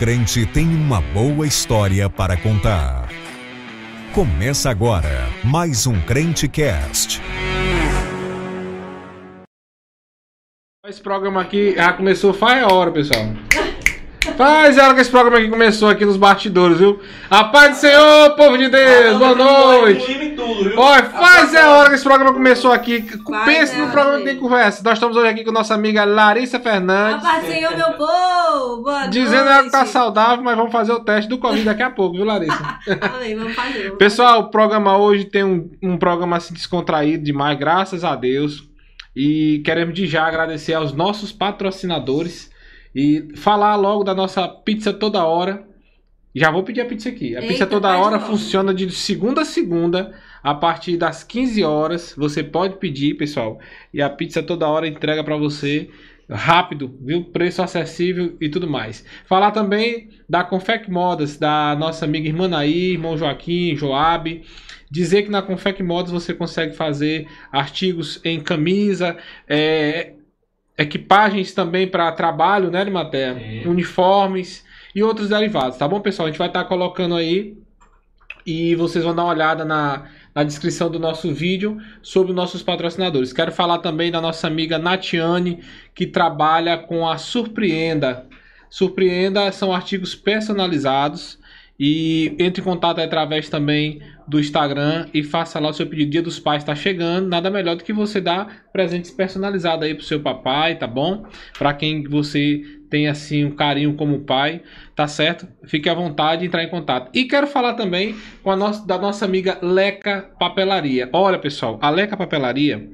Crente tem uma boa história para contar. Começa agora mais um Crente Cast. Esse programa aqui já começou faz hora, pessoal. Faz hora que esse programa aqui começou aqui nos bastidores, viu? A paz do Senhor, povo de Deus, boa noite. Olha, faz a hora que esse programa começou aqui. Pense a no programa que tem conversa. Nós estamos hoje aqui com nossa amiga Larissa A Fernandes. paz do Senhor, meu povo! Boa Dizendo ela que tá noite. saudável, mas vamos fazer o teste do Covid daqui a pouco, viu, Larissa? Amém, vamos fazer. Pessoal, o programa hoje tem um, um programa assim descontraído demais, graças a Deus. E queremos de já agradecer aos nossos patrocinadores e falar logo da nossa pizza toda hora. Já vou pedir a pizza aqui. A pizza Eita, toda pede hora logo. funciona de segunda a segunda, a partir das 15 horas. Você pode pedir, pessoal. E a pizza toda hora entrega para você rápido, viu? Preço acessível e tudo mais. Falar também da Confec Modas, da nossa amiga irmã Naí, irmão Joaquim, Joab. Dizer que na Confec Modas você consegue fazer artigos em camisa, é, equipagens também para trabalho, né, Matéria? Sim. Uniformes e outros derivados, tá bom, pessoal? A gente vai estar colocando aí e vocês vão dar uma olhada na, na descrição do nosso vídeo sobre os nossos patrocinadores. Quero falar também da nossa amiga Natiane, que trabalha com a Surpreenda. Surpreenda são artigos personalizados e entre em contato através também do Instagram e faça lá o seu pedido. Dia dos Pais está chegando, nada melhor do que você dar presentes personalizados aí pro seu papai, tá bom? Para quem você tem assim um carinho como pai, tá certo? Fique à vontade de entrar em contato. E quero falar também com a nossa, da nossa amiga Leca Papelaria. Olha, pessoal, a Leca Papelaria,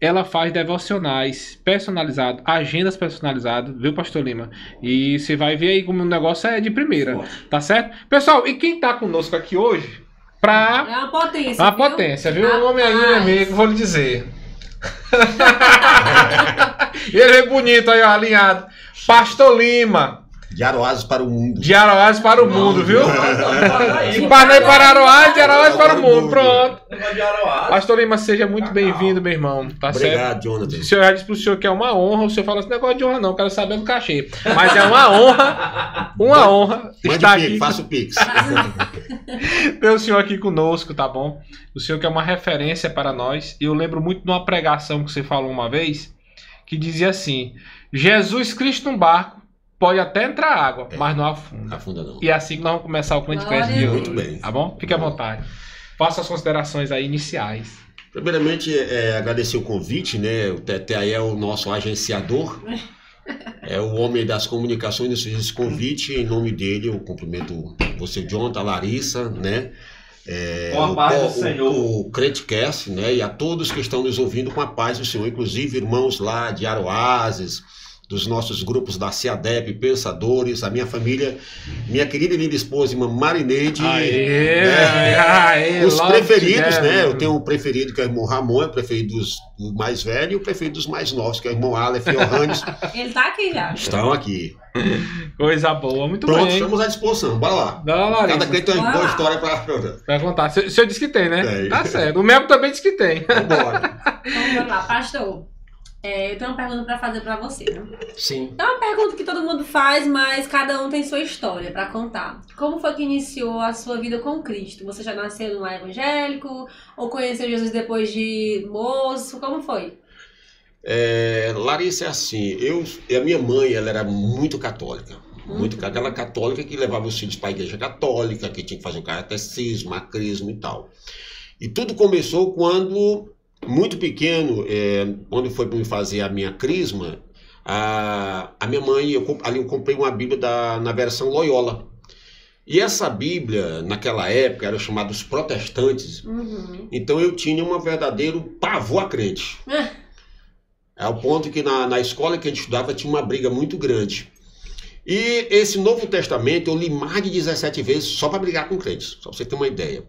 ela faz devocionais personalizados, agendas personalizadas, viu, Pastor Lima? E você vai ver aí como o negócio é de primeira, tá certo? Pessoal, e quem tá conosco aqui hoje pra É uma potência. uma viu? potência, viu? O homem aí, meu Rapaz. amigo, vou lhe dizer. Ele é bonito aí, ó, alinhado. Pastor Lima, De Aroazes para o mundo. de Aroás para o mundo, viu? De Parnaí para Aroás, de Aroás para o mundo. Pronto. Pastor Lima, seja muito bem-vindo, meu irmão. Tá certo? Obrigado, Jonathan. O senhor já disse pro senhor que é uma honra, o senhor fala esse negócio de honra não, quero saber do cachê. Mas é uma honra, uma honra estar aqui faça o pix. ter o senhor aqui conosco, tá bom? O senhor que é uma referência para nós. E eu lembro muito de uma pregação que você falou uma vez, que dizia assim: Jesus Cristo num barco pode até entrar água, É. mas não afunda. Afunda não. E é assim que nós vamos começar o Clã Glória de hoje. Muito bem. Tá bom? Fique à vontade. Faça as considerações aí iniciais. Primeiramente, é, agradecer o convite, né? O Tete aí é o nosso agenciador. É o homem das comunicações, nos fez esse convite. Em nome dele, eu cumprimento você, Jonathan, a Larissa, né? É, Com a o- paz do o, Senhor. O, o Crentecast, né? E a todos que estão nos ouvindo com a paz do Senhor, inclusive irmãos lá de Aroazes, dos nossos grupos da CEADEP, Pensadores, a minha família, minha querida e linda esposa, irmã Marineide. Aê, né? aê, Os preferidos, né? Eu tenho um preferido que é o irmão Ramon, é o preferido dos, do mais velho e o preferido dos mais novos, que é o irmão Aleph e Johannes. Ele tá aqui já. estão aqui. Coisa boa, muito Pronto, bem. estamos à disposição. Bora lá. Dá lá, Cada crente tem uma boa história pra. Vai contar. O senhor disse que tem, né? Tem. Tá certo. O Melo também disse que tem. Vambora. Vamos lá, pastor. É, eu tenho uma pergunta pra fazer pra você. Né? Sim. É uma pergunta que todo mundo faz, mas cada um tem sua história pra contar. Como foi que iniciou a sua vida com Cristo? Você já nasceu num lar evangélico? Ou conheceu Jesus depois de moço? Como foi? É, Larissa é assim, eu, a minha mãe ela era muito católica. Muito Uhum. aquela católica que levava os filhos para a igreja católica, que tinha que fazer o catecismo, a crisma e tal. E tudo começou quando, muito pequeno, é, quando foi para me fazer a minha crisma, a, a minha mãe, eu, ali eu comprei uma Bíblia da, na versão Loyola. E essa Bíblia, naquela época, era chamada os protestantes, Uhum. então eu tinha um verdadeiro pavor a crente. Ao ponto que na, na escola que a gente estudava tinha uma briga muito grande. E esse Novo Testamento eu li mais de 17 vezes só para brigar com crentes, só pra você ter uma ideia.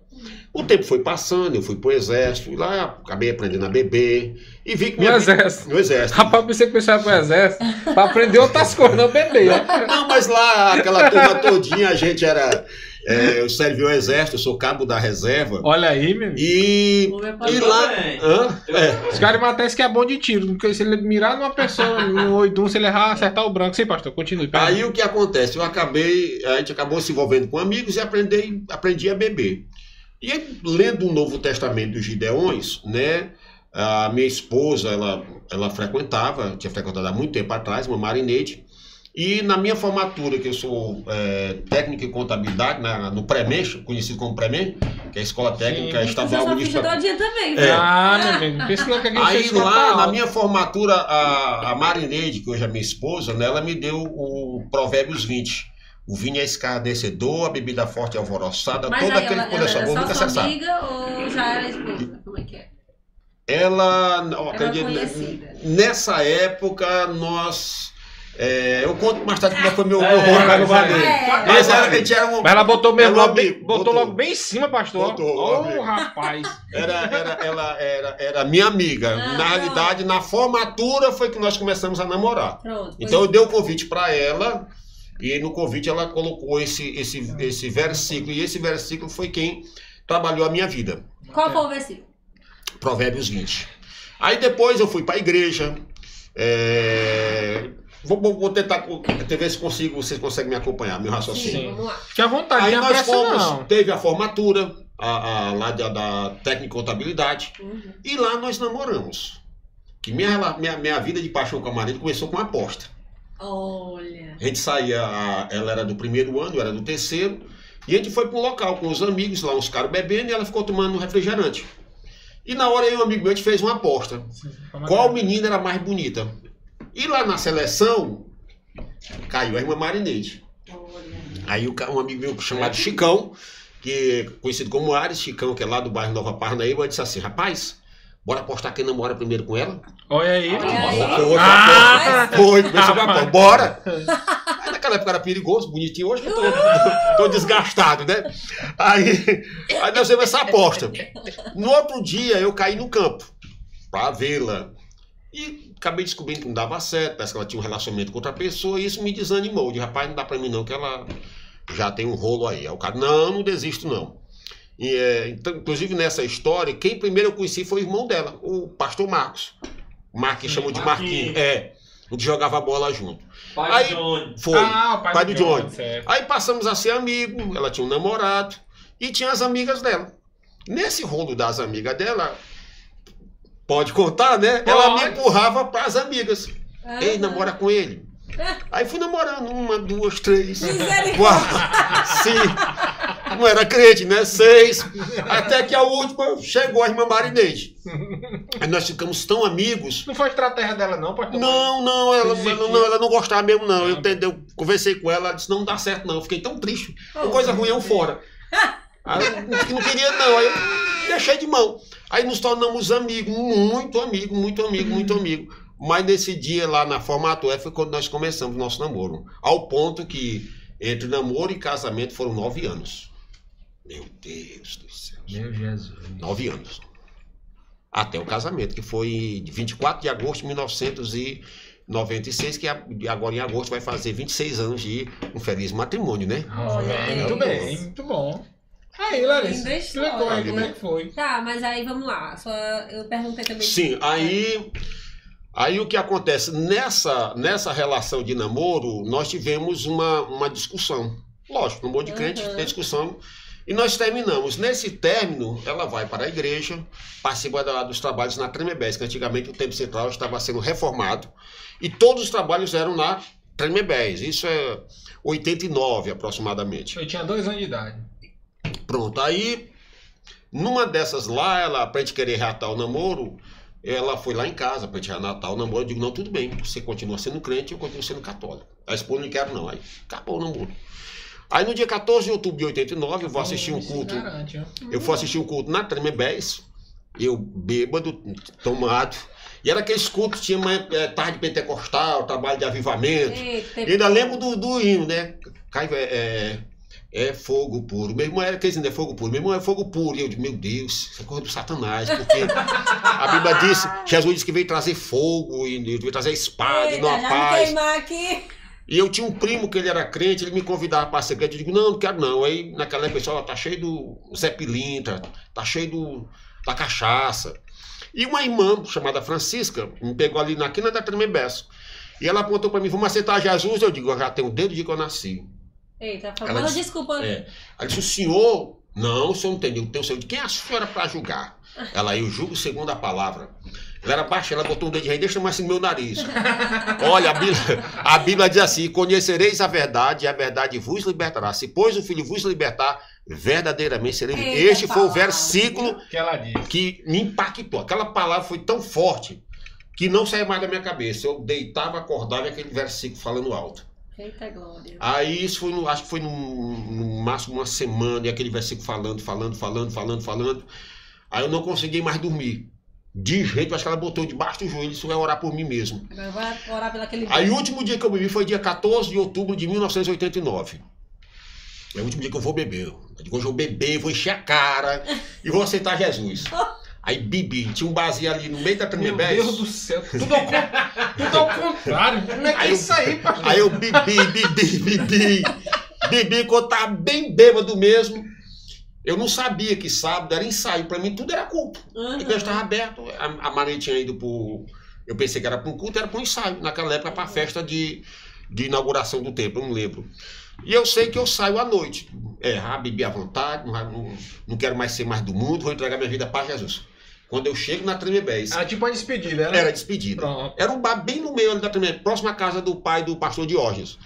O tempo foi passando, eu fui pro exército, e lá acabei aprendendo a beber. E vi que No minha vida- exército. No exército. Rapaz, pensei que pensava pro exército pra aprender outras coisas, não beber. Não, mas lá, aquela turma todinha, a gente era. É, eu servi o exército, eu sou cabo da reserva. Olha aí, meu. E, meu e lá. também. Hã? É, Os caras matam esse que é bom de tiro. Porque se ele mirar numa pessoa, no oidum, se ele errar, acertar o branco. Sim, pastor, continue. pera Aí o que acontece? Eu acabei, a gente acabou se envolvendo com amigos e aprendi, aprendi a beber. E aí, lendo o Novo Testamento dos Gideões, né? A minha esposa, ela, ela frequentava, tinha frequentado há muito tempo atrás, uma marinete. E na minha formatura, que eu sou é, técnico em contabilidade, na, no Premem, conhecido como Premem, que é a Escola Técnica Sim. Você Estadual só ficha Municipal. todinha também, É. Ah, meu amigo. Pensa que a gente Aí lá, na minha formatura, a, a Marineide, que hoje é minha esposa, né, ela me deu o Provérbios 20. O vinho é escarnecedor, a bebida forte é alvoroçada, Mas todo aí aquele ela, que sabor só nunca sabe. amiga ou já era esposa? Como é que é? Ela, não, acredito, conhecida. nessa época, nós... é, eu conto mais tarde como é foi meu, É, meu rolo é, Vadeiro. é. Mas era, a gente era um... Mas ela botou mesmo logo, amigo, botou, botou. logo bem em cima, pastor. Botou, Ô, amigo. rapaz. Era, era, ela era, era minha amiga. Ah, na realidade, na formatura foi que nós começamos a namorar. Pronto. Então eu dei o convite para ela e no convite ela colocou esse, esse, esse versículo e esse versículo foi quem trabalhou a minha vida. Qual foi o versículo? Provérbios 20. Aí depois eu fui para a igreja. é, Vou, vou- vou tentar ver se consigo, vocês conseguem me acompanhar, meu raciocínio. Sim. vamos lá. Fique à vontade, Aí não nós fomos, não. teve a formatura a, a- lá da, da técnica em contabilidade Uhum. e lá nós namoramos. Que minha, minha, minha vida de paixão com a marido começou com uma aposta. Olha. A gente saía, a- ela era do primeiro ano, eu era do terceiro, e a gente foi para um local com os amigos, lá uns caras bebendo, e ela ficou tomando um refrigerante. E na hora aí um amigo meu a gente fez uma aposta. Qual menina era mais bonita? E lá na seleção, caiu a irmã Marineide. Olha. Aí um amigo meu chamado Chicão, que é conhecido como Ares, Chicão, que é lá do bairro Nova Parnaíba, disse assim, rapaz, bora apostar quem namora primeiro com ela? Olha aí. Olha aí. Foi, Ah! foi, começou com a aposta. Bora! Aí naquela época era perigoso, bonitinho, hoje eu tô, tô desgastado, né? Aí, aí nós fizemos essa aposta. No outro dia eu caí no campo pra vê-la. E acabei descobrindo que não dava certo, parece que ela tinha um relacionamento com outra pessoa, e isso me desanimou. Eu disse, rapaz, não dá pra mim não, que ela já tem um rolo aí. Aí o cara, não, não desisto não. E, é, então, inclusive nessa história, quem primeiro eu conheci foi o irmão dela, o pastor Marcos. O Marquinhos chamou de Marquinhos. É, a gente jogava bola junto. Pai Aí- de Johnny. Foi. Ah, o pai, Pai do do Johnny. Johnny. Aí passamos a ser amigo, ela tinha um namorado e tinha as amigas dela. Nesse rolo das amigas dela, pode contar, né? Ela me Pode. empurrava para as amigas. Ah. Ei, namora com ele. Aí fui namorando uma, duas, três, quatro, cinco. Não era crente, né? Seis. Até que a última chegou a irmã Marineide. Aí nós ficamos tão amigos Não foi estratégia dela, não, pastor? não, não ela, ela não, ela não gostava mesmo, não. Eu, Ah. eu conversei com ela, ela disse, não dá certo, não. Eu fiquei tão triste. Oh, coisa ruim eu fora. Aí eu não, não queria, não. Aí eu deixei de mão. Aí nos tornamos amigos, muito amigo, muito amigo, muito amigo. Mas nesse dia lá na formatura foi quando nós começamos o nosso namoro. Ao ponto que entre namoro e casamento foram nove anos. Meu Deus do céu. Meu Jesus. Nove anos. Até o casamento, que foi de 24 de agosto de 1996, que agora em agosto vai fazer 26 anos de um feliz matrimônio, né? Ah, aí. muito bem, muito bom. Aí, Larissa, explicou aí como né? é que foi. Tá, mas aí vamos lá. Só eu perguntei também. Sim, aí, aí o que acontece? Nessa, nessa relação de namoro, nós tivemos uma, uma discussão. Lógico, namoro de crente Uhum. tem discussão. E nós terminamos. Nesse término, ela vai para a igreja, participa da- dos trabalhos na Tremebés, que antigamente o Tempo Central estava sendo reformado. E todos os trabalhos eram na Tremebés. Isso é 89 aproximadamente. Eu tinha dois anos de idade. Pronto, aí numa dessas lá, ela, pra gente querer reatar o namoro, ela foi lá em casa pra gente reatar o namoro. Eu digo, não, tudo bem, você continua sendo crente, eu continuo sendo católico. A esposa não quer não, aí acabou o namoro. Aí no dia 14 de outubro de 89, eu vou assistir um culto. Eu fui assistir um culto na Tremebés, eu bêbado, tomado. E era aqueles cultos, tinha uma, é, tarde pentecostal, trabalho de avivamento. Eita, Eu ainda lembro do, do hino, né? Cai, é, é, é fogo puro. Meu irmão era aquele hino, é fogo puro. Meu irmão é fogo puro. E eu digo, meu Deus, isso é coisa do Satanás. Porque a Bíblia diz, Jesus disse que veio trazer fogo, e veio trazer espada, e Eita, não a paz. aqui. E eu tinha um primo que ele era crente, ele me convidava para ser crente. Eu digo, não, não quero não. Aí naquela época, pessoal, tá cheio do Zé Pilintra, tá cheio do, da cachaça. E uma irmã chamada Francisca me pegou ali na quina da Tremembessa. E ela apontou para mim, vamos aceitar Jesus? Eu digo, eu já tenho o dedo de que eu nasci. Eita, Ela manda disse- desculpa. É. Ela disse, o senhor... Não, o senhor não entendeu. Tem o senhor. Quem é a senhora para julgar? Ela, eu julgo segundo a palavra. Ela era baixa, ela botou um dedo de rei, deixa mais assim no meu nariz. Olha, a Bíblia, a Bíblia diz assim: Conhecereis a verdade, e a verdade vos libertará. Se, pois, o Filho vos libertar, verdadeiramente sereis. Eita, Este foi o versículo Que ela disse. que me impactou. Aquela palavra foi tão forte que não saía mais da minha cabeça. Eu deitava, acordava e aquele versículo falando alto. Eita glória. Aí isso foi, no, acho que foi no, no máximo uma semana, e aquele versículo falando, falando, falando, falando, falando. Aí eu não consegui mais dormir. De jeito, acho que ela botou debaixo do joelho, isso vai orar por mim mesmo. Agora vai orar pelo aquele Aí o último dia que eu bebi foi dia 14 de outubro de 1989. É o último dia que eu vou beber. Eu digo, hoje eu vou beber, vou encher a cara e vou aceitar Jesus. Aí bebi, tinha um barzinho ali no meio da Meu Tremembés. Deus do céu. Tudo ao, tudo ao contrário. Como é que Aí é eu- isso aí, pastor? Aí eu bebi, bebi, bebi. Bebi quando tava bem bêbado mesmo. Eu não sabia que sábado era ensaio. Pra mim tudo era culto. Uhum. Igreja estava aberta. A, a Maria tinha ido pro. Eu pensei que era para um culto, era para um ensaio. Naquela época, para a festa de, de inauguração do templo, eu não lembro. E eu sei que eu saio à noite. É, ah, bebi à vontade, não, não, não quero mais ser mais do mundo, vou entregar minha vida para Jesus. Quando eu chego na Tremebés, Era tipo uma despedida, era? era despedida. Pronto. Era um bar bem no meio ali da Tremembés, próximo à casa do pai do pastor Diógenes.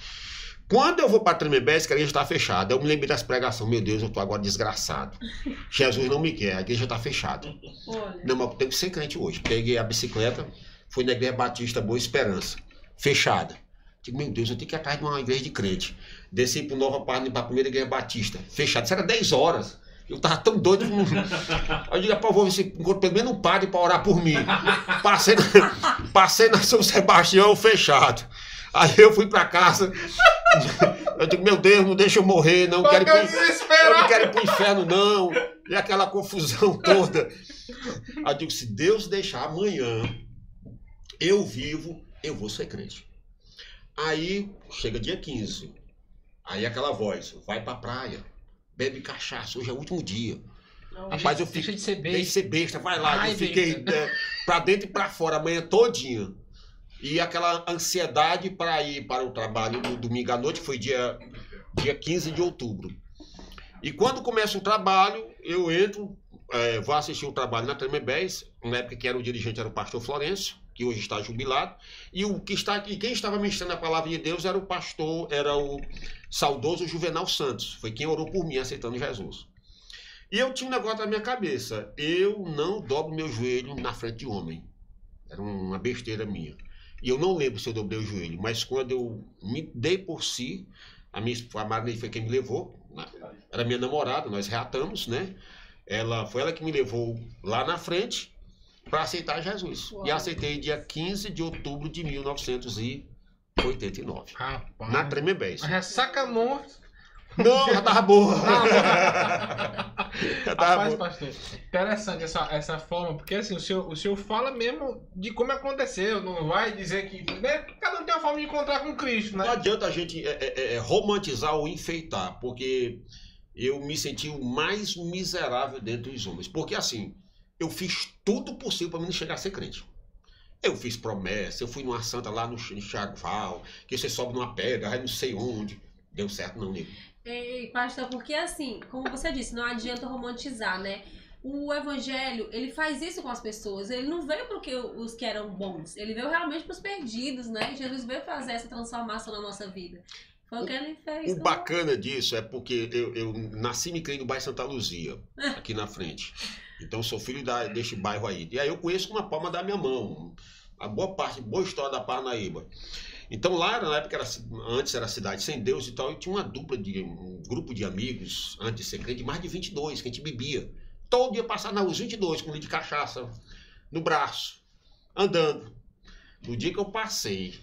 Quando eu vou para Tremembés, que a igreja está fechada, eu me lembrei das pregações. Meu Deus, eu estou agora desgraçado. Jesus não me quer, a igreja está fechada. Olha. Não, mas eu tenho que ser crente hoje. Peguei a bicicleta, fui na igreja Batista Boa Esperança, fechada. Digo, meu Deus, eu tenho que ir atrás de uma igreja de crente. Desci para Nova Página, para a primeira igreja Batista, fechada. Isso era 10 horas. Eu tava tão doido. Aí eu digo, pô, vou ver se pelo menos um padre para orar por mim. Passei na, passei na São Sebastião fechado. Aí eu fui para casa. Eu digo, meu Deus, não deixa eu morrer, não quero ir eu não quero ir pro inferno, não. E aquela confusão toda. Aí eu digo, se Deus deixar amanhã, eu vivo, eu vou ser crente. Aí chega dia 15. Aí aquela voz, vai pra praia, bebe cachaça, hoje é o último dia. Rapaz, eu Deixa fiquei. de ser Deixa de besta. ser besta, vai lá. Ai, eu fiquei é, pra dentro e pra fora a manhã todinha. E aquela ansiedade para ir para o trabalho no domingo à noite foi dia, dia 15 de outubro. E quando começa o trabalho, eu entro, é, vou assistir o trabalho na Tremembés, na época que era o dirigente era o pastor Florencio, que hoje está jubilado, e o que está e quem estava ministrando a palavra de Deus era o pastor, era o saudoso Juvenal Santos, foi quem orou por mim aceitando Jesus. E eu tinha um negócio na minha cabeça, eu não dobro meu joelho na frente de homem. Era uma besteira minha. E eu não lembro se eu dobrei o joelho, mas quando eu me dei por si, a minha a foi quem me levou, né? era minha namorada, nós reatamos, né? Ela foi ela que me levou lá na frente para aceitar Jesus. Uau. E aceitei dia 15 de outubro de 1989. Rapaz. Na Tremembés. A ressaca morto. Não, já tava boa. já tava Rapaz, boa. pastor, interessante essa, essa forma, porque assim, o senhor, o senhor fala mesmo de como aconteceu, não vai dizer que. Né? Cada um tem uma forma de encontrar com Cristo, Não né? adianta a gente é, é, é, romantizar ou enfeitar, porque eu me senti o mais miserável dentre os homens. Porque assim, eu fiz tudo possível para mim não chegar a ser crente. Eu fiz promessa, eu fui numa santa lá no Ch- Chaval, que você sobe numa pedra, vai não sei onde. Deu certo não, nego. Ei, pastor, porque assim, como você disse, não adianta romantizar, né? O evangelho, ele faz isso com as pessoas. Ele não veio porque os que eram bons. Ele veio realmente para os perdidos, né? Jesus veio fazer essa transformação na nossa vida. Foi o que ele fez. O com- bacana disso é porque eu, eu nasci e me criei no bairro Santa Luzia, aqui na frente. Então sou filho da, deste bairro aí. E aí eu conheço com uma palma da minha mão. A boa parte, boa história da Parnaíba. Então lá na época era, antes era cidade sem Deus e tal, e tinha uma dupla de um grupo de amigos, antes de ser crente, mais de 22, que a gente bebia. Todo dia passar na os 22, com litro de cachaça no braço, andando. No dia que eu passei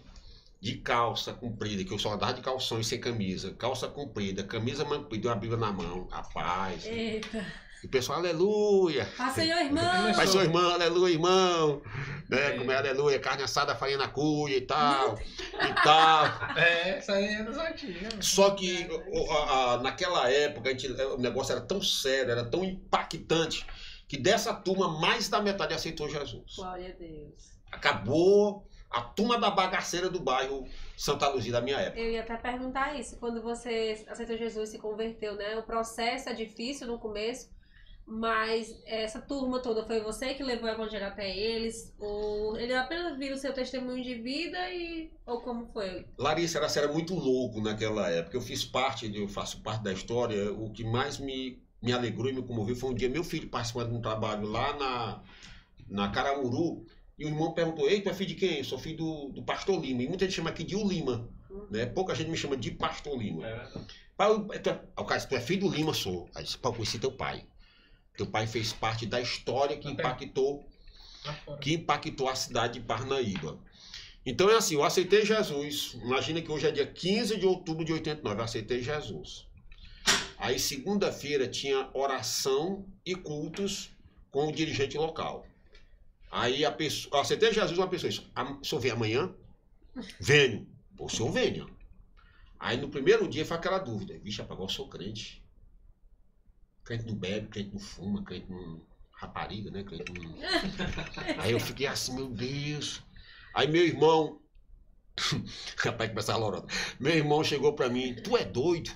de calça comprida, que eu só andava de calção e sem camisa, calça comprida, camisa e uma Bíblia na mão, rapaz. Eita. E o pessoal, aleluia. Paz, Senhor, irmão. Pai, seu irmão, aleluia, irmão. Né? É. Como é aleluia, carne assada, farinha na cuia e tal. E tal. É, isso aí é das antigas. Só que a- a- naquela época a gente- o negócio era tão sério, era tão impactante, que dessa turma, mais da metade aceitou Jesus. Glória a Deus. Acabou a turma da bagaceira do bairro Santa Luzia da minha época. Eu ia até perguntar isso. Quando você aceitou Jesus e se converteu, né? O processo é difícil no começo, mas essa turma toda foi você que levou o evangelho até eles? Ou ele apenas viu o seu testemunho de vida e. Ou como foi? Larissa era, era muito louco naquela época. Eu fiz parte, eu faço parte da história. O que mais me, me alegrou e me comoveu foi um dia meu filho participando de um trabalho lá na, na Caramuru. E o irmão perguntou: Ei, tu é filho de quem? Eu sou filho do, do Pastor Lima. E muita gente chama aqui de O Lima. Né? Pouca gente me chama de Pastor Lima. Pai, eu- tu é- o cara disse: Tu é filho do Lima? Sou. Aí disse: Pá, eu conheci teu pai. Teu pai fez parte da história que impactou que impactou a cidade de Parnaíba. Então é assim, eu aceitei Jesus. Imagina que hoje é dia 15 de outubro de 89, eu aceitei Jesus. Aí segunda-feira tinha oração e cultos com o dirigente local. Aí a pessoa, eu aceitei Jesus, uma pessoa disse, "Am- o senhor vem amanhã? Venho. O senhor venha. Aí no primeiro dia foi aquela dúvida, vixe, rapaz, agora eu sou crente. Crente não bebe, crente não fuma, crente não rapariga, né? Crente não... Aí eu fiquei assim, meu Deus. Aí meu irmão. Rapaz, começar a lorota. Meu irmão chegou pra mim, tu é doido?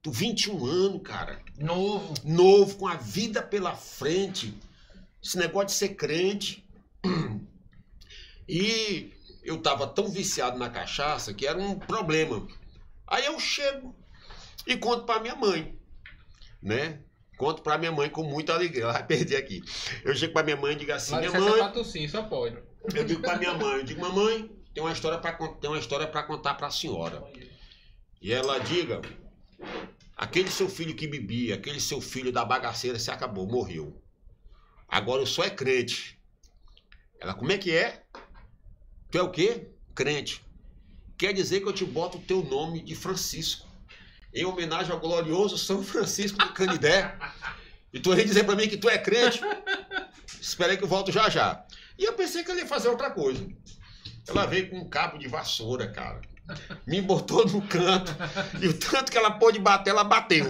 Tu 21 anos, cara. Novo. Novo, com a vida pela frente. Esse negócio de ser crente. E eu tava tão viciado na cachaça que era um problema. Aí eu chego e conto pra minha mãe, né? Conto pra minha mãe com muita alegria. Ela vai perder aqui. Eu chego pra minha mãe e digo assim: Lá minha de mãe. pra só pode. Eu digo pra minha mãe, eu digo, mamãe, tem uma história para tem uma história para contar pra senhora. E ela diga, aquele seu filho que bebia, aquele seu filho da bagaceira se acabou, morreu. Agora eu só é crente. Ela, como é que é? Tu é o quê? Crente. Quer dizer que eu te boto o teu nome de Francisco. Em homenagem ao glorioso São Francisco de Canidé. E tu vem dizer pra mim que tu é crente? Espera aí que eu volto já já. E eu pensei que ela ia fazer outra coisa. Ela veio com um cabo de vassoura, cara. Me botou no canto. E o tanto que ela pôde bater, ela bateu.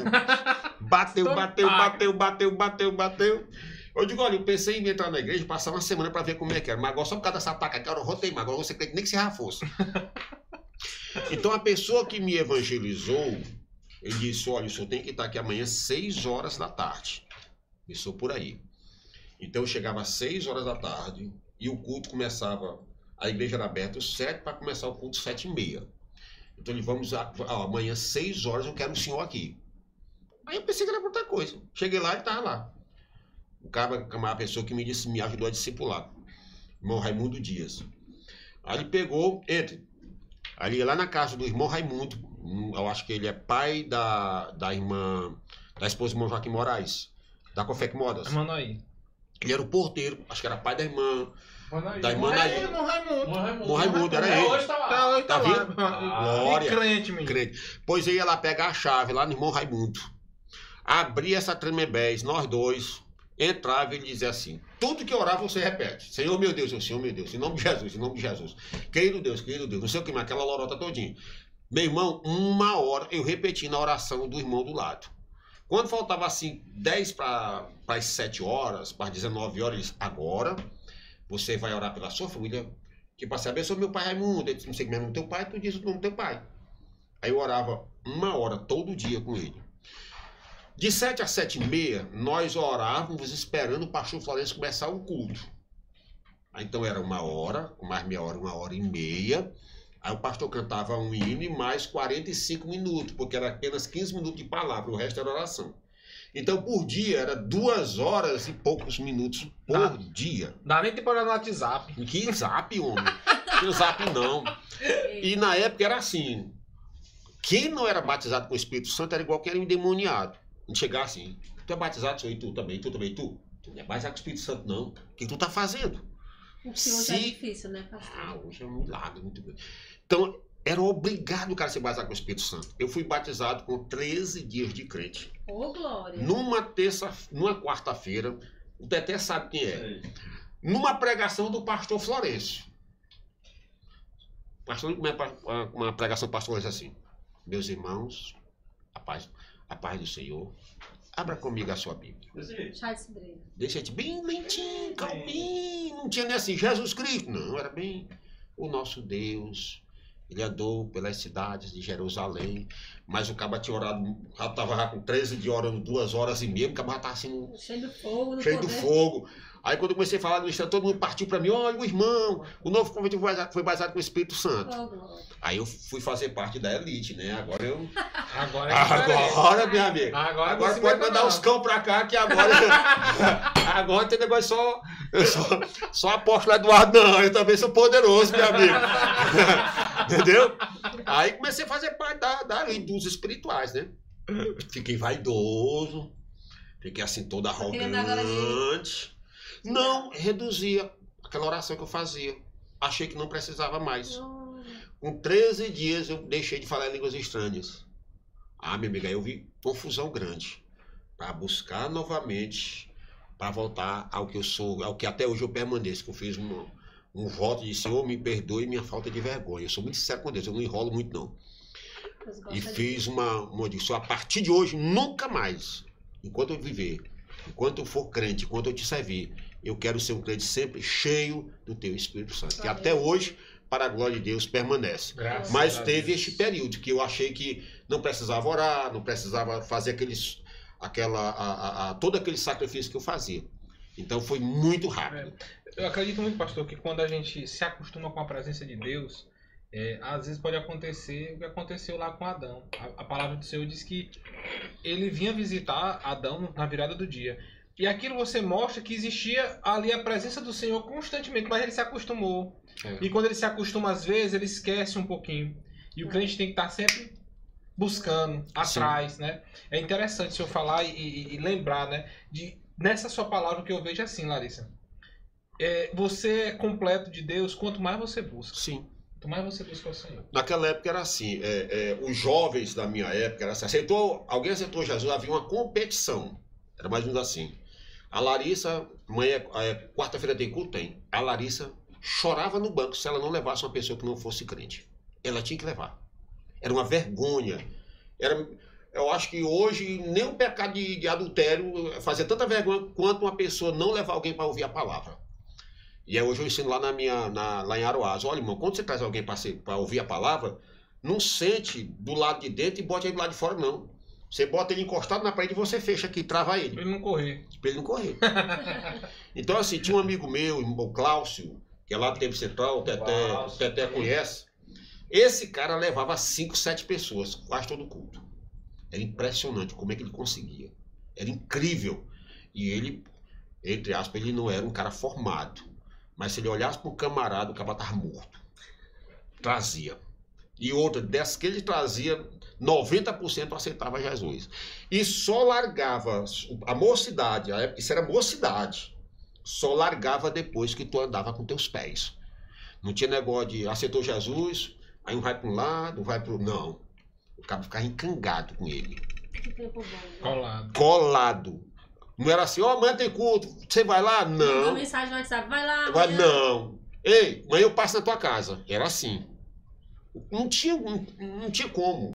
Bateu, bateu, bateu, bateu, bateu, bateu. Eu digo, olha, eu pensei em entrar na igreja, passar uma semana pra ver como é que era. Mas agora só por causa dessa taca, cara, eu rotei mais. Agora você crente nem que se já fosse. Então a pessoa que me evangelizou, ele disse, olha, o senhor tem que estar aqui amanhã às 6 horas da tarde. Começou por aí. Então eu chegava às 6 horas da tarde e o culto começava. A igreja era aberta às 7 para começar o culto às 7 e meia. Então ele vamos a, ó, amanhã às 6 horas eu quero o senhor aqui. Aí eu pensei que era outra coisa. Cheguei lá e estava lá. O cara, uma pessoa que me disse, me ajudou a discipular. Irmão Raimundo Dias. Aí ele pegou, entre. Ali lá na casa do irmão Raimundo, eu acho que ele é pai da, da irmã, da esposa do irmão Joaquim Moraes, da Cofec Modas. Mano aí. Ele era o porteiro, acho que era pai da irmã. Mano aí. Da irmã Naí. Irmão Raimundo. Irmão Raimundo, era ele. Hoje tá lá. Tá, hoje Tá tá, lá. Glória. Que crente, menino. Crente. Pois ia lá pegar a chave lá no irmão Raimundo. Abri essa tremebés, nós dois, entrava e ele dizia assim: tudo que orar você repete. Senhor meu Deus, eu, Senhor meu Deus, em nome de Jesus, em nome de Jesus. Querido Deus, querido Deus, não sei o que mais, aquela lorota todinha. Meu irmão, uma hora eu repeti na oração do irmão do lado. Quando faltava assim 10 para as 7 horas, para as 19 horas, ele disse, agora você vai orar pela sua família, que para saber sobre meu pai Raimundo, ele disse, não sei como o nome do teu pai, tu diz o nome do teu pai. Aí eu orava uma hora todo dia com ele. De 7 a 7 e meia, nós orávamos esperando o pastor Florencio começar o culto. Então era uma hora, mais meia hora, uma hora e meia. Aí o pastor cantava um hino e mais 45 minutos, porque era apenas 15 minutos de palavra, o resto era oração. Então, por dia, era duas horas e poucos minutos por Ah. dia. Dá nem tempo olhar no WhatsApp. Que zap, homem. Que zap não. E na época era assim. Quem não era batizado com o Espírito Santo era igual que era endemoniado. Não chegar assim. Tu é batizado, sou e tu também, tu também, tu. Tu não é batizado com o Espírito Santo, não. O que tu tá fazendo? O senhor já é Se- difícil, né, pastor? Ah, hoje é um milagre, muito bem. Então, Era obrigado o cara a se batizar com o Espírito Santo. Eu fui batizado com 13 dias de crente. Ô, Glória. Numa terça, numa quarta-feira, o Teté sabe quem é. Numa pregação do pastor Florencio. Pastor, uma, uma pregação do pastor Florencio assim. Meus irmãos, a paz, a paz do Senhor. Abra comigo a sua Bíblia. De. Deixa te bem lentinho, calminho. Não tinha nem assim, Jesus Cristo. Não, era bem o nosso Deus. Ele andou pelas cidades de Jerusalém, mas o cabo tinha orado, já estava com 13 de orando duas horas e meia, o cabo estava assim, Cheio do fogo, cheio do poder. fogo. Aí quando eu comecei a falar no Instagram, todo mundo partiu para mim, olha o irmão, o novo convite foi baseado- foi baseado com o Espírito Santo. Glória. Aí eu fui fazer parte da elite, né? Agora eu. Agora é. Agora, minha amiga. Agora, Agora você pode mandar os cão pra cá, que agora. agora tem negócio só. Eu sou, só apóstolo Eduardo, não. Eu também sou poderoso, meu amigo. Entendeu? Aí comecei a fazer parte da, da dos espirituais, né? Fiquei vaidoso. Fiquei assim, todo arrogante. Não, reduzia aquela oração que eu fazia. Achei que não precisava mais. Com 13 dias eu deixei de falar línguas estranhas. Ah, minha amiga, aí eu vi confusão grande. Para buscar novamente, para voltar ao que eu sou, ao que até hoje eu permaneço. Que eu fiz um, um voto de Senhor, me perdoe minha falta de vergonha. Eu sou muito sincero com Deus, eu não enrolo muito não. E fiz uma, uma disse, a partir de hoje, nunca mais, enquanto eu viver, enquanto eu for crente, enquanto eu te servir, eu quero ser um crente sempre cheio do teu Espírito Santo. Que até hoje, para a glória de Deus, permanece. Graças Mas teve este período que eu achei que não precisava orar, não precisava fazer aqueles, aquela, a, a- a- todo aquele sacrifício que eu fazia. Então foi muito rápido. Eu acredito muito, pastor, que quando a gente se acostuma com a presença de Deus, é, às vezes pode acontecer o que aconteceu lá com Adão. A, a palavra do Senhor diz que ele vinha visitar Adão na virada do dia. E aquilo você mostra que existia ali a presença do Senhor constantemente, mas ele se acostumou. É. E quando ele se acostuma, às vezes, ele esquece um pouquinho. E o crente tem que estar sempre buscando, atrás, né? É interessante o senhor falar e, e- e lembrar, né? De, nessa sua palavra que eu vejo assim, Larissa. É, você é completo de Deus quanto mais você busca. Sim. Quanto mais você busca o Senhor. Naquela época era assim, é, é, os jovens da minha época era assim, aceitou, alguém aceitou Jesus, havia uma competição. Era mais ou menos assim. A Larissa, amanhã, é, quarta-feira tem culto? Tem. A Larissa chorava no banco se ela não levasse uma pessoa que não fosse crente. Ela tinha que levar. Era uma vergonha. Era, eu acho que hoje nem o pecado de, de adultério fazia tanta vergonha quanto uma pessoa não levar alguém para ouvir a palavra. E aí hoje eu ensino lá, na minha, na- lá em Aroás. Olha, irmão, quando você traz alguém para ouvir a palavra, não sente do lado de dentro e bote ele do lado de fora, não. Você bota ele encostado na parede e você fecha aqui, trava ele, Pra ele não correr. para ele não correr. então, assim, tinha um amigo meu, o Cláudio, que é lá do Tempo Central, o Teté, Cláudio. Teté conhece. Esse cara levava 5, 7 pessoas, quase todo culto. Era impressionante como é que ele conseguia. Era incrível. E ele, entre aspas, ele não era um cara formado. Mas se ele olhasse para o camarada, o cara estava morto. Trazia. E outra, dessas que ele trazia, 90% aceitava Jesus. E só largava a mocidade, a época- isso era mocidade. Só largava depois que tu andava com teus pés. Não tinha negócio de aceitou Jesus, aí um vai para um lado, um vai para o. Não. O cara ficava encangado com ele. Colado. Colado. Não era assim, ó, amanhã tem culto, você vai lá? Não. mensagem no WhatsApp, vai lá. Vai, não. Ei, amanhã eu passo na tua casa. Era assim. Não tinha, não, não tinha como.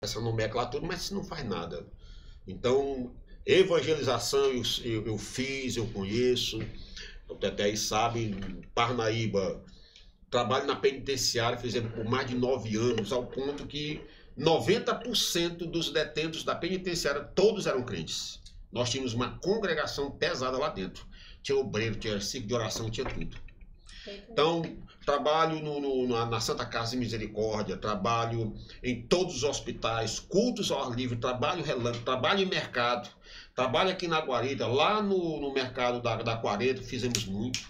Essa nomenclatura, mas isso não faz nada. Então, evangelização eu, eu, eu fiz, eu conheço. O Teté aí sabe, Parnaíba, trabalho na penitenciária, fizemos por mais de nove anos, ao ponto que 90% dos detentos da penitenciária, todos eram crentes. Nós tínhamos uma congregação pesada lá dentro. Tinha obreiro, tinha ciclo de oração, tinha tudo. Então, trabalho no- no- na, Santa Casa de Misericórdia, trabalho em todos os hospitais, cultos ao ar livre, trabalho relâmpago, trabalho em mercado, trabalho aqui na Guarita, lá no, no mercado da, da Quarenta, fizemos muito.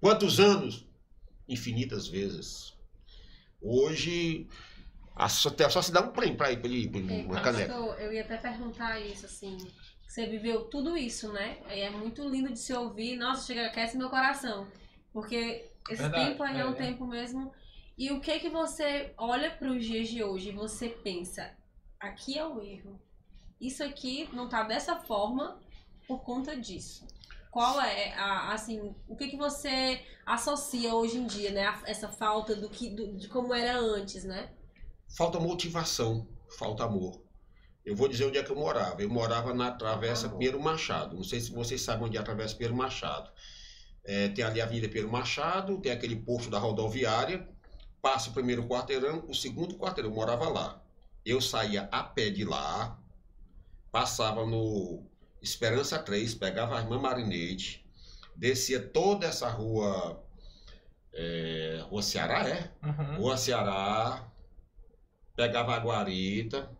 Quantos anos? Infinitas vezes. Hoje, a, só, só se dá um prêmio para ele, pra ele, uma caneca. Pastor, eu ia até perguntar isso, assim. Você viveu tudo isso, né? É muito lindo de se ouvir. Nossa, chega, aquece meu coração. Porque esse Verdade, tempo aí é, é, um é. tempo mesmo. E o que que você olha para os dias de hoje e você pensa, aqui é o erro. Isso aqui não tá dessa forma por conta disso. Qual é a, assim, o que que você associa hoje em dia, né? a- essa falta do que do- de como era antes, né? Falta motivação, falta amor. Eu vou dizer onde é que eu morava. Eu morava na Travessa Amor. Pinheiro Machado. Não sei se vocês sabem onde é a Travessa Pinheiro Machado. É, tem ali a Avenida Pinheiro Machado, tem aquele posto da rodoviária. Passa o primeiro quarteirão, o segundo quarteirão. Eu morava lá. Eu saía a pé de lá, passava no Esperança 3, pegava a irmã Marinete, descia toda essa rua. é, rua Ceará, é? Uhum. Rua Ceará, pegava a Guarita,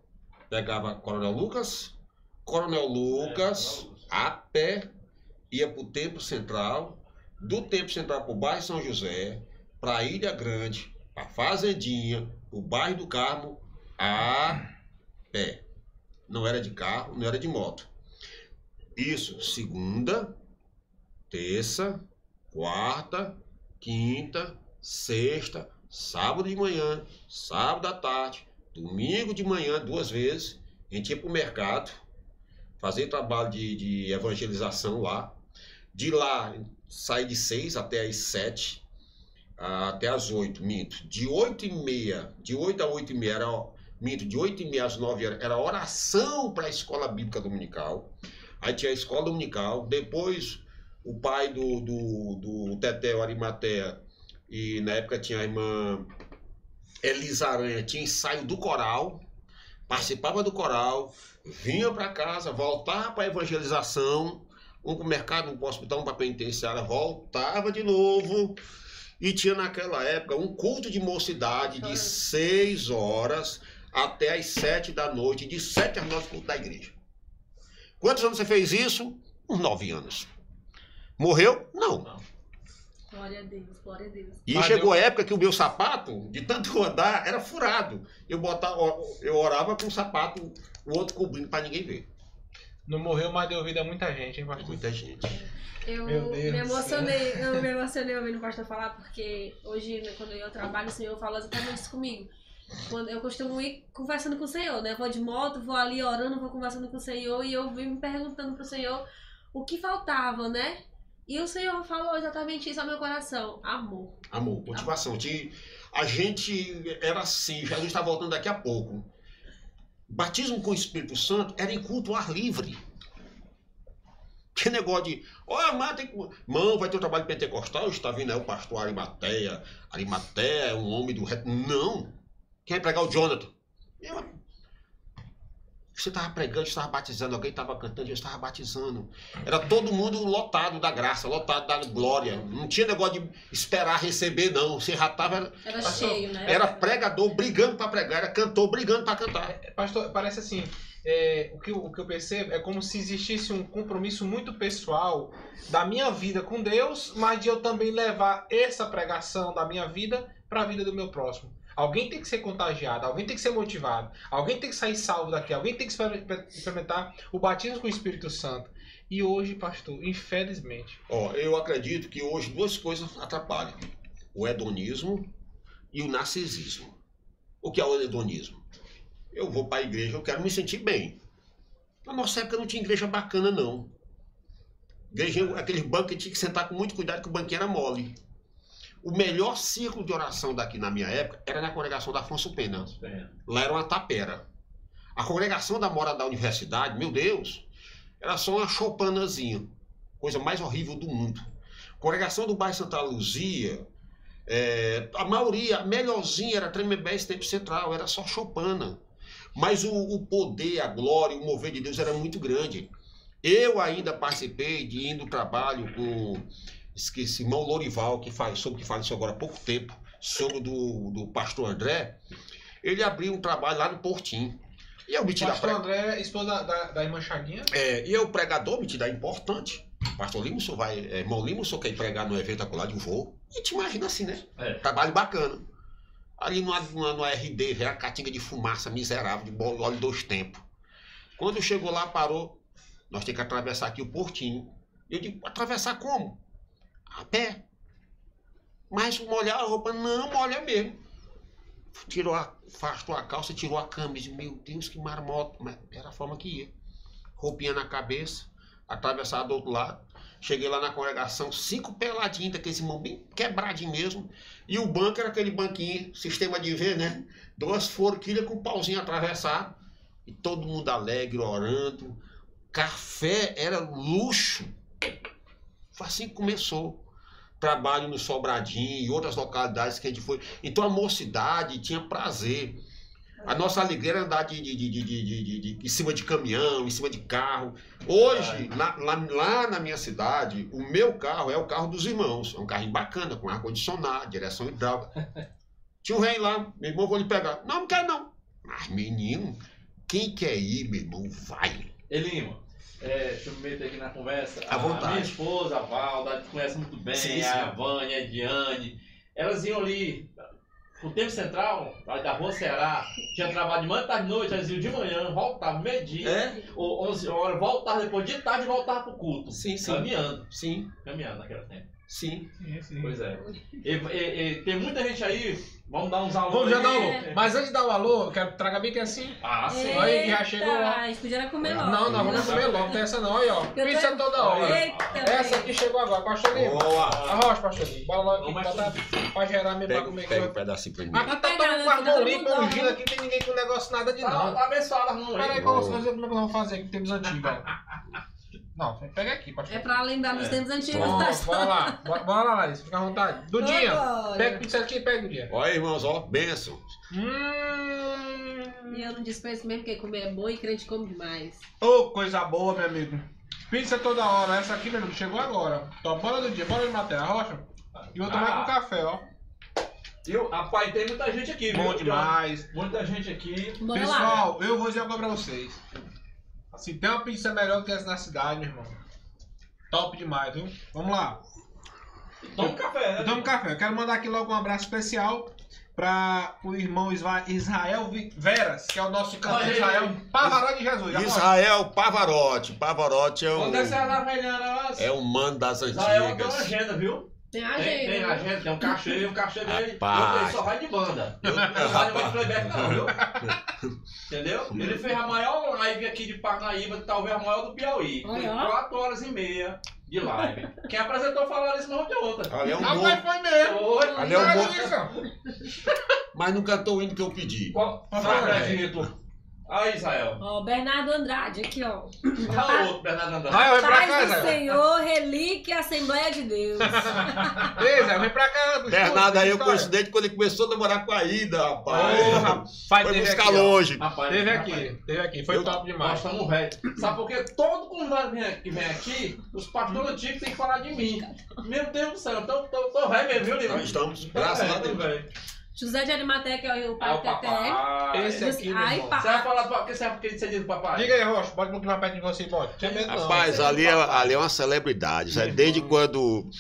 pegava Coronel Lucas, Coronel Lucas, a pé, ia para o Templo Central, do Templo Central para o bairro São José, para a Ilha Grande, para Fazendinha, para o bairro do Carmo, a pé. Não era de carro, não era de moto. Isso, segunda, terça, quarta, quinta, sexta, sábado de manhã, sábado à tarde, domingo de manhã, duas vezes. A gente ia para o mercado, fazer trabalho de, de evangelização lá. De lá, sair de seis até as sete, até as oito, minto. De oito e meia, de oito a oito e meia, era, minto, de oito e meia às nove era, era oração para a escola bíblica dominical. Aí tinha a escola dominical, depois o pai do, do, do Tetel Arimatea, e na época tinha a irmã Elisa Aranha, tinha ensaio do coral, participava do coral, vinha para casa, voltava para a evangelização, um para o mercado, um para o hospital, um para a penitenciária, voltava de novo. E tinha naquela época um culto de mocidade de seis horas até as sete da noite, de sete às nove, culto da igreja. Quantos anos você fez isso? Uns nove anos. Morreu? Não. Glória a Deus, glória a Deus. E Mas chegou a época que o meu sapato, de tanto andar, era furado. Eu botava, eu orava com o sapato, o outro cobrindo para ninguém ver. Não morreu, mas deu vida a muita gente, hein, pastor? Muita gente. Eu Meu Deus me emocionei, eu me emocionei ouvindo o pastor falar, porque hoje, né, quando eu trabalho, o Senhor fala exatamente isso comigo. Quando eu costumo ir conversando com o Senhor, né? Vou de moto, vou ali orando, vou conversando com o Senhor, e eu vim me perguntando pro Senhor o que faltava, né? E o Senhor falou exatamente isso ao meu coração: amor. Amor, motivação. Tinha- A gente era assim, Jesus está voltando daqui a pouco. Batismo com o Espírito Santo era em culto ao ar livre. Que negócio de. Ó, mas tem que. Mão, vai ter o trabalho pentecostal, está vindo aí o pastor Arimateia. Arimateia é um homem do reto. Não! Quem vai pregar o Jonathan? Você estava pregando, estava batizando, alguém estava cantando, eu estava batizando. Era todo mundo lotado da graça, lotado da glória. Não tinha negócio de esperar receber, não. Você já estava. Era Pastor, cheio, né? Era pregador brigando para pregar, era cantor brigando para cantar. É, Pastor, parece assim, é, o, que, eu- o que eu percebo é como se existisse um compromisso muito pessoal da minha vida com Deus, mas de eu também levar essa pregação da minha vida para a vida do meu próximo. Alguém tem que ser contagiado, alguém tem que ser motivado, alguém tem que sair salvo daqui, alguém tem que exper- experimentar o batismo com o Espírito Santo. E hoje, pastor, infelizmente, Ó, eu acredito que hoje duas coisas atrapalham: o hedonismo e o narcisismo. O que é o hedonismo? Eu vou para a igreja, eu quero me sentir bem. Na nossa época não tinha igreja bacana, não. Igreja, aqueles que tinha que sentar com muito cuidado, que o banquinho era mole. O melhor círculo de oração daqui na minha época era na congregação da Afonso Pena. Lá era uma tapera. A congregação da Mora da Universidade, meu Deus, era só uma chopanazinha. Coisa mais horrível do mundo. Congregação do bairro Santa Luzia, é, a maioria, a melhorzinha era Tremembés Tempo Central, era só chopana. Mas o, o poder, a glória, o mover de Deus era muito grande. Eu ainda participei de indo trabalho com esqueci, irmão Lorival, que faz, soube que faleceu agora há pouco tempo, sobre do, do pastor André. Ele abriu um trabalho lá no Portinho. E eu meti da pastor prega. André, esposa da, da irmã Chaguinha, É, e eu, pregador, metido é importante. Pastor senhor vai. É, irmão senhor quer ir pregar no evento acolá de um voo? E te imagina assim, né? É. Trabalho bacana. Ali no, no, no RD, veio a catinga de fumaça miserável, de bolo- óleo dois tempos. Quando chegou lá, parou. nós temos que atravessar aqui o portinho. Eu digo, atravessar como? A pé. Mas molhar a roupa, não, molha mesmo. Tirou a, afastou a calça, tirou a camisa. Meu Deus, que marmota. Mas era a forma que ia. Roupinha na cabeça, atravessar do outro lado. Cheguei lá na congregação, cinco peladinhos daqueles irmãos bem quebradinho mesmo. E o banco era aquele banquinho, sistema de ver, né? Duas forquilhas com um pauzinho atravessado. E todo mundo alegre, orando. Café era luxo. Foi assim que começou. Trabalho no Sobradinho e outras localidades que a gente foi. Então a mocidade tinha prazer. A nossa alegria era andar de, de, de, de, em cima de caminhão, em cima de carro. Hoje, lá, lá, lá na minha cidade, o meu carro é o carro dos irmãos. É um carrinho bacana, com ar-condicionado, direção hidráulica. Tinha um rei lá, meu irmão, vou lhe pegar. Não, não quero não. Mas, menino, quem quer ir, meu irmão, vai. Elima, é, deixa eu me meter aqui na conversa. À a vontade. minha esposa, a Valda, a conhece muito bem, Sim, a sim. Vânia, a Diane. Elas iam ali no tempo central, da Rua Ceará, tinha trabalho de manhã, tarde, de noite, elas iam de manhã, voltavam meio-dia, É? ou 11 horas, voltavam depois de tarde e voltavam pro culto. Sim, sim. Caminhando, Sim, caminhando naquele tempo. Sim. Pois é. E, e- e tem muita gente aí, vamos dar uns alô Vamos já dar um alô. Mas antes de dar o alô, eu quero tragar bem que assim. Ah, sim. Olha aí, já chegou lá. A gente podia comer logo. Não, não, vamos comer logo, não tem essa não. Aí, ó. tô- Pizza toda hora. Eita, Essa aqui chegou agora, pastor Lima. Boa. Arrocha, pastor Lima. Bora logo aqui, Vamos botar pra gerar mesmo pra comer pega um aqui. pedacinho pra mim. Aqui tá todo mundo com as mãos limpas, ungindo aqui, tem ninguém com negócio nada de Tá, não. tá abençoado, não Pera aí, aí. como como é que nós vamos fazer aqui, temos antigos, Não, pega aqui, pastor. É pra lembrar dos tempos antigos. Bom, tá? bora lá, bora, bora lá, Laís, fica à vontade. Dudinha, Agora. pega pizza aqui e pega o dia. Olha, irmãos, ó, bênção. Hum. E eu não dispenso mesmo, porque comer é bom e crente come demais. Ô, coisa boa, meu amigo. Pizza toda hora, essa aqui, meu amigo, chegou agora. Então, bora do dia, bora de matéria, rocha. E vou tomar com café, ó. E o- rapaz, tem muita gente aqui, viu? Bom demais. Muita gente aqui. Bora lá. Pessoal, eu vou dizer uma coisa pra vocês. Se tem uma pizza melhor que essa na cidade, meu irmão. Top demais, viu? Vamos lá. Toma um café, né? Eu tomo café. Eu quero mandar aqui logo um abraço especial para o irmão Israel Veras, que é o nosso cantor. Israel Pavaró de Jesus. Israel Pavarotti. Pavarotti é Onde é que você o, anda velhando? é o mano das Israel tem uma antigas. agenda, viu? Tem Tem, agenda. tem agenda, tem um cachê, um cachê dele. Rapaz. Ele só vai de banda. Eu- Não vai de playback não, viu? Entendeu? Ele fez a maior live aqui de Parnaíba, talvez a maior do Piauí. Foi Olha. 4 horas e meia de live. Quem apresentou falaram isso não de outra. Ali é um Rapaz, bom, foi mesmo. Oi. ali é um bom, mas não cantou o hino que eu pedi. Qual? Fala, Fala, velho. Aí, Israel. Ó, Bernardo Andrade, aqui, ó. Fala outro, Bernardo Andrade. Vai, vem pra cá, do. Senhor, relíquia, Assembleia de Deus. Ei, Zé, vem pra cá. escuta, Bernardo aí eu história. conheço desde quando ele começou a namorar com a Ida, rapaz. Porra, pai, Foi teve buscar aqui, ó. longe. Rapaz, Teve rapaz. aqui, teve aqui. Foi Eu- top Nós demais. estamos velhos. Sabe por quê? Todo convidado que vem- que vem aqui, os pastores antigos têm que falar de mim. Meu Deus do céu, eu tô, tô, tô velho mesmo, viu? Nós estamos, graças velho, a Deus. José de Arimateia, que é o Ah, pai o do Teté. papai. Esse aqui, meu Ai. Você vai falar do que você vai que você diz do papai? Diga aí, Rocha, pode mais perto de você, pode. Tem medo não. Rapaz, ali é, ali é uma celebridade. sabe? Desde quando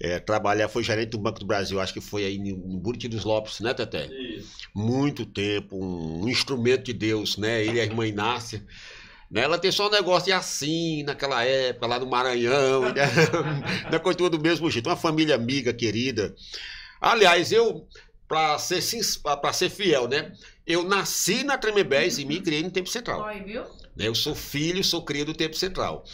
é, trabalhar, foi gerente do Banco do Brasil, acho que foi aí no, no Buriti dos Lopes, né, Teté? Isso. Muito tempo, um, um instrumento de Deus, né? Ele e a irmã Inácia. Né? Ela tem só um negócio de assim, naquela época, lá no Maranhão, né? Continua do mesmo jeito. Uma família amiga, querida. Aliás, eu, para ser, pra- ser fiel, né? Eu nasci na Tremembés e me criei no Tempo Central. Oi, viu? né? Eu sou filho, sou cria do tempo central.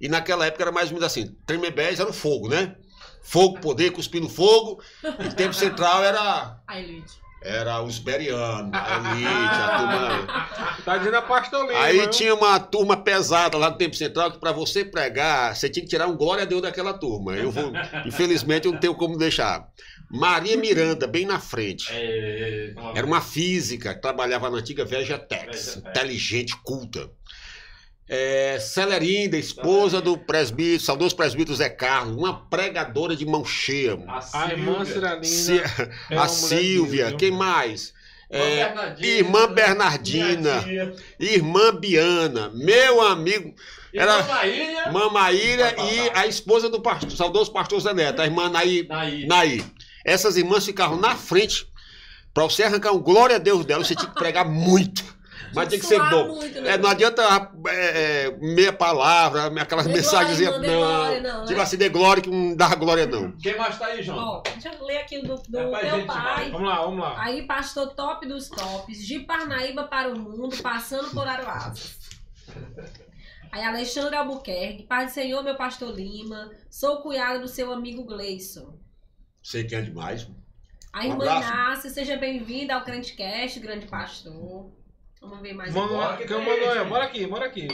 E naquela época era mais ou menos assim, Tremembés era o fogo, né? Fogo, poder, cuspindo fogo. E tempo central era, A elite. era os berianos, a elite, a turma... Tá dizendo a pastor Lima. Aí viu? tinha uma turma pesada lá no tempo central que para você pregar, você tinha que tirar um glória a Deus daquela turma. Eu vou, infelizmente eu não tenho como deixar. Maria Miranda, bem na frente. É, Era uma física, trabalhava na antiga Vegetex, Vegetex. inteligente, culta. É, Celerinda, esposa do presbítero, saudoso presbítero Zé Carlos, uma pregadora de mão cheia. A A irmã. Ciralina. É a Silvia, Deus, quem mais? Irmã É, Bernardina. irmã Bernardina. Irmã Biana, meu amigo, Irmã Era- Maíra. Mamaíra e a esposa do pastor, saudoso pastor Zé Neto, a irmã Naí, Naí. Naí. Essas irmãs ficavam na frente. Para você arrancar um glória a Deus dela, você tinha que pregar muito. Mas tem que ser bom. Muito, né? É, não adianta é, é, meia palavra, aquelas Dê mensagens. glória, não, dê glória, não, Tipo assim, dê glória que não dá glória, não. Quem mais tá aí, João? Ó, deixa eu ler aqui do, do É pra meu gente, pai. Vamos lá, vamos lá. Aí, pastor top dos tops, de Parnaíba para o mundo, passando por Aroazes. Aí, Alexandre Albuquerque, Pai do Senhor, meu pastor Lima, sou cunhado do seu amigo Gleison. Sei que é demais. Aí, Um Mãe abraço. Nácia, seja bem-vinda ao Crentecast, grande pastor. Vamos ver mais Mano, agora. que quem tem mandou esse? aí? Bora aqui, bora aqui.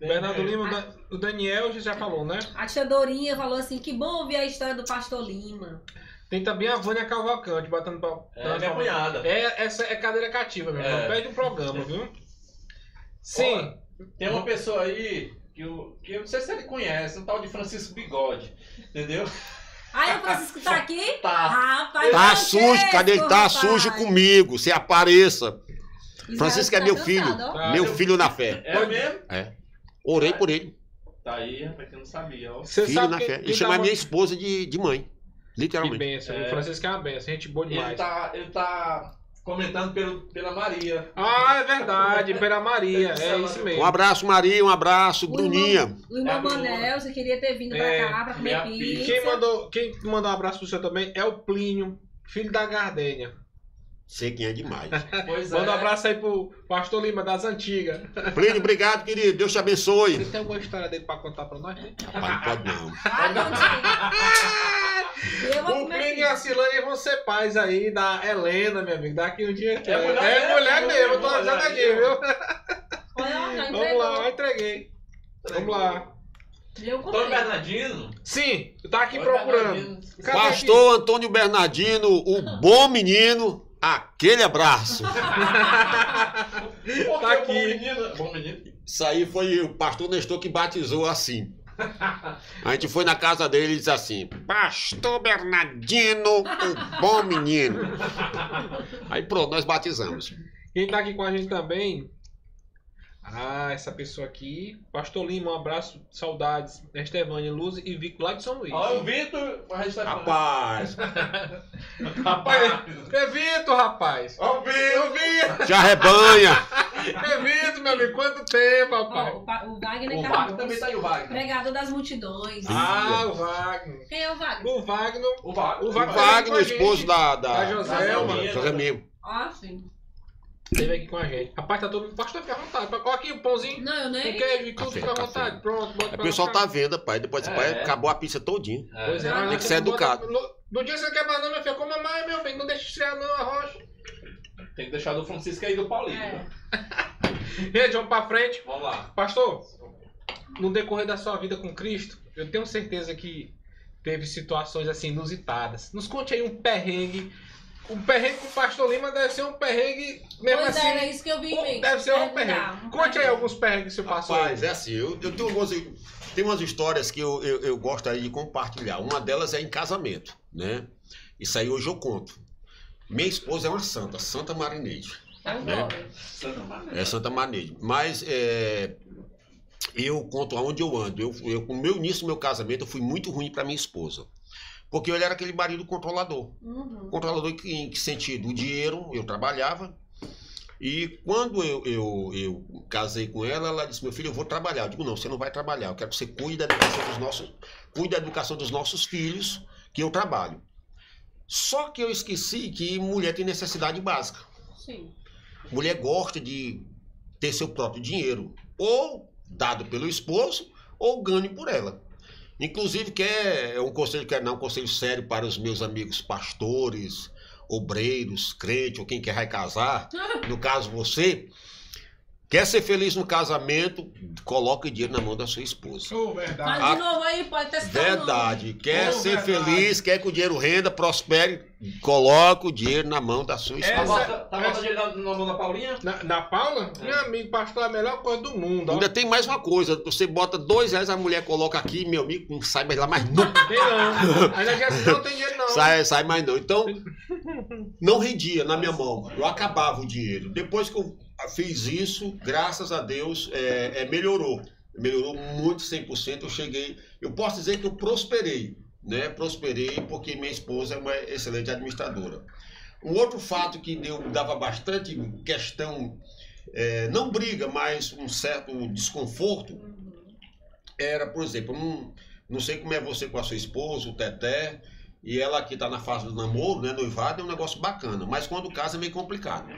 Bernardo Lima, o Dan- o Daniel já falou, né? A tia Dorinha falou assim: que bom ouvir a história do pastor Lima. Tem também a Vânia Cavalcante batendo pra. É, minha cunhada. É, essa é cadeira cativa, meu irmão. É. Pede um programa, viu? Sim. Tem uma pessoa aí que eu, que eu não sei se ele conhece, um tal de Francisco Bigode. Entendeu? Aí o Francisco tá aqui? Tá. Rapaz, Tá sujo, cadê ele? Tá rapaz. sujo comigo. Se apareça. Israel Francisco é tá meu filho. Tá. Meu filho na fé. É mesmo? Orei por ele. Tá aí, rapaz, que eu não sabia. Ó. Você Filho sabe na quem, fé. quem Ele chama tava- minha esposa de, de mãe. Que Literalmente. benção. É. O Francisco é uma benção. Gente boa Ele demais. tá, ele tá comentando pelo, pela Maria. Ah, é verdade. Pela Maria. É isso mesmo. Um abraço, Maria. Um abraço, O Bruninha. O irmão É. Manel, você queria ter vindo É, pra cá pra minha comer pizza. pizza. Quem mandou, quem mandou um abraço pro senhor também é o Plínio, filho da Gardênia. É demais. Pois Manda um é. abraço aí pro Pastor Lima das antigas. Plínio, obrigado, querido. Deus te abençoe. Ele tem alguma história dele pra contar pra nós? né? Rapaz, não pode não. Ah, não, O Plínio e a. Silane vão ser pais aí da Helena, meu amigo. Daqui um dia. É mulher é mesmo, mulher viu? mesmo, eu tô avisando aqui, viu? Olha, já Vamos lá, eu entreguei. Vamos lá. Antônio. Bernardino. Sim, tá aqui Antônio procurando. Pastor Antônio Bernardino, o bom menino, aquele abraço. Por que Tá aqui. Bom menino. Bom menino. Isso aí foi o pastor Nestor que batizou assim. A gente foi na casa dele e disse assim: Pastor Bernardino, o bom menino. Aí pronto, nós batizamos. Quem tá aqui com a gente também? Ah, essa pessoa aqui. Pastor Lima, um abraço, saudades. Estevânia Luz e Vico lá de São Luís. Ó, o Vitor. A gente tá. Rapaz, Rapaz, é Vitor, rapaz. Ó, o Vitor. já rebanha. É Vitor, meu amigo. Quanto tempo, Ó, rapaz. o, Pa- o Wagner O Wagner Cardoso, também tá aí, o Wagner. pregador das multidões. Ah, o Wagner. Quem é o Wagner? O Wagner. O Wagner. O O Wagner. Wagner, esposo da, da, Da Joselma. da Joselma. Ah, sim. Esteve aqui com a gente. Rapaz, tá todo mundo. Pastor, fica à vontade. Coloca aqui o pãozinho. Não, eu Com nem. queijo e tudo, fica à vontade. Pronto, bota O pra pessoal tá vendo, pai. Depois É. pai, acabou a pizza todinha. Pois é, Ah, mas tem que ser educado. No, no dia que você quer mais não, meu filho, coma mais, meu bem. Não deixa esfriar não, a rocha. Tem que deixar do Francisco aí do Paulinho. É. Gente, vamos pra frente. Vamos lá. Pastor, no decorrer da sua vida com Cristo, eu tenho certeza que teve situações assim inusitadas. Nos conte aí um perrengue. Um perrengue com o Pastor Lima deve ser um perrengue mesmo Pois assim. é, era isso que eu vi. Deve ser um Perguntar, perrengue. um Conte aí alguns perrengues que você passou. Rapaz, aí. é assim, eu, eu tenho, algumas, tem umas histórias que eu, eu, eu gosto aí de compartilhar. Uma delas é em casamento, né? Isso aí hoje eu conto. Minha esposa é uma santa, Santa Marineide. Né? Santa. É Santa Marineide. Mas é, eu conto aonde eu ando. Eu, eu, com o meu início do meu casamento, eu fui muito ruim para minha esposa. Porque eu era aquele marido controlador. Uhum. Controlador em que, em que sentido? O dinheiro, eu trabalhava. E quando eu, eu, eu casei com ela, ela disse, meu filho, eu vou trabalhar. Eu digo, não, você não vai trabalhar. Eu quero que você cuide da educação dos nossos, cuide da educação dos nossos filhos, que eu trabalho. Só que eu esqueci que mulher tem necessidade básica. Sim. Mulher gosta de ter seu próprio dinheiro, ou dado pelo esposo, ou ganho por ela. Inclusive, quer é um conselho, quer não, um conselho sério para os meus amigos pastores, obreiros, crente, ou quem quer casar, no caso você, quer ser feliz no casamento, coloque dinheiro na mão da sua esposa. Oh, verdade. Ah, de novo aí, pode testar Verdade. Quer Oh, ser verdade. feliz, quer que o dinheiro renda, prospere, coloque o dinheiro na mão da sua É, Tá esposa. botando tá botando ele na, na mão da Paulinha? Na, na Paula, meu amigo, pastor é a melhor coisa do mundo. ó. Ainda tem mais uma coisa, você bota dois reais, a mulher coloca aqui, meu amigo, não sai mais lá mais nunca. Tem não. Ainda já não tem dinheiro não. Sai, sai mais não. Então, não rendia na minha mão. Eu acabava o dinheiro. Depois que eu fiz isso, graças a Deus, é, é, melhorou. Melhorou muito 100%. Eu cheguei, eu posso dizer que eu prosperei, né? Prosperei porque minha esposa é uma excelente administradora. Um outro fato que deu, dava bastante questão é, não briga, mas um certo desconforto, era, por exemplo, não, não sei como é você com a sua esposa, o Teté, e ela aqui tá na fase do namoro, né, noivado, é um negócio bacana, mas quando casa é meio complicado.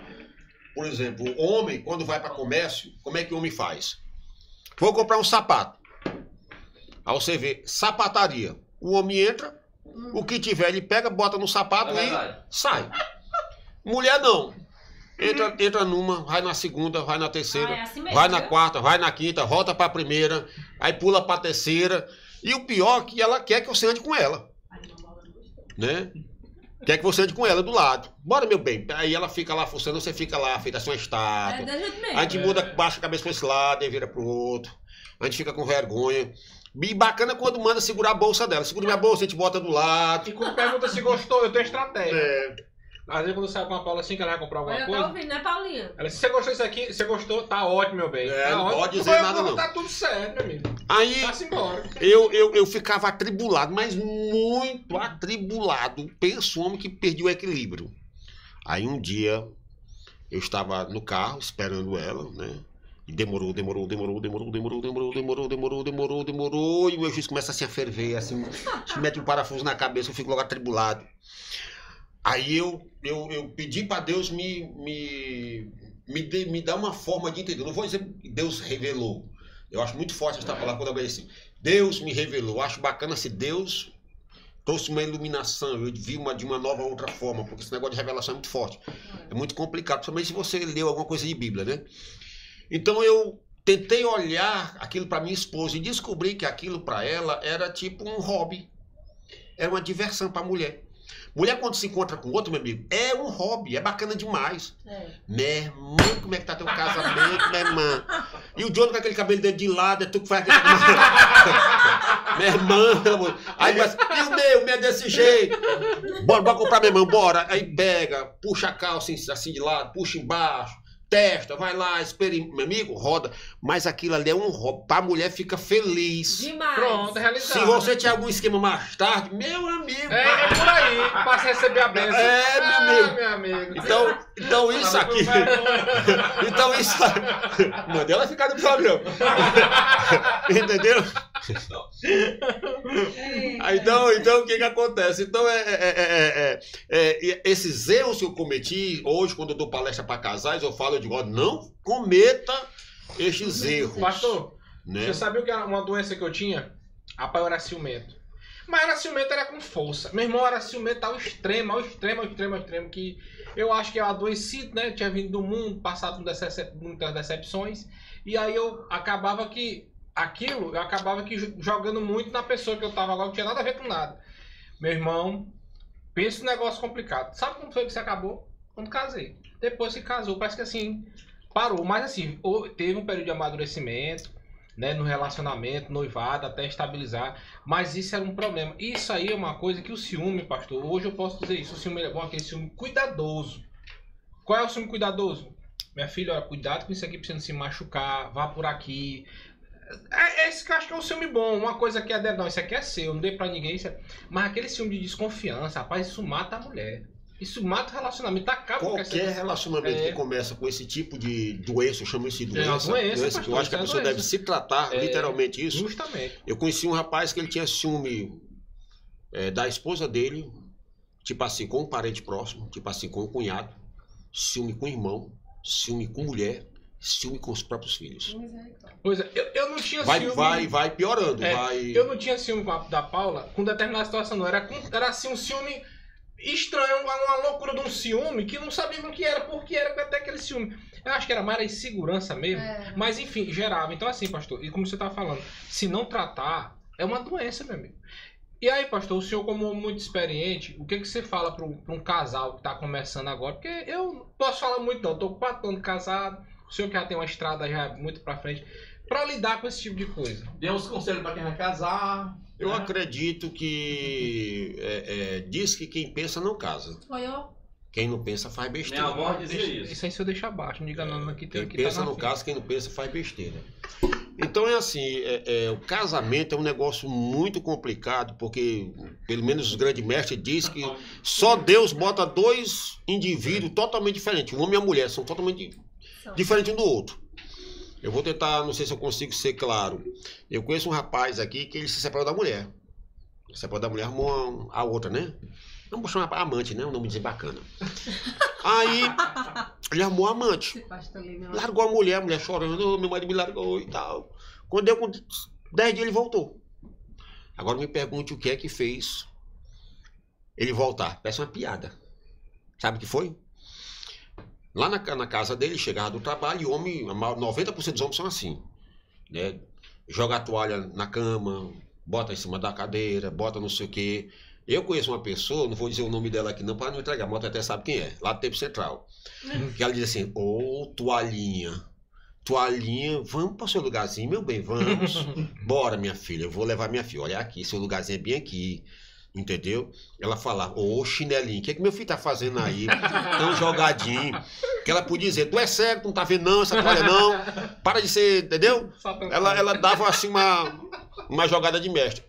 Por exemplo, o homem, quando vai para comércio, como é que o homem faz? Vou comprar um sapato. Aí você vê, sapataria. O homem entra, o que tiver ele pega, bota no sapato É e verdade. sai. Mulher não. Entra, entra numa, vai na segunda, vai na terceira, Ah, é assim vai na quarta, vai na quinta, volta pra primeira, aí pula pra terceira. E o pior é que ela quer que você ande com ela. Né? Quer que você ande com ela do lado. Bora, meu bem. Aí ela fica lá fuçando, você fica lá, feita assim uma É estátua. mesmo. A gente muda, baixa a cabeça pra esse lado e vira pro outro. A gente fica com vergonha. E bacana quando manda segurar a bolsa dela. Segura minha bolsa, a gente bota do lado. E quando pergunta se gostou, eu tenho estratégia. É, Às vezes quando eu saio com a Paula assim, que ela vai comprar alguma Olha, coisa. tá ouvindo, né, Paulinha? Ela disse, você gostou disso aqui? Você gostou? Tá ótimo, meu bem. É, tá não ótimo. pode dizer Eu- nada, não. Tá tudo certo, meu amigo. Aí embora. eu, eu, eu ficava atribulado, mas muito atribulado. Penso homem que perdi o equilíbrio. Aí um dia eu estava no carro esperando ela, né? E demorou, demorou, demorou, demorou, demorou, demorou, demorou, demorou, demorou, demorou. E o meu juiz começa assim a ferver, assim, se mete um parafuso na cabeça, eu fico logo atribulado. Aí eu, eu, eu pedi para Deus me, me, me, dê- me dar uma forma de entender. Eu Não vou dizer que Deus revelou. Eu acho muito forte essa palavra quando diz assim. Deus me revelou. Eu acho bacana se Deus trouxe uma iluminação. Eu vi uma de uma nova outra forma, porque esse negócio de revelação é muito forte. É muito complicado, principalmente se você leu alguma coisa de Bíblia, né? Então eu tentei olhar aquilo para minha esposa e descobri que aquilo para ela era tipo um hobby. Era uma diversão para mulher. Mulher, quando se encontra com outro, meu amigo, é um hobby, é bacana demais. É. Minha irmã, como é que tá teu casamento, minha irmã? E o John com aquele cabelo dele de lado, é tu que faz aquele. minha irmã. Aí, mas, e o meu, o meu é desse jeito. Bora, bora comprar, minha irmã, bora. Aí pega, puxa a calça assim, assim de lado, puxa embaixo, testa, vai lá, experimenta. Meu amigo, roda. Mas aquilo ali é um hobby. Pra mulher fica feliz. Demais. Pronto, é realizado. Se você tinha algum esquema mais tarde, meu amigo. É, é por aí, passa a receber a benção. É, meu Ah, amigo. meu amigo. Então, então isso Tava aqui. Então isso. Mandei ela ficar no programa. Entendeu? Então, então o que que acontece? Então, é, é- é- é- é- é- esses erros que eu cometi, hoje, quando eu dou palestra para casais, eu falo, eu digo, ó, não cometa estes erros. Pastor, Né? você sabia o que era uma doença que eu tinha? Rapaz, eu era ciumento. Mas era ciumento, era com força. Meu irmão era ciumento ao extremo, ao extremo, ao extremo, ao extremo, que eu acho que eu adoecido, né? Tinha vindo do mundo, passado por muitas decepções. E aí eu acabava que. Aquilo, eu acabava que jo- jogando muito na pessoa que eu tava lá, não tinha nada a ver com nada. Meu irmão, pensa um negócio complicado. Sabe como foi que você acabou? Quando casei. Depois que casou, parece que assim, parou. Mas assim, teve um período de amadurecimento, né? No relacionamento, noivado, até estabilizar. Mas isso era um problema. Isso aí é uma coisa que o ciúme, pastor, hoje eu posso dizer isso. O ciúme é bom, aquele ciúme cuidadoso. Qual é o ciúme cuidadoso? Minha filha, olha, cuidado com isso aqui pra você não se machucar, vá por aqui. É, é esse que eu acho que é um ciúme bom. Uma coisa que é dela, não, isso aqui é seu, não dê pra ninguém. Isso é... Mas aquele ciúme de desconfiança, rapaz, isso mata a mulher. Isso mata o relacionamento, acaba com essa- Qualquer relacionamento É. que começa com esse tipo de doença, eu chamo isso de É uma doença, doença, doença, que eu pastor, acho que a é pessoa doença. deve se tratar, É. literalmente isso. Justamente. Eu conheci um rapaz que ele tinha ciúme é, da esposa dele, tipo assim, com um parente próximo, tipo assim, com um cunhado, ciúme com o irmão, ciúme com mulher, ciúme com os próprios filhos. Pois é, eu, eu não tinha Vai, ciúme. vai, vai piorando, É, vai. Eu não tinha ciúme com a, da Paula com determinada situação, não. Era, com, era assim um ciúme estranho, uma, uma loucura de um ciúme que não sabiam o que era, por que era até aquele ciúme. Eu acho que era mais a insegurança mesmo. É. Mas enfim, gerava. Então, assim, pastor, e como você tá falando, se não tratar, é uma doença, meu amigo. E aí, pastor, o senhor, como muito experiente, o que, que você fala para um casal que tá começando agora? Porque eu não posso falar muito, não. Com quatro anos casado, o senhor que já tem uma estrada já muito pra frente, para lidar com esse tipo de coisa. Dê uns conselhos pra quem vai casar. Eu né? acredito que é, é, diz que quem pensa não casa. Foi eu? Quem não pensa faz besteira. Minha avó dizia Deixa- isso. Isso aí se eu deixar abaixo, não diga não, aqui tem Quem aqui pensa tá no caso, quem não pensa faz besteira. Então é assim, é- é, o casamento é um negócio muito complicado, porque pelo menos os grandes mestres dizem que só Deus bota dois indivíduos totalmente diferentes, o homem e a mulher, são totalmente diferente um do outro. Eu vou tentar, não sei se eu consigo ser claro. Eu conheço um rapaz aqui que ele se separou da mulher. Se separou da mulher, arrumou a outra, né? Vamos chamar amante, né? Um nome bacana. Aí, ele arrumou a amante. Largou a mulher, a mulher chorando, "Ô, meu marido me largou e tal. Quando deu com 10 dias, ele voltou. Agora me pergunte o que é que fez ele voltar. Parece uma piada. Sabe o que foi? Lá na, na casa dele, chegava do trabalho, e o homem, a maior- 90% dos homens são assim. Né? Joga a toalha na cama, bota em cima da cadeira, bota não sei o quê. Eu conheço uma pessoa, não vou dizer o nome dela aqui não, para não entregar, a moto até sabe quem é, lá do Tempo Central. Que ela diz assim, ô toalhinha, toalhinha, vamos para o seu lugarzinho, meu bem, vamos. Bora, minha filha, eu vou levar minha filha, olha aqui, seu lugarzinho é bem aqui. Entendeu? Ela fala, ô chinelinho, o que, que meu filho tá fazendo aí? Tão jogadinho. Que ela podia dizer, tu é cego, tu não tá vendo não, essa toalha não. Para de ser, entendeu? Ela, ela dava assim uma, uma jogada de mestre.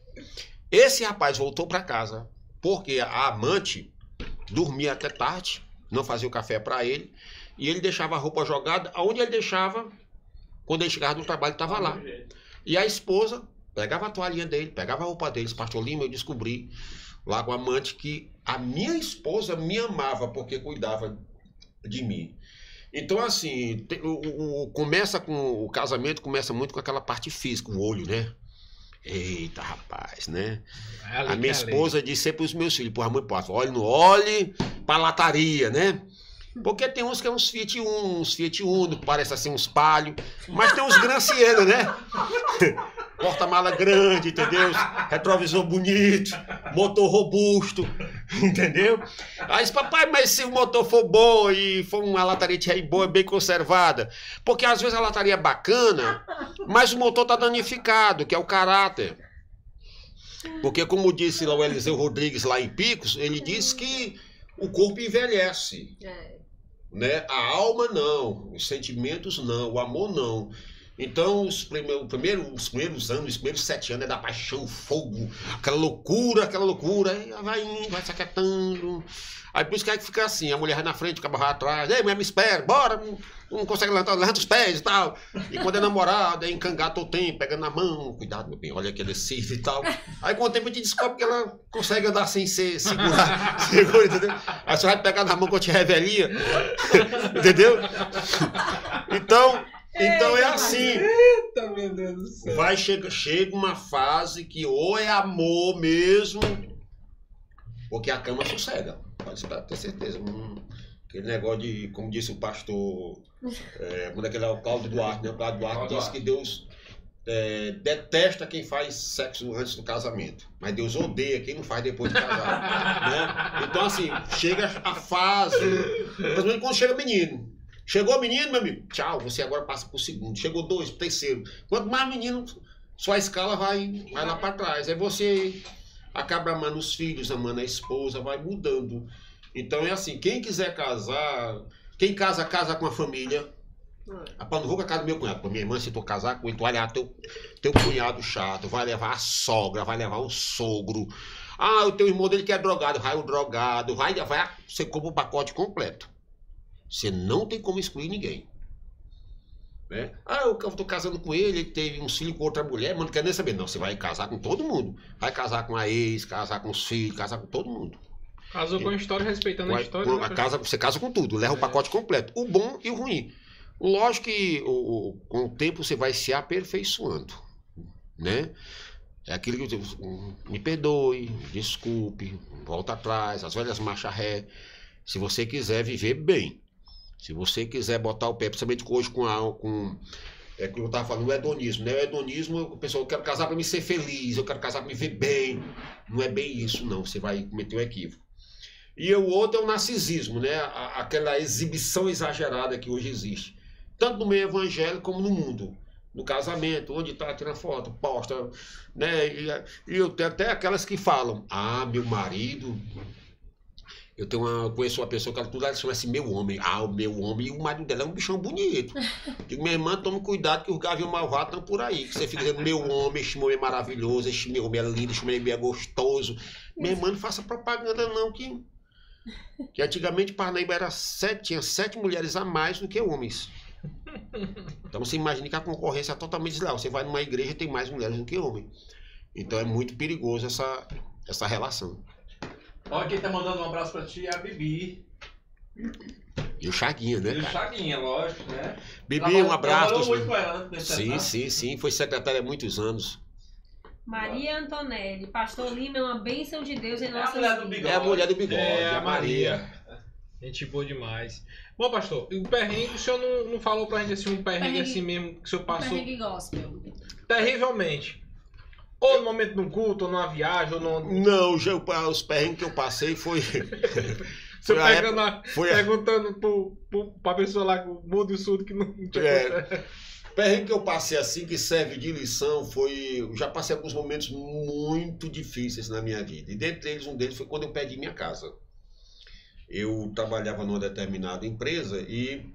Esse rapaz voltou para casa porque a amante dormia até tarde, não fazia o café para ele, e ele deixava a roupa jogada. Aonde ele deixava, quando ele chegava do trabalho, estava lá. E a esposa pegava a toalhinha dele, pegava a roupa deles. Pastor Lima, eu descobri lá com amante que a minha esposa me amava porque cuidava de mim. Então, assim, o, o- começa com o casamento, começa muito com aquela parte física, o olho, né? Eita, rapaz, né? A minha esposa diz sempre os meus filhos, porra, mãe, porra, olhe no olhe pra lataria, né? Porque tem uns que é uns Fiat Uno, uns Fiat Uno, parece assim uns palio, mas tem uns Grancielo, né? Porta-mala grande, entendeu? Retrovisor bonito, motor robusto, entendeu? Aí diz, papai, mas se o motor for bom e for uma lataria de rei boa, bem conservada, porque às vezes a lataria é bacana, mas o motor tá danificado, que é o caráter. Porque, como disse lá o Eliseu Rodrigues lá em Picos, ele disse que o corpo envelhece, É. né? A alma não, os sentimentos não, o amor não. Então, os primeiros, primeiro, os primeiros anos, os primeiros sete anos é da paixão, fogo, aquela loucura, aquela loucura, aí vai indo, vai se aquietando. Aí por isso que aí fica assim, a mulher vai na frente, o vai atrás, ei, mulher, me espera, bora, não, consegue levantar, levanta os pés e tal. E quando é namorada, é encangar todo o tempo, pegando na mão, cuidado, meu bem, olha que adesivo e tal. Aí com o tempo a gente descobre que ela consegue andar sem ser segurar, segura, entendeu? Aí você vai pegar na mão quando te revelia, entendeu? Então, então é assim. Tá, meu Deus do céu. Vai chega, chega uma fase que ou é amor mesmo, ou que a cama sossega. Pode ter certeza. Hum, aquele negócio de, como disse o pastor, é, quando aquele é o Cláudio Duarte, né? O Cláudio Duarte disse que Deus é, detesta quem faz sexo antes do casamento, mas Deus odeia quem não faz depois de casar. né? Então, assim, chega a fase, principalmente quando chega menino. Chegou o menino, meu amigo, tchau, você agora passa pro segundo. Chegou dois, pro terceiro. Quanto mais menino, sua escala vai, vai lá para trás. Aí você acaba amando os filhos, amando a esposa, vai mudando. Então é assim, quem quiser casar, quem casa, casa com a família. Rapaz, não vou com a casa do meu cunhado. Minha irmã, se tu casar com ele, tu vai levar teu, teu cunhado chato, vai levar a sogra, vai levar o sogro. Ah, o teu irmão dele que é drogado, vai o drogado, vai, vai, você compra o pacote completo. Você não tem como excluir ninguém. Né? Ah, eu tô casando com ele, ele teve uns filhos com outra mulher, mas não quer nem saber. Não, você vai casar com todo mundo. Vai casar com a ex, casar com os filhos, casar com todo mundo. Casou com a história, respeitando a história. né, a casa, você casa com tudo, leva o É. pacote completo. O bom e o ruim. Lógico que o, com o tempo você vai se aperfeiçoando. Né? É aquilo que eu digo, me perdoe, desculpe, volta atrás, as velhas marcha ré. Se você quiser viver bem, se você quiser botar o pé, principalmente hoje com a. Com, é que eu estava falando, o hedonismo, né? O hedonismo, o pessoal, eu quero casar para me ser feliz, eu quero casar para me ver bem. Não é bem isso, não. Você vai cometer um equívoco. E o outro é o narcisismo, né? Aquela exibição exagerada que hoje existe. Tanto no meio evangélico como no mundo. No casamento, onde está tirando foto, posta, né? E, e eu tenho até aquelas que falam, ah, meu marido. Eu tenho uma, conheço uma pessoa que ela tudo ela chama assim, meu homem. Ah, o meu homem, e o marido dela é um bichão bonito. Digo, minha irmã, tome cuidado que os gaviões malvados estão por aí. Que você fica dizendo, meu homem, este homem é maravilhoso, este meu homem é lindo, este homem é gostoso. Minha irmã, não faça propaganda, não, que que antigamente Parnaíba era sete, tinha sete mulheres a mais do que homens. Então você imagina que a concorrência é totalmente desleal. Você vai numa igreja tem mais mulheres do que homens. Então é muito perigoso essa, essa relação. Olha quem tá mandando um abraço pra ti é a Bibi. E o Chaguinha, né? E o? Chaguinha, lógico, né? Bibi, um abraço. Muito com ela, né? Sim, sim, sim. Foi secretária há muitos anos. Maria Antonelli, Pastor Lima é uma bênção de Deus em É a nossas mulher do vidas. bigode. É a mulher do bigode, É, a a Maria. Gente boa demais. Bom, pastor, e o perrengue, o senhor não, não falou pra gente assim, um perrengue, Perrengue- assim mesmo que o senhor passou Perrengue gospel. terrivelmente. Ou no momento de um culto, ou numa viagem, ou no. Não, já, os perrengues que eu passei foi. Você Foi pegando a- foi a- perguntando pro, pro, pra pessoa lá, o mudo e o surdo que não não tinha É. Perrengue que eu passei assim, que serve de lição, foi. Eu já passei alguns momentos muito difíceis na minha vida. E dentre eles, um deles foi quando eu perdi minha casa. Eu trabalhava numa determinada empresa e.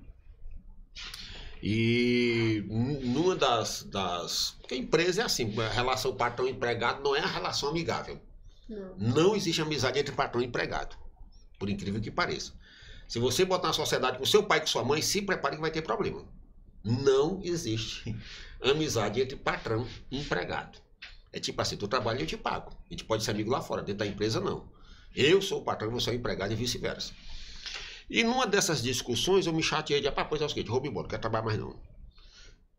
E numa das, das. Porque a empresa é assim, a relação patrão-empregado não é a relação amigável. Não. Não existe amizade entre patrão e empregado. Por incrível que pareça. Se você botar na sociedade com seu pai e com sua mãe, se prepare que vai ter problema. Não existe amizade entre patrão e empregado. É tipo assim, tu trabalha e eu te pago. A gente pode ser amigo lá fora, dentro da empresa não. Eu sou o patrão, você é o empregado e vice-versa. E numa dessas discussões eu me chateei de, pá, pois é o seguinte, rouba embora, não quero trabalhar mais não.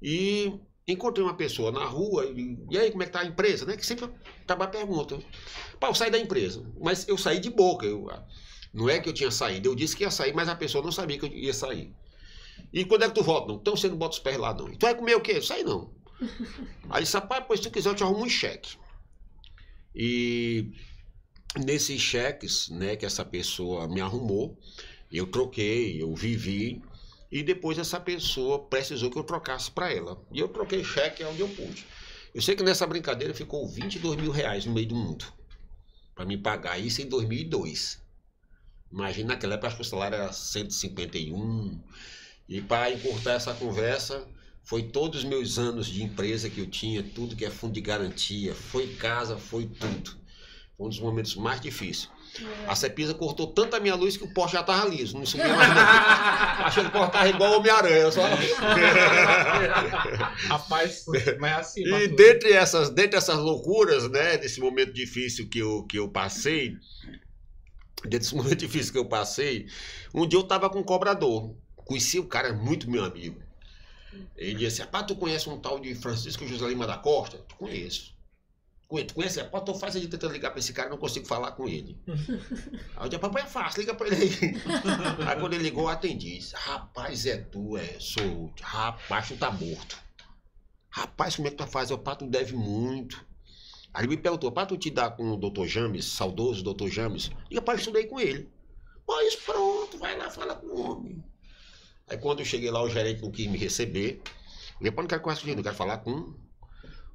E encontrei uma pessoa na rua, e, e aí como é que tá a empresa, né? Que sempre trabalha pergunta. Pá, eu saí da empresa, mas eu saí de boca. Eu, não é que eu tinha saído, eu disse que ia sair, mas a pessoa não sabia que eu ia sair. E quando é que tu volta? Não, então você não bota os pés lá não. E tu vai comer o quê? Sai não. Aí disse, rapaz, pois se tu quiser eu te arrumo um cheque. E nesses cheques, né, que essa pessoa me arrumou, eu troquei, eu vivi, e depois essa pessoa precisou que eu trocasse para ela. E eu troquei cheque onde eu pude. Eu sei que nessa brincadeira ficou 22 mil reais no meio do mundo. Para me pagar isso em 2002. Imagina naquela época acho que o salário era 151. E para encurtar essa conversa, foi todos os meus anos de empresa que eu tinha, tudo que é fundo de garantia, foi casa, foi tudo. Foi um dos momentos mais difíceis. A Cepisa cortou tanto a minha luz que o poste já tava liso, não subia mais não. Achei que o poste tava igual Homem-Aranha, só. Rapaz, mas assim, E dentre essas, dentre essas loucuras, né, desse momento difícil que eu, que eu passei, desse momento difícil que eu passei, um dia eu tava com um cobrador. Conheci o cara, muito meu amigo. Ele disse, rapaz, tu conhece um tal de Francisco José Lima da Costa? Tu conheço. Conhe- Tu conhece? Rapaz, tô faz de tentando ligar pra esse cara, não consigo falar com ele. aí eu disse, papai, é fácil, liga pra ele aí. aí quando ele ligou, eu atendi. Disse, rapaz, é tu, é, sou. Rapaz, tu tá morto. Rapaz, como é que tu faz? Pá, tu deve muito. Aí ele me perguntou, pá, tu te dá com o doutor James, saudoso doutor James? E rapaz, estudei com ele. Pois pronto, vai lá, fala com o homem. Aí quando eu cheguei lá, o gerente não quis me receber. Pô, não quero conversar com ele, não quero falar com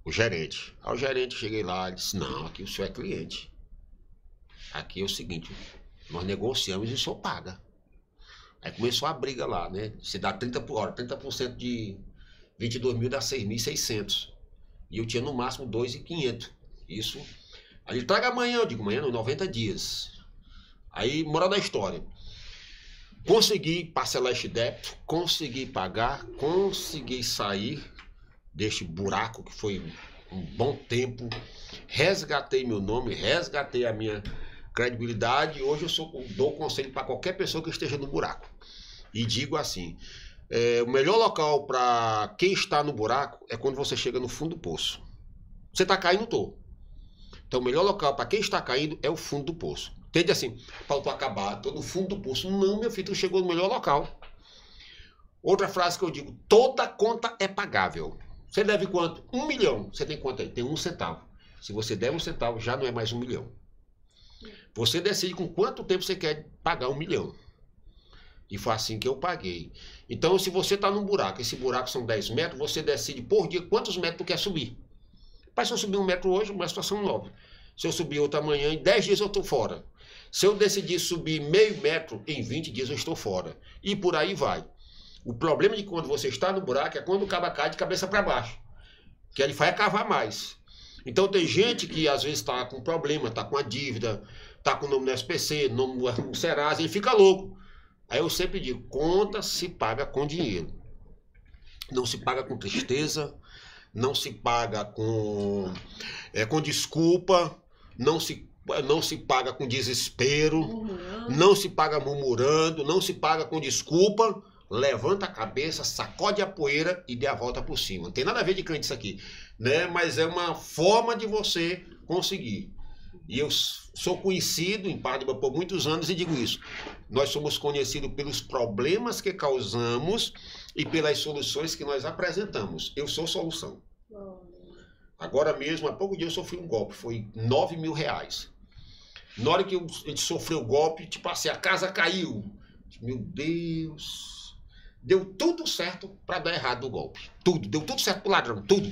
o gerente. Aí o gerente, cheguei lá, ele disse, não, aqui o senhor é cliente. Aqui é o seguinte, nós negociamos e o senhor paga. Aí começou a briga lá, né? Você dá 30 por hora, 30% de 22 mil dá 6.600. E eu tinha no máximo 2.500. Isso. Aí ele traga amanhã, eu digo, amanhã não, 90 dias. Aí, moral da história. Consegui parcelar este débito, consegui pagar, consegui sair deste buraco que foi um bom tempo. Resgatei meu nome, resgatei a minha credibilidade. Hoje eu sou, dou conselho para qualquer pessoa que esteja no buraco. E digo assim: é, o melhor local para quem está no buraco é quando você chega no fundo do poço. Você está caindo, tô. Então, o melhor local para quem está caindo é o fundo do poço. Entende assim? Faltou acabar, tô no fundo do poço. Não, meu filho, tu chegou no melhor local. Outra frase que eu digo: toda conta é pagável. Você deve quanto? Um milhão. Você tem quanto aí? Tem um centavo. Se você der um centavo, já não é mais um milhão. Você decide com quanto tempo você quer pagar um milhão. E foi assim que eu paguei. Então, se você está num buraco, esse buraco são 10 metros, você decide por dia quantos metros tu quer subir. Mas se eu subir um metro hoje, uma situação nova. Se eu subir outro amanhã, em 10 dias eu estou fora. Se eu decidir subir meio metro, em 20 dias eu estou fora. E por aí vai. O problema de quando você está no buraco é quando o cabo cai de cabeça para baixo. Que ele vai cavar mais. Então tem gente que às vezes está com problema, está com a dívida, está com o nome no SPC, nome no Serasa, ele fica louco. Aí eu sempre digo, conta se paga com dinheiro. não se paga com tristeza, não se paga com, é, com desculpa, não se, não se paga com desespero, Murmurando. não se paga murmurando, não se paga com desculpa. Levanta a cabeça, sacode a poeira e dê a volta por cima. Não tem nada a ver de crente isso aqui, né? Mas é uma forma de você conseguir. E eu sou conhecido em Pardiba por muitos anos e digo isso. Nós somos conhecidos pelos problemas que causamos e pelas soluções que nós apresentamos. Eu sou solução. Agora mesmo, há pouco dia eu sofri um golpe, foi 9 mil reais. Na hora que eu- a gente sofreu o golpe, tipo assim, a casa caiu. Meu Deus. Deu tudo certo para dar errado o golpe. Tudo, deu tudo certo pro ladrão, tudo.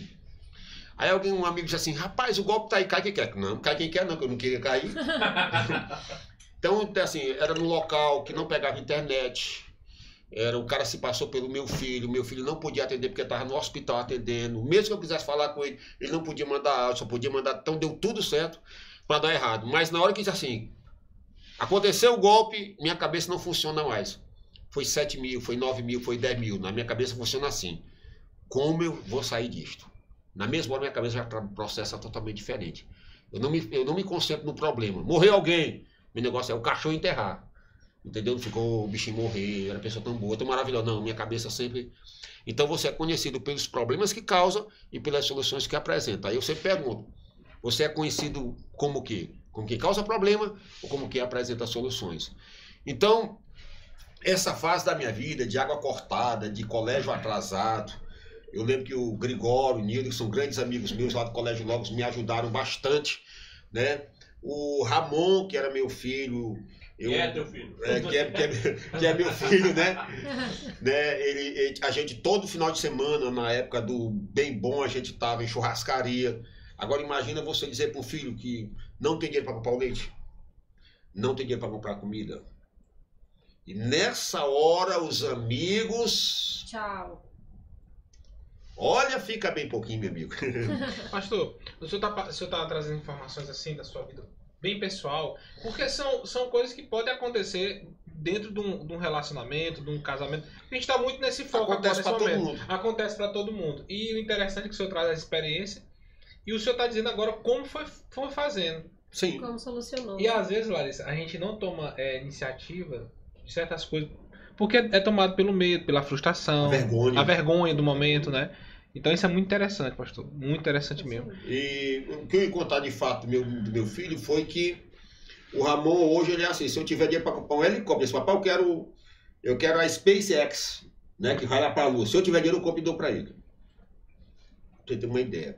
Aí alguém, um amigo disse assim, rapaz, o golpe tá aí, cai quem quer. Não, cai quem quer não, que eu não queria cair. então, assim, era num local que não pegava internet. Era, o cara se passou pelo meu filho, meu filho não podia atender porque estava no hospital atendendo. Mesmo que eu quisesse falar com ele, ele não podia mandar áudio, só podia mandar. Então deu tudo certo para dar errado. Mas na hora que disse assim, aconteceu o golpe, minha cabeça não funciona mais. Foi 7 mil, foi 9 mil, foi 10 mil. Na minha cabeça funciona assim. Como eu vou sair disto? Na mesma hora minha cabeça já processa totalmente diferente. Eu não, me, eu não me concentro no problema. Morreu alguém. Meu negócio é o cachorro enterrar. Entendeu? Não ficou o bichinho morrer, era pessoa tão boa, tão maravilhosa. Não, minha cabeça sempre. Então você é conhecido pelos problemas que causa e pelas soluções que apresenta. Aí eu sempre pergunto: você é conhecido como quê? Como quem causa problema ou como quem apresenta soluções? Então, essa fase da minha vida, de água cortada, de colégio atrasado, eu lembro que o Gregório, o Nildo, que são grandes amigos meus lá do Colégio Logos, me ajudaram bastante, né? O Ramon, que era meu filho, eu, Quem é teu filho? é, que, é, que, é, que é meu filho, né? né? Ele, ele- a gente, todo final de semana, na época do bem bom, a gente tava em churrascaria. Agora imagina você dizer para um filho que não tem dinheiro para comprar o leite, não tem dinheiro para comprar comida. E nessa hora, os amigos. Tchau. Olha, fica bem pouquinho, meu amigo. Pastor, o senhor está tá trazendo informações assim da sua vida bem pessoal, porque são, são coisas que podem acontecer dentro de um, de um relacionamento, de um casamento. A gente está muito nesse foco Acontece agora para nesse todo momento. mundo. Acontece para todo mundo. E o interessante é que o senhor traz a experiência e o senhor está dizendo agora como foi, foi fazendo. Sim. Como solucionou? E às vezes, Larissa, a gente não toma é, iniciativa de certas coisas porque é tomado pelo medo, pela frustração, A vergonha. a vergonha do momento, né? Então isso é muito interessante, pastor. Muito interessante mesmo. E o que eu ia contar de fato meu, do meu filho foi que o Ramon hoje ele é assim, se eu tiver dinheiro para comprar um helicóptero, esse papai eu quero eu quero a SpaceX, né, que vai lá para a Lua. Se eu tiver dinheiro eu compro e dou para ele. Pra você ter uma ideia.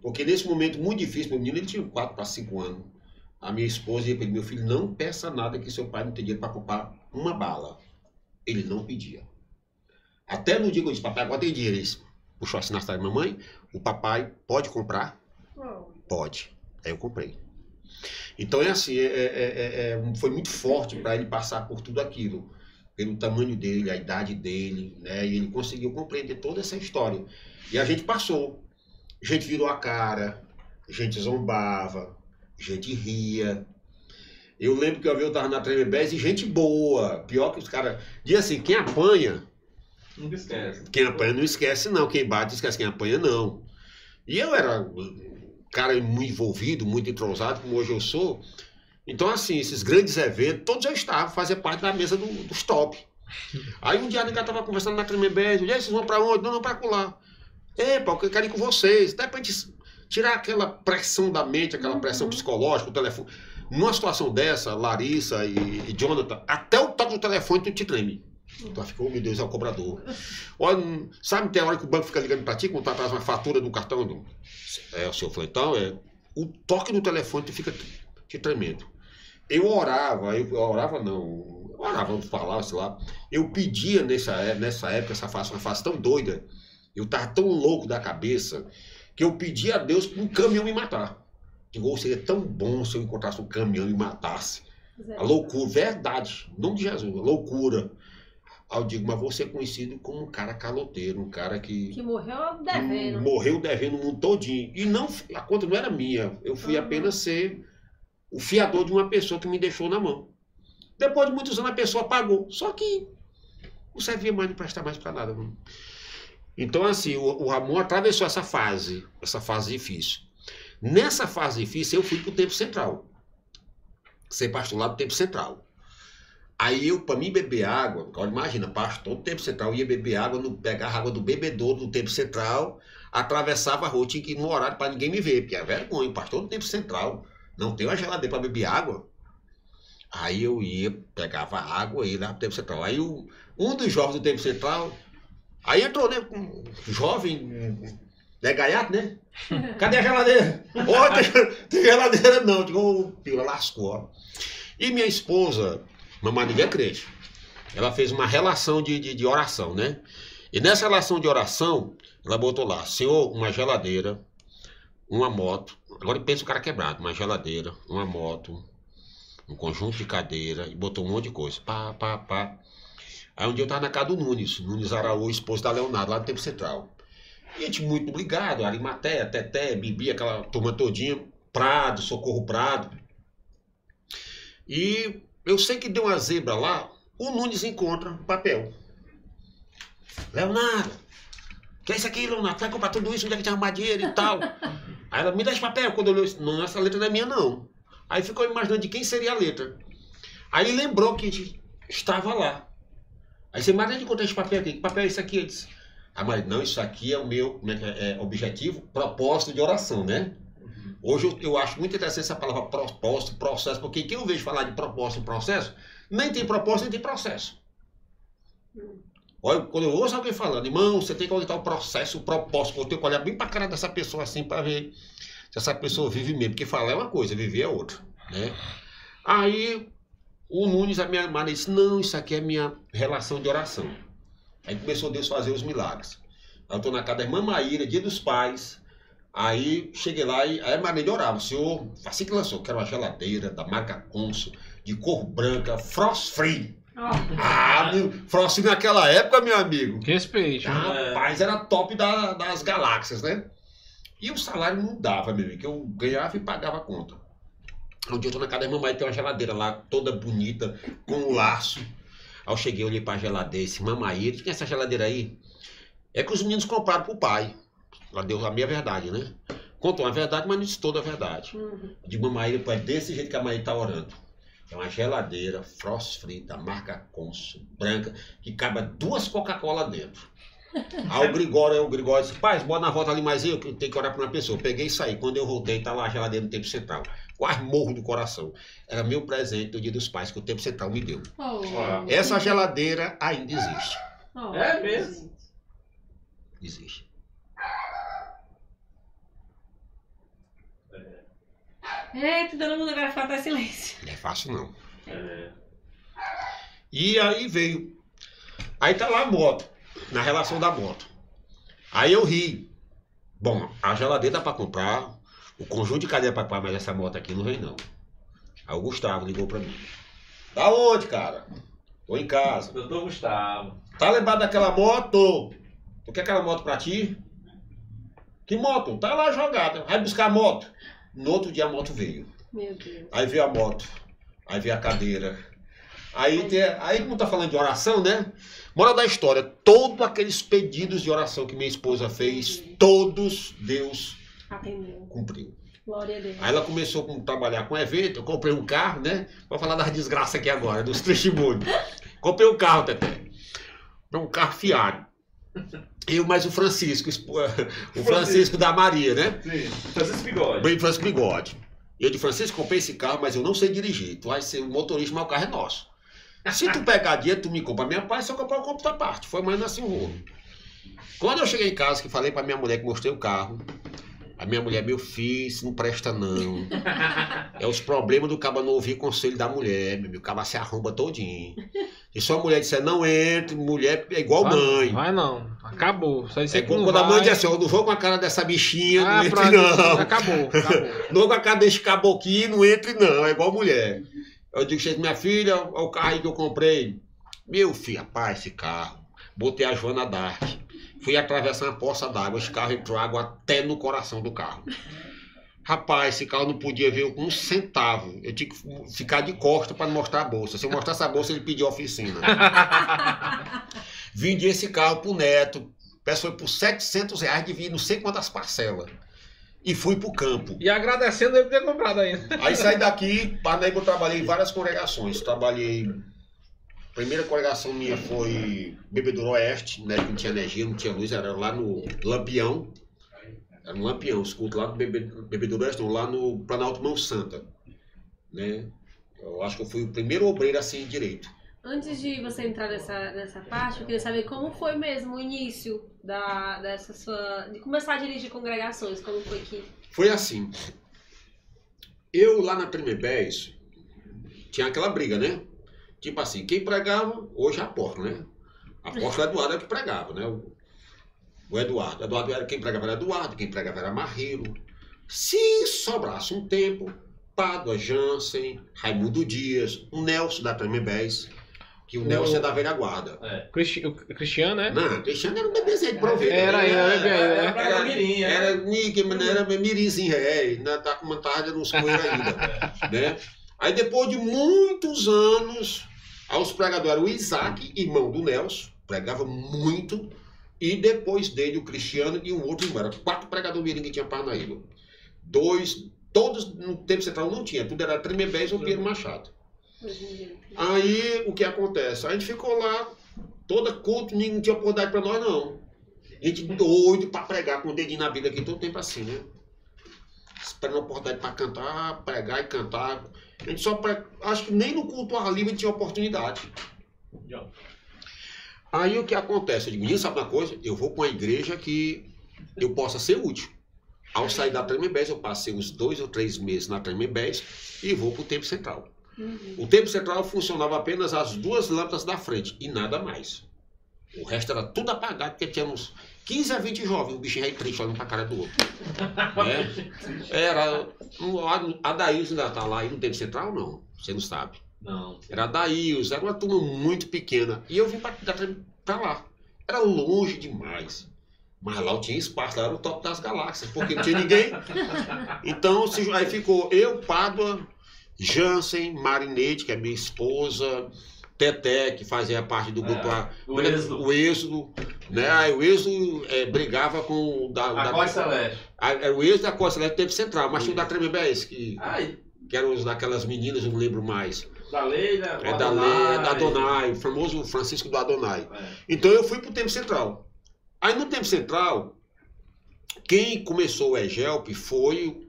Porque nesse momento muito difícil, meu menino ele tinha 4 para 5 anos. A minha esposa ia ele, meu filho, não peça nada que seu pai não tem dinheiro para comprar uma bala. Ele não pedia. Até no dia que eu disse, papai, agora tem dinheiro. Ele disse, puxou a sinastra da mamãe, o papai pode comprar? Oh, Pode. Aí eu comprei. Então é assim, é- é- é- é- foi muito forte para ele passar por tudo aquilo. Pelo tamanho dele, a idade dele, né? E ele conseguiu compreender toda essa história. E a gente passou. A gente virou a cara, a gente zombava, a gente ria. Eu lembro que uma vez eu tava na Tremebés e gente boa. Pior que os caras. Diz assim, quem apanha, Nunca esquece. quem apanha não esquece, não. Quem bate esquece, quem apanha não. E eu era um cara muito envolvido, muito entrosado, como hoje eu sou. Então, assim, esses grandes eventos, todos eu estava, fazia parte da mesa do, dos top. Aí um dia a Nica tava conversando na Tremembés, e aí vocês vão pra onde? Não, não, pra colar. Epa, eu quero ir com vocês. Até pra gente tirar aquela pressão da mente, aquela pressão psicológica, o telefone. Numa situação dessa, Larissa e, e Jonathan, até o toque do telefone tu te treme. Tu ficou, meu Deus, é o cobrador. Olha, sabe, tem hora que o banco fica ligando pra ti quando tu atrás uma fatura do cartão do. É, o seu Flantão, é. O toque do telefone tu fica te tremendo. Eu orava, eu, orava não, eu orava, eu falava, sei lá. Eu pedia nessa, é- nessa época, essa fase, uma fase tão doida, eu tava tão louco da cabeça, que eu pedia a Deus para um caminhão me matar. Digo, "Oh, seria tão bom se eu encontrasse um caminhão e me matasse. A loucura, verdade, em nome de Jesus, loucura. Digo, mas você é conhecido como um cara caloteiro, um cara que, Que morreu devendo. morreu devendo o mundo todinho. E não, a conta não era minha, eu fui Uhum. apenas ser o fiador de uma pessoa que me deixou na mão. Depois de muitos anos a pessoa pagou, só que não servia mais, não presta mais para nada. Não. Então, assim, o, o Ramon atravessou essa fase, essa fase difícil. Nessa fase difícil, eu fui pro tempo central. Ser pastor lá do tempo central. Aí eu, para mim beber água, agora imagina, pastor do tempo central, ia beber água, no, pegar água do bebedouro do tempo central, atravessava a rua, tinha que ir no horário para ninguém me ver, porque é vergonha, pastor do tempo central, não tem uma geladeira para beber água. Aí eu ia, pegava água e ia lá pro tempo central. Aí o, um dos jovens do tempo central, aí entrou, né, um jovem, né, gaiato, né? Cadê a geladeira? Ó, tem, tem geladeira não, digo, pila, lascou, ó. E minha esposa, Mamãe ninguém é crente. Ela fez uma relação de, de, de, oração, né? E nessa relação de oração, ela botou lá, Senhor, uma geladeira, uma moto. Agora pensa o cara quebrado, uma geladeira, uma moto, um conjunto de cadeira, e botou um monte de coisa. Pá, pá, pá. Aí um dia eu tava na casa do Nunes, Nunes Araújo, esposo da Leonardo, lá no Tempo Central. Gente muito obrigado, Arimaté, Teté, Bibi, aquela turma todinha, Prado, Socorro Prado. E eu sei que deu uma zebra lá, o Nunes encontra o papel. Leonardo, que é isso aqui, Leonardo? Vai comprar tudo isso, onde é que arrumar dinheiro e tal? Aí ela me dá esse papel. Quando eu li, não, essa letra não é minha, não. Aí ficou imaginando de quem seria a letra. Aí lembrou que estava lá. Aí você, mas onde encontrou esse papel aqui? Que papel é esse aqui? Eu disse, ah, mas não, isso aqui é o meu é, é, objetivo, propósito de oração, né? Hoje eu, eu, acho muito interessante essa palavra propósito, processo, porque quem eu vejo falar de propósito e processo, nem tem propósito, nem tem processo. Olha, quando eu ouço alguém falando, irmão, você tem que aumentar o processo, o propósito, eu tenho que olhar bem pra cara dessa pessoa assim para ver se essa pessoa vive mesmo, porque falar é uma coisa, viver é outra, né? Aí o Nunes, a minha irmã, disse, não, isso aqui é minha relação de oração. Aí começou Deus fazer os milagres. Eu estou na casa da irmã Maíra, dia dos pais, Aí cheguei lá e aí a melhorava. O senhor, assim que lançou, quero uma geladeira da marca Consul, de cor branca, frost free. Oh. Ah, meu, Frost naquela época, meu amigo. Respeite. Rapaz, era top da, das galáxias, né? E o salário não dava, meu amigo, que eu ganhava e pagava a conta. Um dia eu tô na casa da mamãe, tem uma geladeira lá, toda bonita, com um laço. Aí eu cheguei, olhei pra geladeira, esse mamãe, tem essa geladeira aí? É que os meninos compraram pro pai. Ela deu a minha verdade, né? Contou a verdade, mas não disse toda a verdade. Uhum. De uma maneira, é desse jeito que a mãe está orando. É uma geladeira frost free da marca Consul, branca, que cabe duas Coca-Cola dentro. Aí o Gregório, o Gregório disse, pai, bota na volta ali mais eu, que tem que orar para uma pessoa. Eu peguei e saí. Quando eu voltei, tá lá a geladeira no tempo central. Quase morro do coração. Era meu presente do dia dos pais que o tempo central me deu. Oh. Essa geladeira ainda existe. Oh. É mesmo? Existe. Eita, todo mundo vai ficar até silêncio. Não é fácil não. É. E aí veio. Aí tá lá a moto, na relação da moto. Aí eu ri. Bom, a geladeira dá pra comprar, o conjunto de cadeira pra comprar, mas essa moto aqui não vem não. Aí o Gustavo ligou pra mim. Da onde, cara? Tô em casa. Doutor Gustavo. Tá lembrado daquela moto? Tu quer aquela moto pra ti? Que moto? Tá lá jogada. Vai buscar a moto. No outro dia a moto veio. Meu Deus. Aí veio a moto. Aí veio a cadeira. Aí, tem, aí como tá falando de oração, né? Moral da história, todos aqueles pedidos de oração que minha esposa fez, todos Deus Atendeu. cumpriu. Glória a Deus. Aí ela começou a trabalhar com evento, eu comprei um carro, né? Vou falar das desgraças aqui agora, dos testemunhos. comprei um carro, Tete. Um carro fiado. Eu mais o Francisco, o Francisco da Maria, né? Sim, Francisco Bigode. Bem, Francisco Bigode. Eu de Francisco comprei esse carro, mas eu não sei dirigir. Tu vai ser o motorista, mas o carro é nosso. Se tu pegar dinheiro, tu me compra. Minha pai só comprou o compro da parte. Foi mais assim o rolo. Quando eu cheguei em casa, que falei pra minha mulher que mostrei o carro, a minha mulher, meu filho, isso não presta não. É os problemas do cabo não ouvir conselho da mulher, meu. O cabo se arromba todinho. E só a mulher disser, não entre, mulher é igual vai, mãe. Vai não, acabou. Só isso é quando vai. a mãe diz assim, eu não vou com a cara dessa bichinha, ah, não entre não. Acabou, acabou. Não com a cara desse caboquinho, não entre não, é igual mulher. Eu digo, minha filha, o carro aí que eu comprei. Meu filho, rapaz, esse carro. Botei a Joana Dark. Fui atravessar uma poça d'água, esse carro entrou água até no coração do carro. Rapaz, esse carro não podia ver um centavo. Eu tinha que ficar de costa para mostrar a bolsa. Se eu mostrasse a bolsa, ele pediu oficina. Vendi esse carro pro neto. peça foi por 700 reais, dividi não sei quantas parcelas. E fui pro campo. E agradecendo ele ter comprado ainda. Aí saí daqui, Parnaíba eu trabalhei em várias congregações. Trabalhei. A primeira congregação minha foi Bebedouro Oeste, né? Que não tinha energia, não tinha luz, era lá no Lampião. Era no Lampião, os cultos lá do Bebe- Bebedouro Oeste, não, lá no Planalto Mão Santa. Né? Eu acho que eu fui o primeiro obreiro assim direito. Antes de você entrar nessa, nessa parte, eu queria saber como foi mesmo o início da, dessa sua. de começar a dirigir congregações, como foi que. Foi assim. Eu lá na Tremebés tinha aquela briga, né? Tipo assim, quem pregava, hoje é apóstolo, né? Apóstolo Eduardo é que pregava, né? O, o Eduardo. Eduardo era quem pregava era Eduardo, quem pregava era Marreiro. Se sobrasse um tempo, Pádua, Jansen, Raimundo Dias, o Nelson da Tremebés, que o O- Nelson é da velha guarda. Cristi- o Cristiano, né? Não, Cristiano era um bebezinho de proveito. Era, né? era, era, né? pra era, mirim, é. Era Nick, mas não era Mirizinho, é, ainda tá com uma tarde nos coelhos ainda, né? Aí depois de muitos anos, aos pregadores, o Isaac, irmão do Nelson, pregava muito, e depois dele o Cristiano e um outro irmão, era quatro pregadores mirim que tinha Parnaíba. Dois, todos no tempo central não tinha, tudo era Tremebés ou Pedro Machado. Aí o que acontece? A gente ficou lá, toda culto, ninguém tinha oportunidade pra nós, não. A gente doido pra pregar com o dedinho na Bíblia aqui todo tempo assim, né? Esperando a oportunidade pra cantar, pregar e cantar. A gente só pre... Acho que nem no culto ar livre tinha oportunidade. Aí o que acontece? Eu digo, menino, sabe uma coisa? Eu vou pra uma igreja que eu possa ser útil. Ao sair da Tremembés, eu passei uns dois ou três meses na Tremembés e vou pro tempo central. Uhum. O tempo central funcionava apenas as duas lâmpadas da frente e nada mais. O resto era tudo apagado, porque tinha uns 15 a 20 jovens, o bichinho aí triste olhando pra cara do outro. né? Era. o Ad- Adaílson ainda tá lá aí no tempo central, não. Você não sabe. Não. Era Adaílson, era uma turma muito pequena. E eu vim pra, pra lá. Era longe demais. Mas lá eu tinha espaço, lá era o top das galáxias, porque não tinha ninguém. Então, se- aí ficou eu, Pádua, Jansen, Marinete, que é minha esposa, Teté, que fazia parte do grupo É, lá. o Êxodo. O Êxodo, né? Aí o Êxodo é, brigava com o da, A da- Costa Celeste. a- era o Êxodo da Costa Leste tempo central, mas tinha o da Tremembés, que, Ai, que eram os daquelas meninas, eu não lembro mais. da Leila. É da Lei, é da Adonai, o famoso Francisco do Adonai. É. Então eu fui pro tempo central. Aí no tempo central, quem começou o EGELP foi,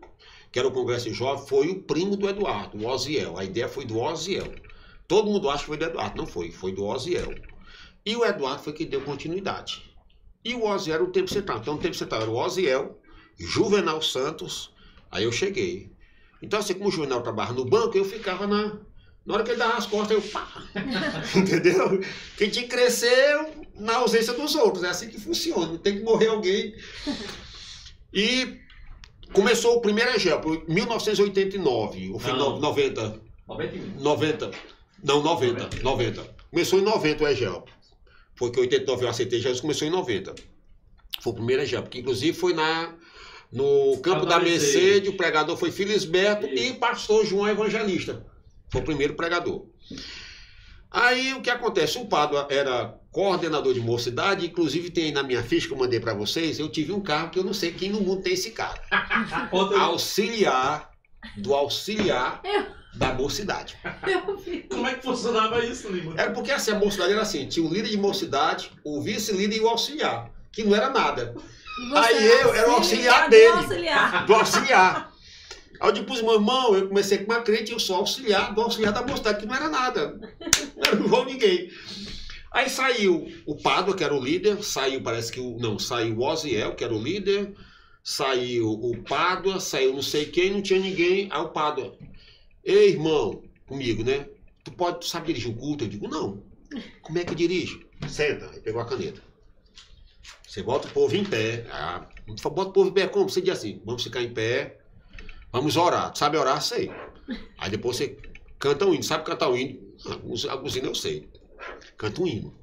que era o Congresso de Jovem, foi o primo do Eduardo, o Oziel. A ideia foi do Oziel. Todo mundo acha que foi do Eduardo, não foi, foi do Oziel. E o Eduardo foi que deu continuidade. E o Oziel era o tempo central. Então o tempo central era o Oziel, Juvenal Santos, aí eu cheguei. Então assim, como o Juvenal trabalhava no banco, eu ficava na... Na hora que ele dava as costas, eu pá! Entendeu? Quem tinha que crescer na ausência dos outros. É assim que funciona. Não tem que morrer alguém. E começou o primeiro EGEL, em 1989, ou foi Não. no- 90, 91. 90, não, 90, 90. Começou em 90 o EGEL. Foi que em 89 eu aceitei Jesus, começou em 90. Foi o primeiro EGEL, porque inclusive foi na, no Campo da Mercedes. O pregador foi Filisberto e pastor João Evangelista. Foi o primeiro pregador. Aí o que acontece? O Pádua era coordenador de mocidade, inclusive tem aí na minha ficha que eu mandei para vocês, eu tive um carro que eu não sei quem no mundo tem esse carro. Auxiliar do auxiliar da mocidade. Como é que funcionava isso, Lima? Era porque assim, a mocidade era assim, tinha o líder de mocidade, o vice-líder e o auxiliar, que não era nada. Aí eu era o auxiliar dele. auxiliar. Do auxiliar. Aí eu depois, meu irmão, eu comecei com uma crente, eu sou auxiliar do auxiliar da mocidade, que não era nada. Não era igual ninguém. Aí saiu o Pádua, que era o líder, saiu, parece que o. Não, saiu o Oziel, que era o líder, saiu o Pádua, saiu não sei quem, não tinha ninguém. Aí o Pádua, ei, irmão, comigo, né? Tu pode, tu sabe dirigir um culto? Eu digo, não. Como é que eu dirijo? Senta, aí pegou a caneta. Você bota o povo em pé. Ah, bota o povo em pé como? Você diz assim, vamos ficar em pé, vamos orar. Tu sabe orar? Sei. Aí depois você canta um hino. Sabe cantar um hino? Alguns, alguns hinos eu sei. Canta um hino.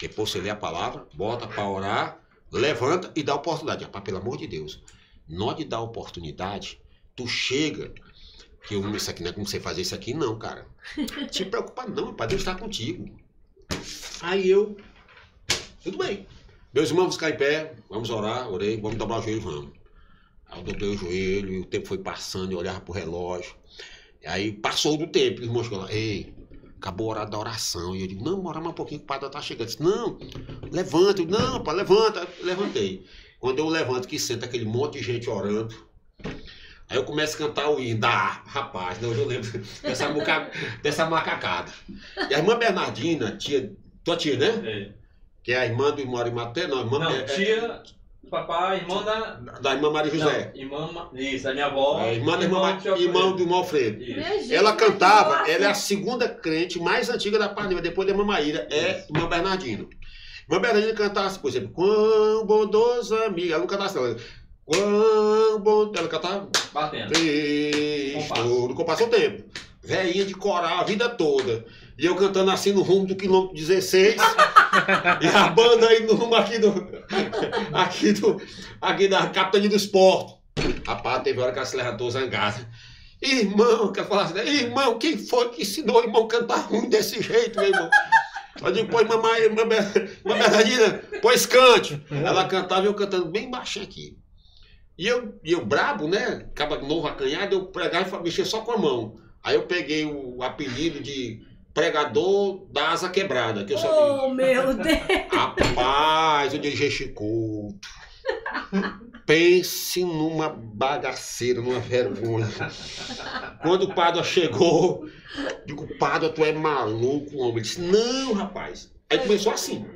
Depois você lê a palavra, bota para orar, levanta e dá oportunidade. Rapaz, pelo amor de Deus, não de dar oportunidade, tu chega, que eu, isso aqui não é como você fazer isso aqui, não, cara. Te preocupa não, para Deus estar contigo. Aí eu, tudo bem. Meus irmãos, vamos ficar em pé, vamos orar, orei, vamos dobrar o joelho, vamos. Aí eu dobrei o joelho e o tempo foi passando, eu olhava pro relógio. Aí passou do tempo, os irmãos falaram, ei, acabou a hora da oração. E eu digo, não, bora mais um pouquinho, que o padre tá chegando. Eu disse, não, levanta. Eu, não, pai, levanta. Eu levantei. Quando eu levanto, que senta aquele monte de gente orando. Aí eu começo a cantar o hino da. Rapaz, né, hoje eu lembro dessa, muca, dessa macacada. E a irmã Bernardina, tia, tua tia, né? É. Que é a irmã do Imório Materno, não, a irmã Não, é- é- tia, papai, irmã da. da irmã Maria José. Não, irmã. Isso, a minha avó. É, irmã da irmã, do irmão Alfredo. do irmão Alfredo. Isso. Ela cantava, ela é a segunda crente mais antiga da Parnima, depois da irmã Maíra, é irmã Bernardino. Irmã Bernardino cantasse, por exemplo, Quão bondoso amigo. Ela não cantasse, não. Quão bom. Ela cantava. Batendo. Compasso. No compasso ao tempo. Veinha de coral a vida toda. E eu cantando assim no rumo do quilômetro 16. e a banda aí no rumo aqui do. Aqui do. Aqui da capitania dos portos. Rapaz, teve hora que ela se levantou zangada. Irmão, quer falar assim, irmão, quem foi que ensinou o irmão a cantar ruim desse jeito, meu irmão? Eu digo, pô, mamãe, irmã Bernardina, pois cante. Ela cantava e eu cantando bem baixinho aqui. E eu, e eu brabo, né? Acaba novo acanhado, eu pregava e mexia só com a mão. Aí eu peguei o apelido de pregador da asa quebrada, que eu só Oh, meu Deus. Rapaz, eu dirigi culto. Pense numa bagaceira, numa vergonha. Quando o padre chegou, digo, padre, tu é maluco, homem. Ele disse, não, rapaz. Aí começou assim.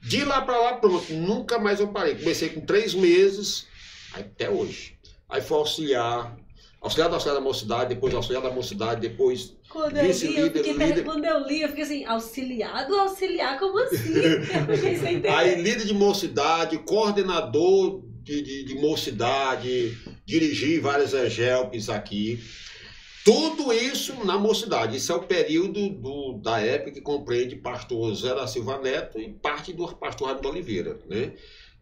De lá pra lá, pronto, nunca mais eu parei. Comecei com três meses, até hoje. Aí foi auxiliar, auxiliar da auxiliar da mocidade, depois auxiliar da mocidade, depois Quando eu li, eu Vice-líder, fiquei líder. quando eu li, eu fiquei assim, auxiliado, auxiliar, como assim? Aí, líder de mocidade, coordenador de, de, de mocidade, dirigi vários EGELPs aqui. Tudo isso na mocidade. Isso é o período do, da época que compreende pastor Zé da Silva Neto e parte do pastor Raimundo Oliveira. Né?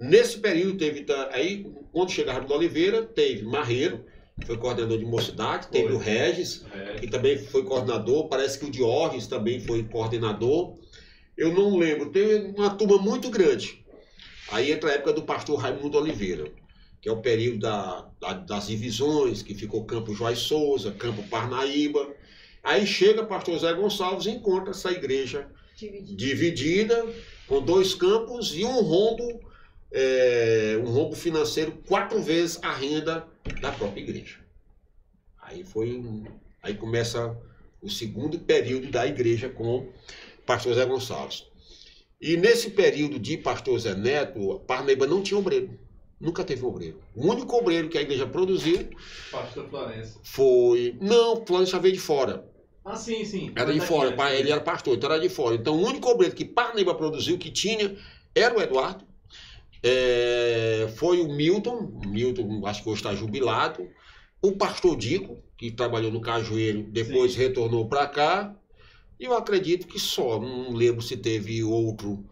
Nesse período teve. ta- Aí, quando chega Raimundo Oliveira, teve Marreiro, que foi coordenador de mocidade, teve Foi. o Regis, É. que também foi coordenador, parece que o Diógenes também foi coordenador. Eu não lembro, tem uma turma muito grande. Aí entra a época do pastor Raimundo Oliveira, que é o período da- da- das divisões, que ficou Campo Joás Souza, Campo Parnaíba. Aí chega o pastor Zé Gonçalves e encontra essa igreja Dividido. dividida, com dois campos e um rombo, é, um rombo financeiro quatro vezes a renda da própria igreja. Aí foi, um- aí começa o segundo período da igreja com pastor Zé Gonçalves. E nesse período de pastor Zé Neto, Parnaíba não tinha obreiro. Nunca teve obreiro. O único obreiro que a igreja produziu Pastor Florença. foi. Não, Florência veio de fora. Ah, sim, sim. Era de fora, ele era pastor, então era de fora. Então o único obreiro que Parnaíba produziu, que tinha, era o Eduardo. É, foi o Milton, o Milton acho que hoje está jubilado. O pastor Dico, que trabalhou no Cajueiro, depois retornou para cá. E eu acredito que só, não lembro se teve outro,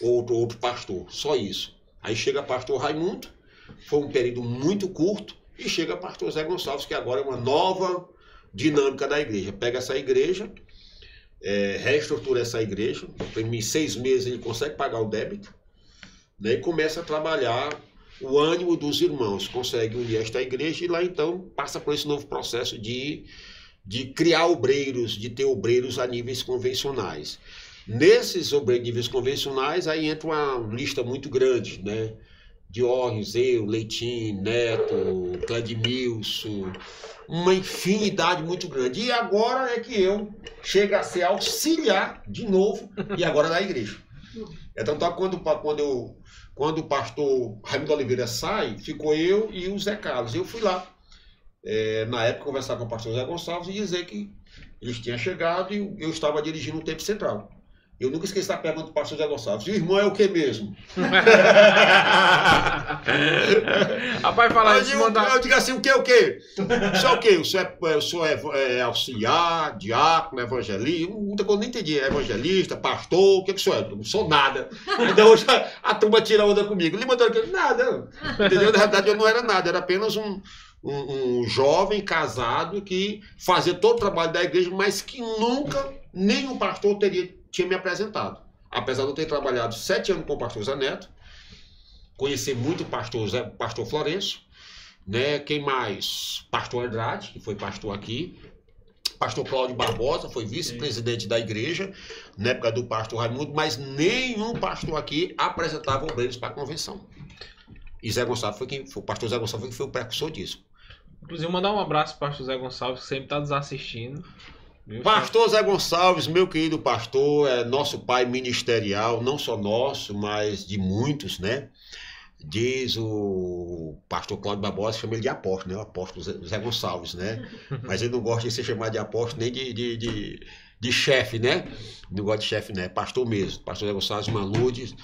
outro, outro pastor, só isso. Aí chega pastor Raimundo, foi um período muito curto, e chega pastor Zé Gonçalves, que agora é uma nova dinâmica da igreja. Pega essa igreja, é, reestrutura essa igreja, em seis meses ele consegue pagar o débito, né, e começa a trabalhar o ânimo dos irmãos, consegue unir esta igreja e lá então passa por esse novo processo de, de criar obreiros, de ter obreiros a níveis convencionais. Nesses obreiros níveis convencionais, aí entra uma lista muito grande, né? Diógenes, eu, Leitinho, Neto, Cladimilson, uma infinidade muito grande. E agora é que eu chego a ser auxiliar de novo, e agora da igreja. Então, tá, quando, quando, eu, quando o pastor Raimundo Oliveira sai, ficou eu e o Zé Carlos. Eu fui lá, é, na época, conversar com o pastor Zé Gonçalves e dizer que eles tinham chegado e eu estava dirigindo o tempo central. Eu nunca esqueci da pergunta do pastor Zé Gonçalves. E o irmão é o que mesmo? Rapaz, falar Aí isso, eu, mandar. eu digo assim, o que, o que? O senhor é o quê? O senhor é, o senhor é, é auxiliar, diácono, evangelista? Muita coisa eu não entendi. É evangelista, pastor, o que, que o senhor é? Eu não sou nada. Então hoje a, a turma tira onda comigo. Ele mandou aqui, nada. Entendeu? Na verdade eu não era nada, era apenas um, um, um jovem casado que fazia todo o trabalho da igreja, mas que nunca nenhum pastor teria, tinha me apresentado. Apesar de eu ter trabalhado sete anos com o pastor Zé Neto, conhecer muito o pastor, Zé, pastor Florencio, né? Quem mais? Pastor Andrade, que foi pastor aqui. Pastor Cláudio Barbosa foi vice-presidente da igreja na época do pastor Raimundo, mas nenhum pastor aqui apresentava obreiros para a convenção. E Zé Gonçalves foi quem, o pastor Zé Gonçalves foi, foi o precursor disso. Inclusive, mandar um abraço para o pastor Zé Gonçalves, que sempre está nos assistindo. Pastor Zé Gonçalves, meu querido pastor, é nosso pai ministerial, não só nosso, mas de muitos, né? Diz o pastor Cláudio Barbosa, chama ele de apóstolo, né? O apóstolo Zé- Gonçalves, né? Mas ele não gosta de ser chamado de apóstolo nem de, de, de, de chefe, né? Não gosta de chefe, né? É pastor mesmo. Pastor Zé Gonçalves, Maludes,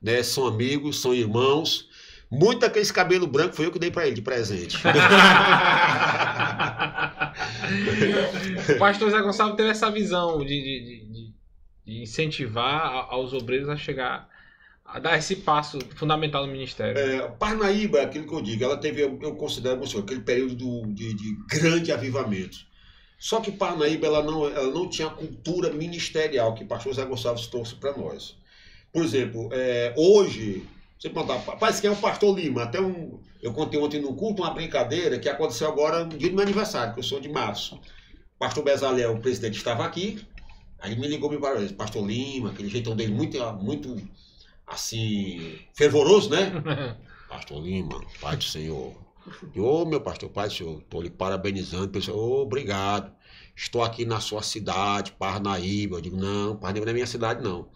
né? São amigos, são irmãos. Muito daqueles cabelo branco foi eu que dei pra ele de presente. o pastor Zé Gonçalves teve essa visão de, de, de- de- incentivar aos obreiros a chegar, a dar esse passo fundamental no ministério. É, Parnaíba, é aquilo que eu digo, ela teve, eu eu considero assim, aquele período do- de, de grande avivamento. Só que Parnaíba ela não, ela não tinha a cultura ministerial que o pastor Zé Gonçalves trouxe para nós. Por exemplo, é, hoje, você perguntar, rapaz, quem é o pastor Lima? Até um, eu contei ontem no culto uma brincadeira que aconteceu agora no dia do meu aniversário, que eu sou de março. O pastor Bezalel, o presidente, estava aqui, aí ele me ligou me várias vezes, pastor Lima, aquele jeitão dele muito, muito assim, fervoroso, né? Pastor Lima, Pai do Senhor. E, Ô, meu pastor, Pai do Senhor, estou lhe parabenizando. Pessoal, ô, obrigado. Estou aqui na sua cidade, Parnaíba. Eu digo, não, Parnaíba não é minha cidade, não.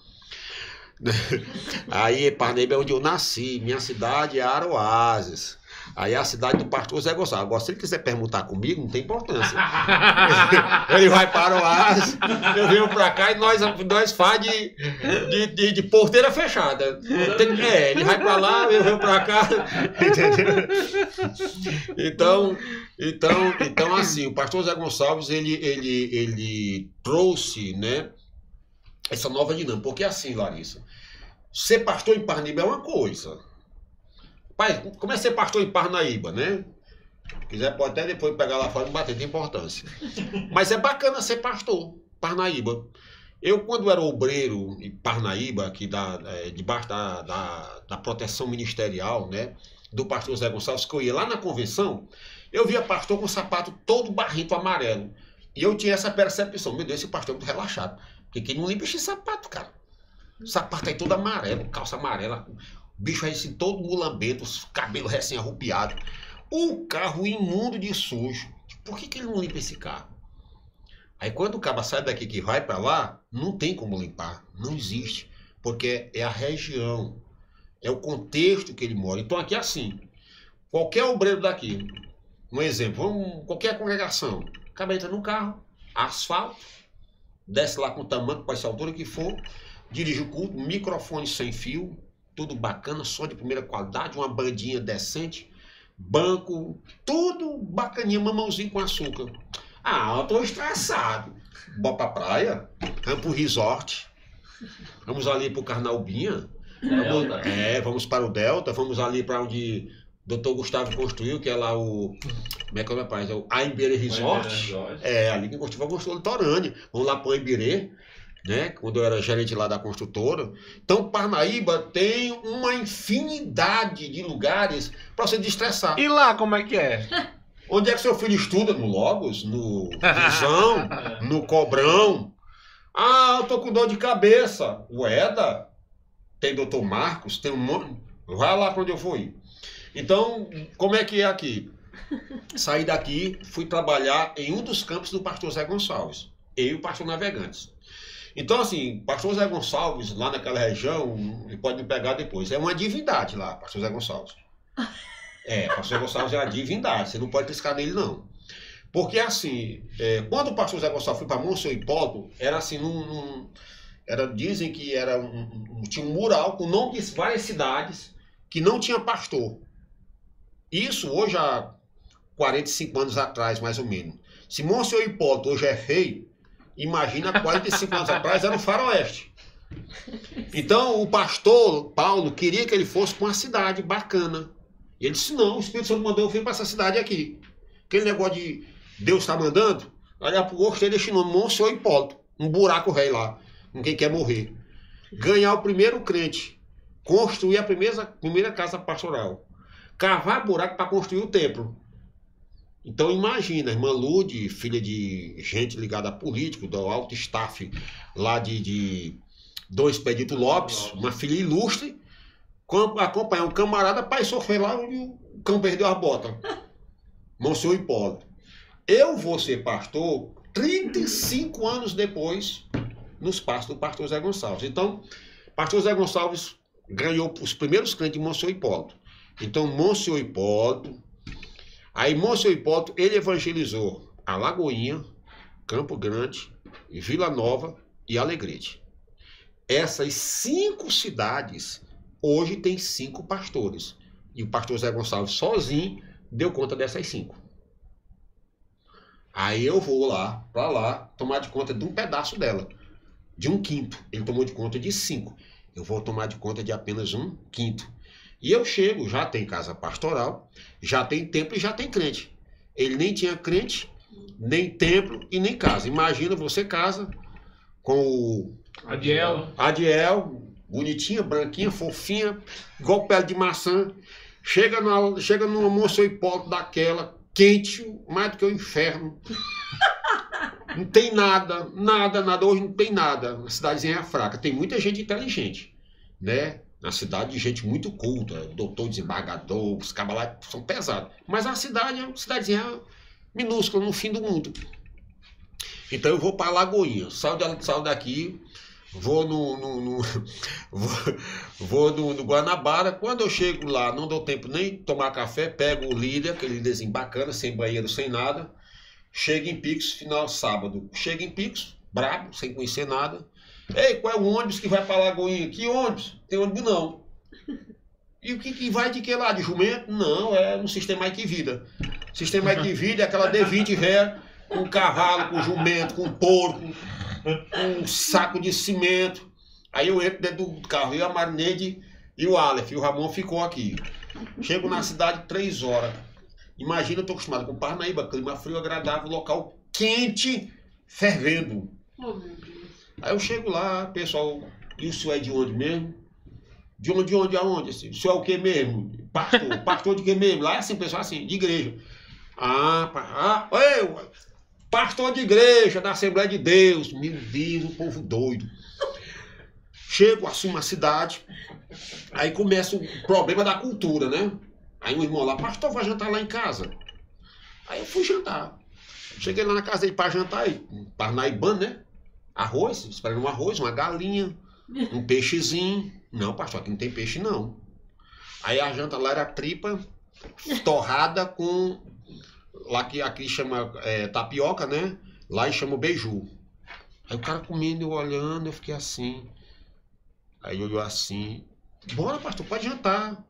Aí, Parnaíba é onde eu nasci. Minha cidade é Aroazes. Aí é a cidade do pastor Zé Gonçalves. Agora, se ele quiser perguntar comigo, não tem importância. ele vai para Oasis, eu venho para cá e nós, nós faz de, de, de, de porteira fechada. Tem- é, ele vai para lá, eu venho para cá. Entendeu? Então, então, então, assim, o pastor Zé Gonçalves, ele, ele, ele trouxe, né, essa nova dinâmica. Porque assim, Larissa, ser pastor em Parnaíba é uma coisa. Pai, como é ser pastor em Parnaíba, né? Se quiser, pode até depois pegar lá fora e bater, tem importância. Mas é bacana ser pastor, Parnaíba. Eu, quando era obreiro em Parnaíba, aqui da, é, debaixo da, da, da proteção ministerial, né? Do pastor Zé Gonçalves, que eu ia lá na convenção, eu via pastor com sapato todo barrento amarelo. E eu tinha essa percepção, meu Deus, esse pastor é muito relaxado. Porque quem não limpa esse sapato, cara? Sapato aí todo amarelo, calça amarela, bicho aí assim, todo mulambento, os cabelos recém-arrupiados. O carro imundo de sujo. Por que, que ele não limpa esse carro? Aí quando o cara sai daqui que vai para lá, não tem como limpar. Não existe. Porque é a região. É o contexto que ele mora. Então aqui é assim. Qualquer obreiro daqui, um exemplo, vamos, qualquer congregação, acaba entra no carro, asfalto, desce lá com o tamanho, pode ser a altura que for, dirige o culto, microfone sem fio, tudo bacana, som de primeira qualidade, uma bandinha decente, banco, tudo bacaninha, mamãozinho com açúcar. Ah, eu tô estressado. Bota pra praia, vamos pro resort, vamos ali pro Carnalbinha, vamos, Delta. é, vamos para o Delta, vamos ali para onde o Dr. Gustavo construiu, que é lá o. Como é que é o meu pai? É o Aimbere Resort. É, ali que construiu, construiu litorânea. Vamos lá para o Ibirê, né? Quando eu era gerente lá da construtora. Então, Parnaíba tem uma infinidade de lugares para você destressar. E lá, como é que é? Onde é que seu filho estuda? No Logos? No Visão? no Cobrão? Ah, eu tô com dor de cabeça. O Eda? Tem doutor Marcos? Tem um monte. Vai lá para onde eu fui. Então, como é que é aqui? Saí daqui, fui trabalhar em um dos campos do pastor Zé Gonçalves. Eu e o pastor Navegantes. Então, assim, pastor Zé Gonçalves, lá naquela região, ele pode me pegar depois. É uma divindade lá, pastor Zé Gonçalves. É, pastor Zé Gonçalves é uma divindade. Você não pode piscar nele, não. Porque, assim, é, quando o pastor Zé Gonçalves foi para Monsenhor Hipólito, era assim, num, num- era, dizem que era um, um- tinha um mural com o nome de várias cidades que não tinha pastor. Isso hoje há 45 anos atrás, mais ou menos. Se Monsenhor Hipólito hoje é feio, imagina 45 anos atrás era o faroeste. Então o pastor Paulo queria que ele fosse para uma cidade bacana. E ele disse, não, o Espírito Santo mandou eu vir para essa cidade aqui. Aquele negócio de Deus está mandando, olha gostei desse nome, Monsenhor Hipólito. Um buraco rei lá, com quem quer morrer. Ganhar o primeiro crente construir a primeira, primeira casa pastoral. Cavar buraco para construir o templo. Então imagina, a irmã Lude, filha de gente ligada a político, do alto staff lá de, de Dom Expedito Lopes, uma filha ilustre, com- acompanhar um camarada para sofrer lá onde o cão perdeu as botas. Monsenhor Hipólito. Eu vou ser pastor 35 anos depois nos pastos do pastor Zé Gonçalves. Então, pastor Zé Gonçalves ganhou os primeiros crentes de Monsenhor Hipólito. Então, Monsenhor Hipólito, aí Monsenhor Hipólito, ele evangelizou a Lagoinha, Campo Grande, Vila Nova e Alegrete. Essas cinco cidades, hoje tem cinco pastores. E o pastor Zé Gonçalves sozinho deu conta dessas cinco. Aí eu vou lá, pra lá, tomar de conta de um pedaço dela. De um quinto. Ele tomou de conta de cinco. Eu vou tomar de conta de apenas um quinto. E eu chego, já tem casa pastoral, já tem templo e já tem crente. Ele nem tinha crente, nem templo e nem casa. Imagina você casa com o Adiel. Adiel, bonitinha, branquinha, fofinha, igual pele de maçã. Chega, na, chega numa moça hipócrita daquela, quente, mais do que o inferno. Não tem nada, nada, nada. Hoje não tem nada. A cidadezinha é fraca. Tem muita gente inteligente, né? Na cidade, gente muito culta, doutor desembargador, os cabas lá são pesados. Mas a cidade é uma cidadezinha minúscula, no fim do mundo. Então eu vou para Lagoinha, saio, da- saio daqui, vou no, no- no- vou, vou no, no Guanabara. Quando eu chego lá, não dou tempo nem de tomar café, pego o líder, aquele líderzinho bacana, sem banheiro, sem nada. Chego em Pix, final sábado. Chego em Pix, brabo, sem conhecer nada. Ei, qual é o ônibus que vai para Lagoinha? Que ônibus? Tem ônibus não. E o que, que vai de que lá? De jumento? Não, é no sistema Ike Vida. Sistema Ike Vida é aquela D20 ré, com cavalo, com jumento, com porco, com um saco de cimento. Aí eu entro dentro do carro, eu, a Marineide e o Aleph. E o Ramon ficou aqui. Chego na cidade três horas. Imagina, eu tô acostumado com Parnaíba, clima frio, agradável, local quente, fervendo. Oh. Aí eu chego lá, pessoal, e o senhor é de onde mesmo? De onde, de onde, aonde? Assim, o senhor é o que mesmo? Pastor, pastor de que mesmo? Lá é assim, pessoal assim, de igreja. Ah, ah eu, pastor de igreja, da Assembleia de Deus. Meu Deus, o povo doido. Chego, assumo a cidade, aí começa o problema da cultura, né? Aí um irmão lá, pastor, vai jantar lá em casa. Aí eu fui jantar. Cheguei lá na casa dele para jantar, aí, parnaibano, né? Arroz, esperando um arroz, uma galinha, um peixezinho. Não, pastor, aqui não tem peixe, não. Aí a janta lá era tripa torrada com. Lá que aqui chama é, tapioca, né? Lá e chama beiju. Aí o cara comendo, eu olhando, eu fiquei assim. Aí olhou assim. Bora, pastor, pode jantar.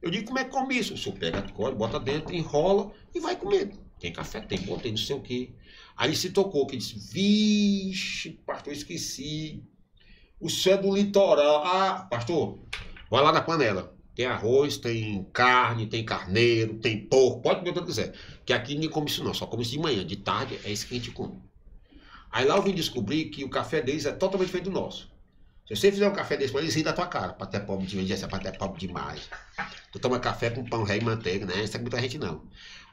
Eu digo, como é que come isso? O senhor pega, colhe, bota dentro, enrola e vai comendo. Tem café, tem pão, tem não sei o quê. Aí se tocou, que disse, vixe, pastor, esqueci. O senhor é do litoral. Ah, pastor, vai lá na panela. Tem arroz, tem carne, tem carneiro, tem porco, pode comer o que quiser. Que aqui ninguém come isso não, só come isso de manhã. De tarde é isso que a gente come. Aí lá eu vim descobrir que o café deles é totalmente diferente do nosso. Se você fizer um café desse, eles riem da tua cara. Pra ter pobre demais, essa pra ter pobre demais. Tu toma café com pão ré e manteiga, né? Isso é muita gente não.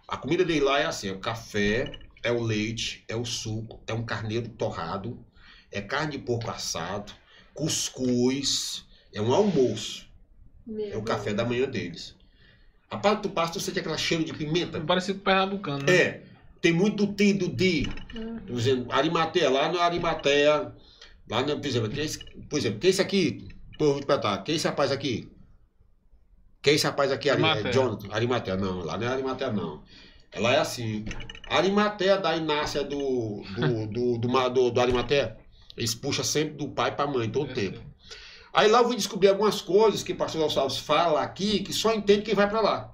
A comida dele lá é assim, é o café, é o leite, é o suco, é um carneiro torrado, é carne de porco assado, cuscuz, é um almoço. Meu É o Deus. café da manhã deles. A parte do pasto, você tem aquele cheiro de pimenta. Parecido com o Pernambucano, né? É, tem muito do ti, do di. Por exemplo, Arimateia, lá no Arimateia, lá no, por exemplo, quem é esse, por exemplo, quem é esse aqui? Pô, eu vou te perguntar, quem é esse rapaz aqui? Quem é esse rapaz aqui? Ari, Arimateia. é Jonathan, Arimateia, não, lá não é Arimateia, não. Ela é assim, Arimateia da Inácia do, do, do, do, do, do Arimateia, eles puxam sempre do pai para mãe, todo tempo. Aí lá eu vou descobrir algumas coisas que o pastor Gonçalves fala aqui, que só entende quem vai para lá.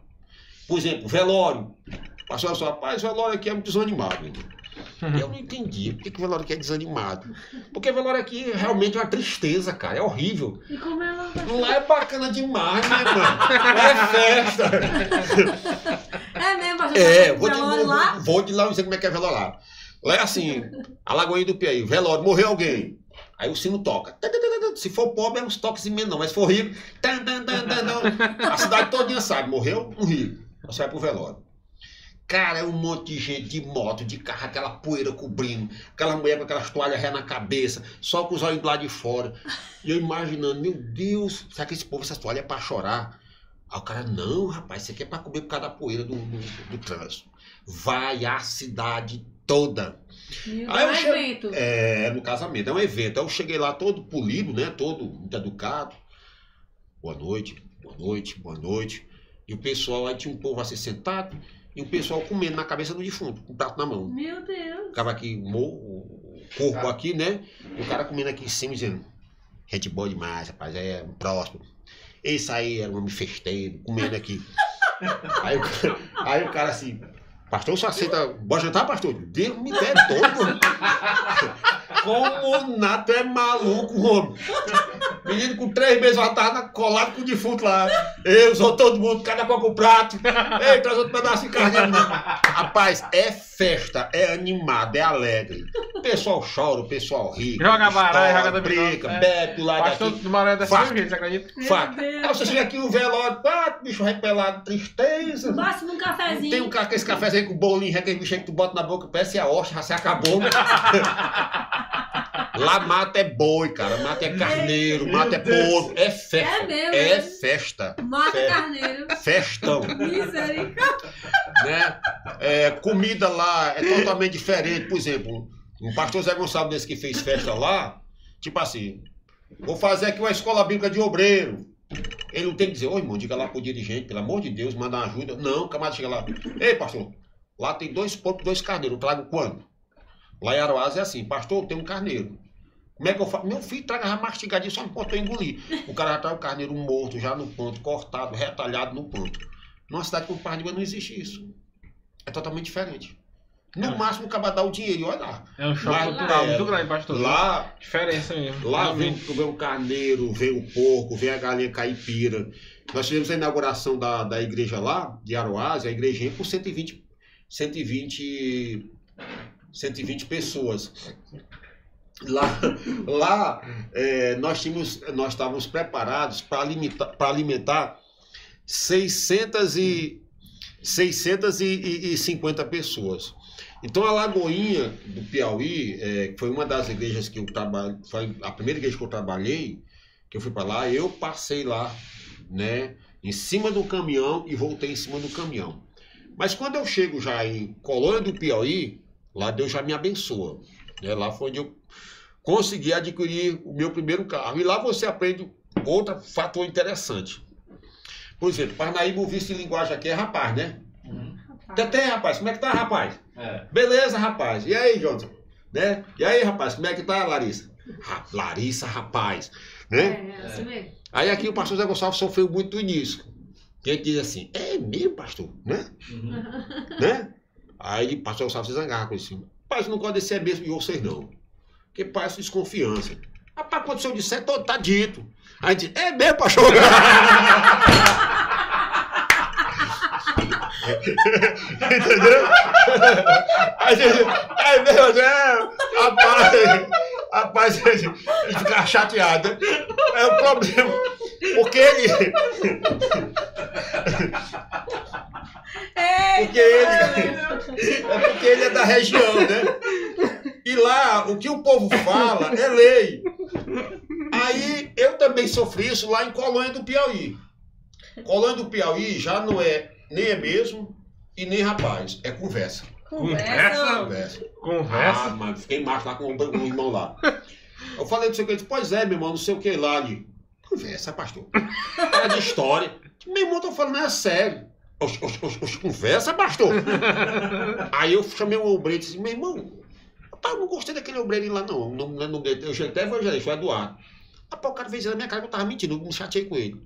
Por exemplo, velório. O pastor Gonçalves, rapaz, velório aqui é muito desanimado. irmão. Eu não entendi por que, o velório aqui é desanimado. Porque velório aqui realmente é uma tristeza, cara. É horrível. E como ela vai... Lá é bacana demais, né, mano? Lá é festa. É mesmo, pastor? É, Tá vou de, velório vou, lá? vou de lá sei como é que é velório lá. Lá é assim, a Lagoinha do Piauí, velório, morreu alguém. Aí o sino toca. Se for pobre, é uns toques menos, não. Mas se for rico, a cidade todinha sabe. Morreu um rico. Você vai pro velório. Cara, é um monte de gente de moto, de carro, aquela poeira cobrindo, aquela mulher com aquelas toalhas ré na cabeça, só com os olhos do lado de fora. E eu imaginando, meu Deus, será que esse povo, essas toalhas é pra chorar? Aí o cara, não, rapaz, isso aqui é pra cobrir por causa da poeira do, do, do trânsito. Vai a cidade toda. Meu Aí eu evento. É, no casamento, é um evento. Aí eu cheguei lá todo polido, né? Todo muito educado. Boa noite, boa noite, boa noite. E o pessoal, aí tinha um povo assim sentado e o pessoal comendo na cabeça do defunto, com o prato na mão. Meu Deus. Ficava aqui, mo- o corpo aqui, né? E o cara comendo aqui em cima, dizendo, gente boa demais, rapaz, é próximo. Esse aí era um homem festeiro, comendo aqui. aí, o, cara- aí o cara assim, pastor, senhor aceita, bora jantar, pastor? Deus me der doido. Como o Nato é maluco, homem. Menino com três meses já tava colado com o defunto lá. Eu, sou todo mundo, cada qual com o prato. Ei, traz outro pedaço de carne. Rapaz, é festa, é animado, é alegre. O pessoal chora, o pessoal ri. Joga baralho, joga dominó. brinca, É. bebe do lado Pastor daqui. do Maré mesmo jeito, você acredita? Faca. Aí você chega aqui no velório, quatro bicho repelado, tristeza. Basta num cafezinho. Tem um cara com esse cafezinho com bolinho, aquele bicho que tu bota na boca, parece a hóstia, já se acabou. Lá mata é boi, cara. Mata é carneiro, mata é porco. É festa. É mesmo, É né? festa. Mata Festa. carneiro. Festão. Misericórdia. né? É, comida lá é totalmente diferente. Por exemplo, um pastor Zé Gonçalves desse que fez festa lá, tipo assim, vou fazer aqui uma escola bíblica de obreiro. Ele não tem que dizer, ô irmão, diga lá pro dirigente, pelo amor de Deus, manda uma ajuda. Não, o camarada chega lá. Ei, pastor, lá tem dois porcos, dois carneiros, eu trago quando? Lá em Aroás é assim, pastor, tem um carneiro. Como é que eu faço? Meu filho, traga já mastigadinho, só não eu engolir. O cara já traz o carneiro morto, já no ponto, cortado, retalhado no ponto. Numa cidade como Parnaíba não existe isso. É totalmente diferente. No É. máximo, o cara dá o dinheiro e olha lá. É um choque cultural é, muito grande, pastor. Lá, Diferença mesmo. lá vem, vem o carneiro, vem o porco, vem a galinha caipira. Nós tivemos a inauguração da, da igreja lá, de Aroás, a igrejinha com 120, 120, 120 pessoas. Lá, lá é, nós, tínhamos, nós estávamos preparados para alimentar, pra alimentar 600 e, 650 pessoas. Então a Lagoinha do Piauí, é, foi uma das igrejas que eu trabalho, foi a primeira igreja que eu trabalhei, que eu fui para lá, eu passei lá, né, em cima do caminhão e voltei em cima do caminhão. Mas quando eu chego já em Colônia do Piauí, lá Deus já me abençoa. Né? Lá foi onde eu consegui adquirir o meu primeiro carro. E lá você aprende outro fator interessante. Por exemplo, Parnaíba, o vice de linguagem aqui é rapaz, né? Tete, rapaz, como é que tá, rapaz? É. Beleza, rapaz. E aí, Jonathan? Né? E aí, rapaz, como é que tá, Larissa? Ra- Larissa, rapaz. Né? É, assim mesmo. Aí aqui o pastor Zé Gonçalves sofreu muito nisso. Que ele diz assim, é mesmo, pastor? Né? Uhum. né? Aí o pastor Gonçalves se zangava com isso. Pai, não gosto de ser mesmo de vocês, não. Porque parece desconfiança. Rapaz, quando o senhor disser, tô- tá dito. Aí diz, é mesmo, pastor? Entendeu? Aí diz, é mesmo, é, rapaz, rapaz, ele fica chateado. né? É o problema. Porque ele, porque ele, é porque ele é da região, né? E lá, o que o povo fala é lei. Aí, eu também sofri isso lá em Colônia do Piauí. Colônia do Piauí já não é nem é mesmo e nem rapaz, é conversa. Conversa. Conversa. Ah, Conversa. mas fiquei macho lá com o com o irmão lá. Eu falei, não sei o que, ele disse, pois é, meu irmão, não sei o que lá ali. Conversa, pastor. Era de história. Meu irmão, tô falando, é sério. Oxe, oxe, oxe, oxe, conversa, pastor. Aí eu chamei um obreiro e disse, meu irmão, rapaz, eu não gostei daquele obreirinho lá, não. não, não, não eu já até evangelista, o Eduardo. Rapaz, o cara fez na minha cara que eu tava mentindo, eu me chateei com ele.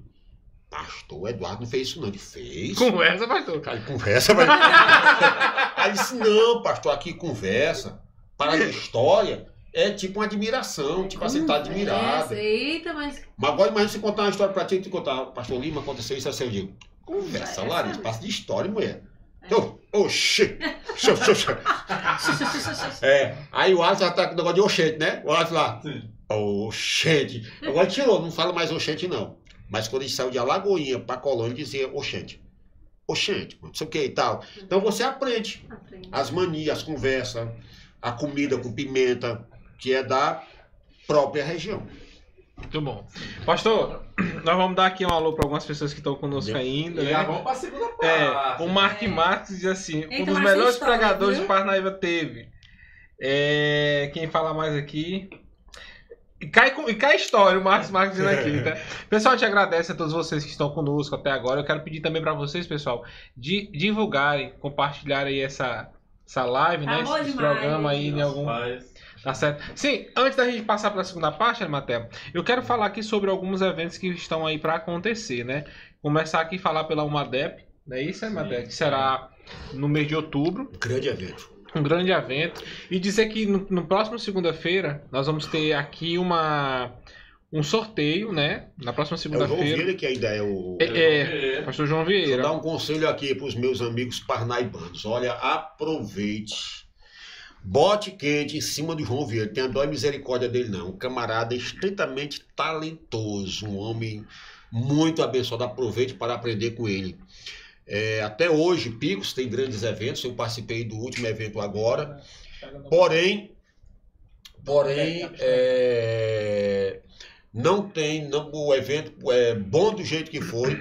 Pastor, o Eduardo não fez isso, não. Ele fez. Conversa, pastor. Cara, conversa, mas. Aí disse: não, pastor, aqui conversa. Para a história é tipo uma admiração, tipo assim, tá admirado. Conversa. Eita, mas. Mas agora imagina se contar uma história pra ti e te contar, pastor Lima, aconteceu isso assim, eu digo. Conversa. Larissa, passa de história, mulher. Ô, Oxê! É, aí o Alisson já tá com o negócio de oxente, né? O Alisson lá. Oxente. Agora tirou, não fala mais oxente, não. Mas quando a gente saiu de Alagoinha pra Colônia, dizia oxente. Oxente, não sei o que e tal. Então você aprende Aprende. as manias, as conversas, a comida com pimenta, que é da própria região. Muito bom. Pastor, nós vamos dar aqui um alô para algumas pessoas que estão conosco ainda, E já né? vamos pra segunda parte. É, o Mark É. Marques diz assim, um dos melhores história, pregadores viu? de Parnaíba teve. É, quem fala mais aqui? E cai, com- e cai história, o Marcos Marques dizendo aqui, tá? Pessoal, a gente agradece a todos vocês que estão conosco até agora. Eu quero pedir também para vocês, pessoal, de divulgarem, compartilharem aí essa, essa live, Tá né? Esse demais, programa aí em algum, Tá certo? Sim, antes da gente passar para a segunda parte, Arimatea, eu quero falar aqui sobre alguns eventos que estão aí para acontecer, né? Começar aqui a falar pela UMADEP, não é isso, Arimatea? Que será no mês de outubro, Grande evento. um grande evento. E dizer que no, no próximo segunda-feira nós vamos ter aqui uma um sorteio, né? Na próxima É o João segunda-feira. Vieira que ainda é o. É, é, é, Pastor João Vou Vieira. dar um conselho aqui para os meus amigos parnaibanos. Olha, aproveite. Bote quente em cima do João Vieira. Tenha dó e misericórdia dele, não. Um camarada estritamente talentoso. Um homem muito abençoado. Aproveite para aprender com ele. É, até hoje, Picos tem grandes eventos. Eu participei do último evento agora. Porém, porém, é, não tem, não, o evento é bom do jeito que foi,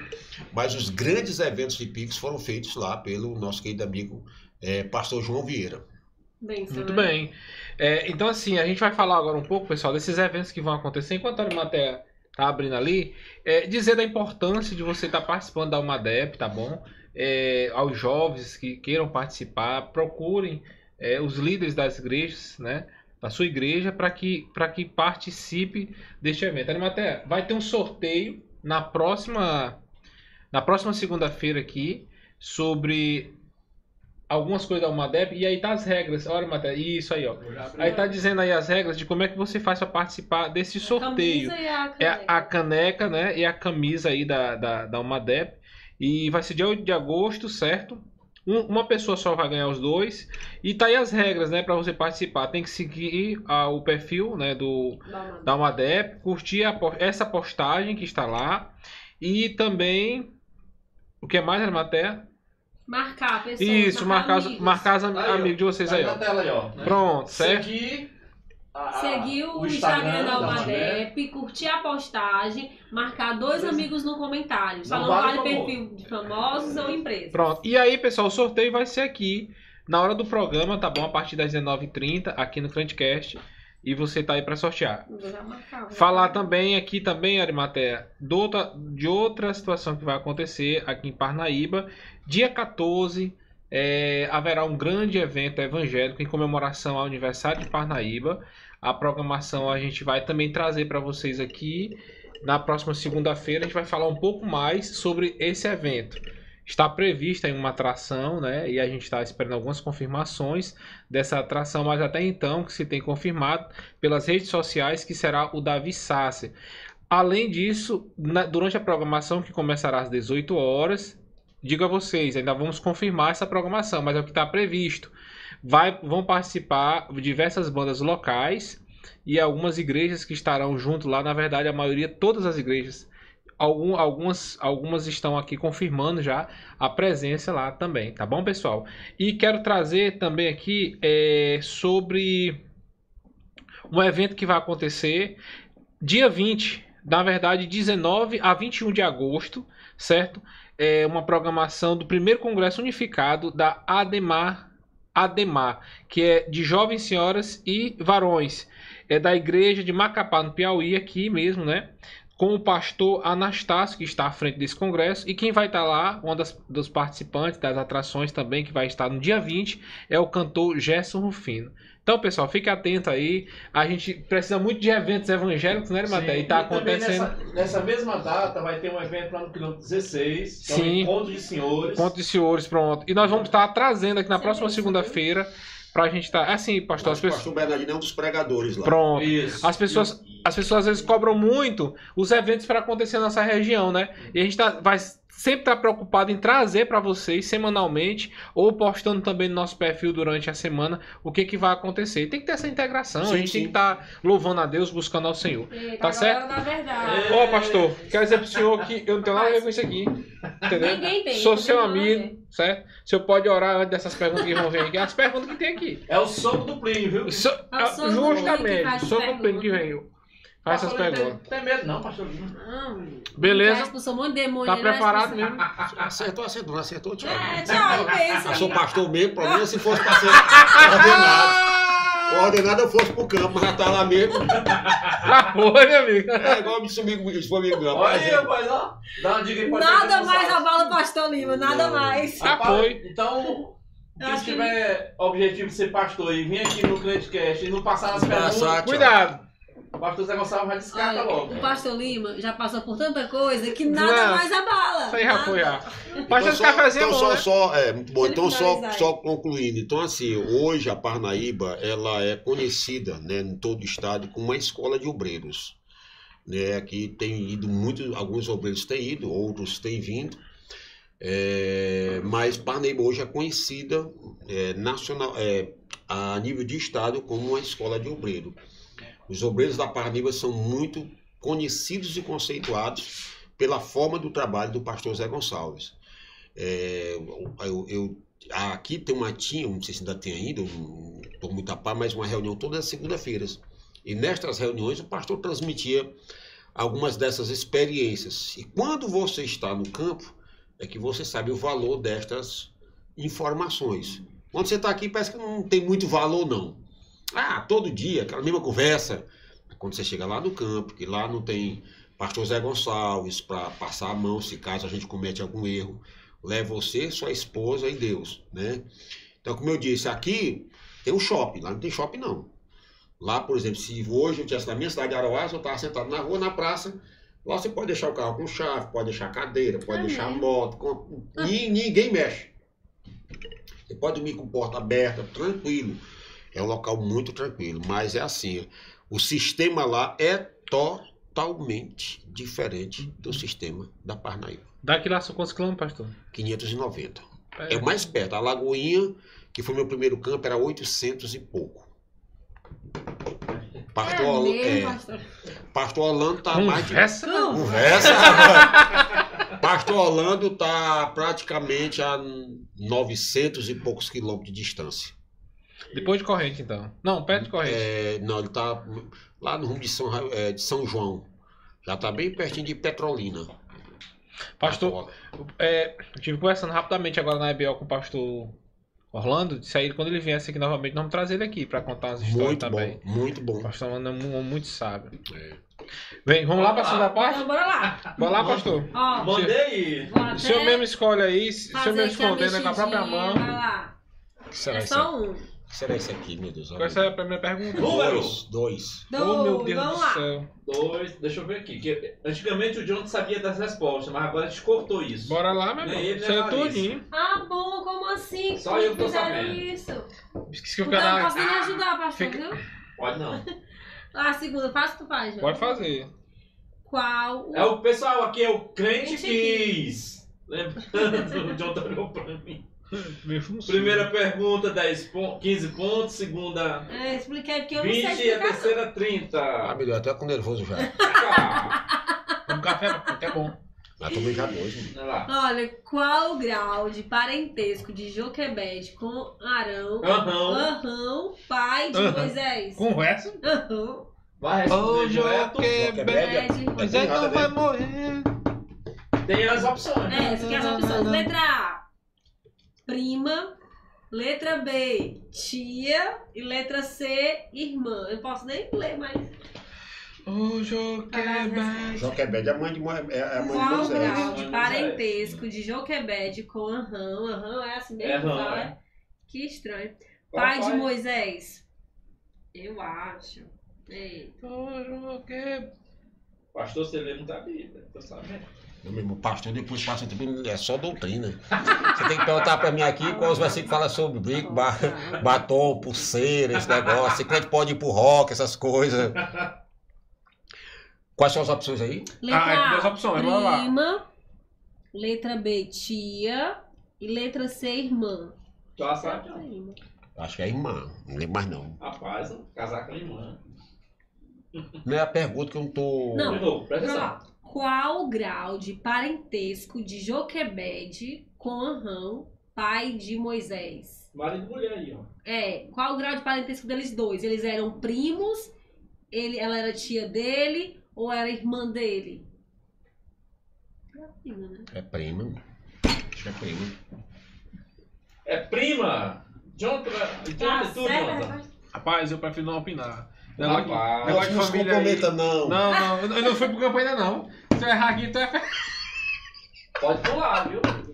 mas os grandes eventos de Pix foram feitos lá pelo nosso querido amigo é, Pastor João Vieira. Muito né? bem. É, então, assim, a gente vai falar agora um pouco, pessoal, desses eventos que vão acontecer. Enquanto a Arimatea tá abrindo ali, é, dizer da importância de você estar participando da UMADEP, tá bom? É, aos jovens que queiram participar, procurem é, os líderes das igrejas, né? Da sua igreja, para que, pra que participe deste evento. Arimatea, vai ter um sorteio na próxima, na próxima segunda-feira aqui sobre algumas coisas da UMADEP e aí tá as regras. Olha, Matheus, isso aí, ó. Aí tá dizendo aí as regras de como é que você faz para participar desse sorteio. Camisa e a É a caneca, né? E a camisa aí da, da, da UMADEP. E vai ser dia 8 de agosto, certo? Um- uma pessoa só vai ganhar os dois. E tá aí as regras, né? Para você participar. Tem que seguir ah, o perfil, né? Do, uma- da UMADEP, curtir a essa postagem que está lá. E também. O que mais, Arimatea? Marcar pessoas. Isso, marcar, os- amigos. marcar os am- Aí, ó. amigos de vocês Tá aí, ó. na tela aí, ó. né? Pronto, certo? Seguir, a- a- Seguir o, o Instagram, da Umadep. UMADEP, curtir a postagem, marcar dois Dois- amigos no comentário. Só Não não, vale vale perfil de famosos ou empresas. Pronto. E aí, pessoal, o sorteio vai ser aqui na hora do programa, tá bom? A partir das 19h30, aqui no Crantcast. E você tá aí para sortear. Marcar, Falar marcar. também aqui também, Arimatea, de outra, de outra situação que vai acontecer aqui em Parnaíba. Dia 14 é, haverá um grande evento evangélico em comemoração ao aniversário de Parnaíba. A programação a gente vai também trazer para vocês aqui. Na próxima segunda-feira a gente vai falar um pouco mais sobre esse evento. Está prevista em uma atração, né? E a gente está esperando algumas confirmações dessa atração, mas até então que se tem confirmado pelas redes sociais que será o Davi Sassi. Além disso, na- durante a programação que começará às 18 horas, digo a vocês, ainda vamos confirmar essa programação, mas é o que está previsto. Vai, vão participar diversas bandas locais e algumas igrejas que estarão junto lá. Na verdade, a maioria, todas as igrejas. Algum, algumas, algumas estão aqui confirmando já a presença lá também, tá bom, pessoal? E quero trazer também aqui é, sobre um evento que vai acontecer dia 20, na verdade 19 a 21 de agosto, certo? É uma programação do primeiro Congresso Unificado da ADEMAR, ADEMAR, que é de jovens senhoras e varões. É da igreja de Macapá, no Piauí, aqui mesmo, né? Com o pastor Anastácio, que está à frente desse congresso. E quem vai estar lá, um das, dos participantes das atrações também, que vai estar no dia 20, é o cantor Gerson Rufino. Então, pessoal, fique atento aí. A gente precisa muito de eventos evangélicos, né, Maté? E tá também acontecendo. Nessa, nessa mesma data vai ter um evento lá no quilômetro 16, que é um Sim. encontro de senhores. Ponto de senhores, pronto. E nós vamos estar trazendo aqui na Sim, próxima sim. segunda-feira pra gente estar. Tá... Assim, pastor, as O pessoas. pastor Bernardino é um dos pregadores lá. Pronto. Isso. As pessoas, as pessoas às vezes cobram muito os eventos para acontecer na nossa região, né? E a gente tá, vai sempre estar preocupado em trazer para vocês semanalmente ou postando também no nosso perfil durante a semana o que, que vai acontecer. Tem que ter essa integração, a Sim, gente tem sim. que estar louvando a Deus, buscando ao Senhor. Eita, Tá agora certo? Na verdade. Ô, pastor, quero dizer pro senhor que eu não tenho nada a ver com isso aqui. Entendeu? Ninguém tem. Sou seu tem nada a amigo, certo? O senhor pode orar antes dessas perguntas que vão vir aqui. As perguntas que tem aqui. É o soco do Plínio, viu? So, É o que justamente, o Plínio que veio. Faz essas perguntas. Tem, tem medo não, pastor. Não. Beleza? Expulsou um monte de demônio. Tá vai preparado mesmo? Acertou, acertou, não acertou, tchau. É, tchau, pensa. Eu sou pastor mesmo, pra mim, se fosse pra ser ordenado. Ordenado eu fosse pro campo, mas já tá lá mesmo. Já foi, meu amigo. É igual me sumir comigo, se for me enganar. Olha aí, rapaz, ó. Dá uma dica aí pra Nada mais não abala o pastor Lima, nada Não. mais. Já foi. Então, quem acho que tiver objetivo de ser pastor e vir aqui no Crentecast e não passar as perguntas. Cuidado. O pastor Zé Gonçalves já descarta Olha, logo. o pastor Lima já passou por tanta coisa que nada Não. mais abala. Já Nada. foi, já. Então, só, é então bom, só, né? só, é, muito bom. Então, só, só concluindo. Então, assim, hoje a Parnaíba, ela é conhecida, né, em todo o estado como uma escola de obreiros. Né, aqui tem ido muitos, alguns obreiros têm ido, outros têm vindo. É, mas Parnaíba hoje é conhecida é, nacional, é, a nível de estado como uma escola de obreiro. Os obreiros da Parnaíba são muito conhecidos e conceituados pela forma do trabalho do pastor Zé Gonçalves. É, eu, eu- aqui tem uma tinha, não sei se ainda tem ainda, estou muito a par, mas uma reunião todas as segunda-feiras. E nestas reuniões o pastor transmitia algumas dessas experiências. E quando você está no campo, é que você sabe o valor destas informações. Quando você está aqui, parece que não tem muito valor, não. Ah, todo dia, aquela mesma conversa. Quando você chega lá no campo, que lá não tem pastor Zé Gonçalves para passar a mão se caso a gente comete algum erro. Leva você, sua esposa e Deus, né? Então, como eu disse, aqui tem um shopping, lá não tem shopping não. Lá, por exemplo, se hoje eu estivesse na minha cidade de Aroás, eu estava sentado na rua, na praça, lá você pode deixar o carro com chave, pode deixar cadeira, pode É deixar mesmo? moto, com... Ni- ninguém mexe. Você pode dormir com porta aberta, tranquilo. É um local muito tranquilo, mas é assim, o sistema lá é totalmente diferente do sistema da Parnaíba. Daqui lá são quantos quilômetros, pastor? 590. É o mais perto. A Lagoinha, que foi meu primeiro campo, era 800 e pouco. Pastor, É mesmo, é, pastor. Pastor Orlando tá mais de. Conversa? Não. Conversa! Pastor Orlando tá praticamente a 900 e poucos quilômetros de distância. Depois de corrente, então. Não, perto de corrente. É, não, ele tá lá no rumo de São, é, de São João. Já tá bem pertinho de Petrolina. Pastor, é, eu tive conversando rapidamente agora na EBO com o pastor Orlando. Disse a ele quando ele viesse aqui novamente, nós vamos trazer ele aqui pra contar as histórias Muito também. bom, muito O bom. pastor Orlando é mu- muito sábio. É. Vem, vamos lá pra Vamos segunda parte? Então, bora lá. Bora lá, pastor. Ó, Mandei. O senhor mesmo escolhe aí, se o senhor mesmo a esconder né, com a própria mão. Vai lá. O que será, É só um. Que será esse aqui, meu Deus? Qual essa é a primeira pergunta? Número. Dois. Dois. Oh, meu Dois, Deus vamos do lá. céu. Dois, deixa eu ver aqui. Que antigamente o John sabia das respostas, mas agora a gente cortou isso. Bora lá, meu irmão. ele, Isso é a tudinho. Ah, bom, como assim? Só eu que tô fizeram sabendo. isso? Esqueci que o Então, eu canal. posso me ajudar, pastor, fica- viu? Pode não. Ah, segunda, faz o que tu faz, João. Pode fazer. Qual o... É o pessoal aqui, é o Crente Crente. Quis. Lembrando, o John tá olhou pra mim. Primeira pergunta, 10 pon 15 pontos. Segunda, É, expliquei porque eu não sei 20 e a explicar. terceira, Ah, 30. meu Deus, até com nervoso já. Ah, Um café, porque é bom. Já tomei já dois. mano. Olha lá. Olha, qual o grau de parentesco de Joquebede com Arão, Aham. Ahão, pai de Aham. Moisés? Conversa. Aham. Vai responder direto. Joquebede. Mas é não vai morrer. Tem as opções. É, essas aqui são as opções. Letra A, prima. Letra B, tia. E letra C, irmã. Eu posso nem ler, mas... O Joquebede. Joquebede é a mãe de, é a mãe de Qual o Moisés. grau de Moisés. parentesco de Joquebede com Ahão? Ahão é assim mesmo? É fala? é. Que estranho. Qual Pai de pai? Moisés. Eu acho. Ei. O Joquebede. Pastor, você lê muita Bíblia, tô sabendo. Meu irmão, pastor, depois passa tempo, é só doutrina. Você tem que perguntar pra mim aqui quais versículos falam sobre brinco, ba batom, pulseira, esse negócio. Se crente pode ir pro rock, essas coisas. Quais são as opções aí? Letra Ah, é duas opções, vamos lá. prima. Letra B, tia. E letra C, irmã. Tu acerta? Prima. Acho que é irmã, não lembro mais não. Rapaz, casar com a irmã. Não é a pergunta que eu não tô. Não. De novo, presta atenção. Qual o grau de parentesco de Joquebede com Arão, pai de Moisés? Marido e mulher aí, ó. É, qual o grau de parentesco deles dois? Eles eram primos? Ele, ela era tia dele ou era irmã dele? Era prima, né? É prima. Acho que é prima. É prima. John, tu, John, Tá tu, certo, Jonathan. Rapaz, eu prefiro não opinar. Não família não. Não, não, eu não- eu não fui pro campo ainda não. Se eu errar aqui, tu é. Pode pular, viu? Pode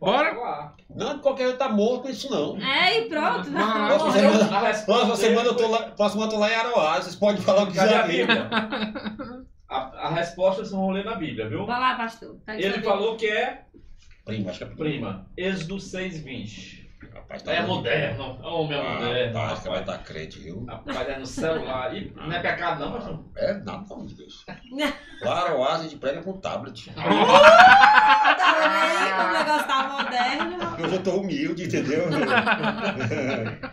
Bora? pular. Não, qualquer um tá morto isso não. É, e pronto. Não, não, Próxima Morreu. semana, A resposta próxima semana eu tô lá, próxima eu tô lá em Aroá, vocês podem falar o que quiser. Bíblia? A, a resposta vocês vão ler na Bíblia, viu? Vai lá, pastor. Tá Ele saber. falou que é Prima, acho que é prima. prima. Êxodo 6,20. Rapaz, tá É moderno. Homem é Ah, moderno. rapaz, que vai Rapaz. dar crente, viu? Rapaz, é no celular. E não é pecado, não, pastor? É nada, pelo amor de Deus. A gente prega com tablet. Tá vendo aí como o negócio tá moderno? Eu já tô humilde, entendeu?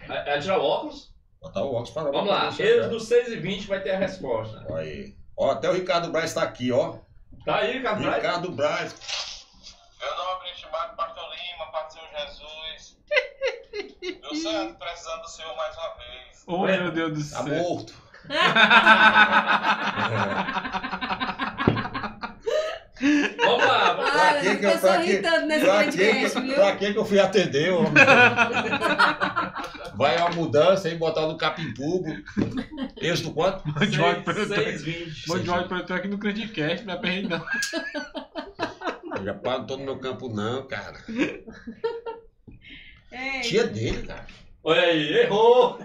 É, é tirar o óculos? Botar o óculos para Vamos lá. Êxodo 6,20 vai ter a resposta. Olha aí. Ó, até o Ricardo Braz tá aqui, ó. Tá aí, Cabral? Ricardo Braz. Meu nome é estimado Pastor Lima, do Senhor Jesus. Meu santo, precisando do Senhor mais uma vez. Oh, meu Deus do Tá céu. morto. Vamos lá. Vamos lá. Que eu que eu- tô pra que- Pra que, pra que que eu fui atender, homem? Vai uma mudança aí, botar no quanto? De ódio pra eu 6,20. Mande de ódio pra eu ter aqui no Credicast, me aperrei não. Eu já paro, não tô no meu campo não, cara. Ei, Tia dele, cara. Olha aí, errou.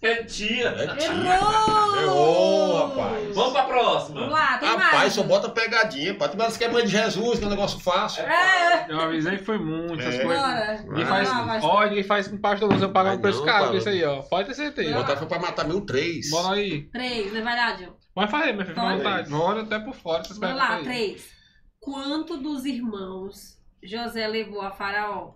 É tia. É tia. Errou! Errou, rapaz. Vamos pra próxima. Vamos lá, tem Rapaz, mais. só bota pegadinha. Pode mas que é mãe de Jesus, que é um negócio fácil. É, Eu avisei que foi muito essas É. coisas. bora. Faz, Vai lá, ó, ninguém faz com pastor. Você pagar Vai um preço caro desse aí, ó. Pode ter certeza. Botar foi pra matar mil três. Bora aí. Três, não é verdade? Vai fazer, meu filho, fica à vontade. Bora até por fora essas Vamos lá, aí. três. Quanto dos irmãos José levou a Faraó?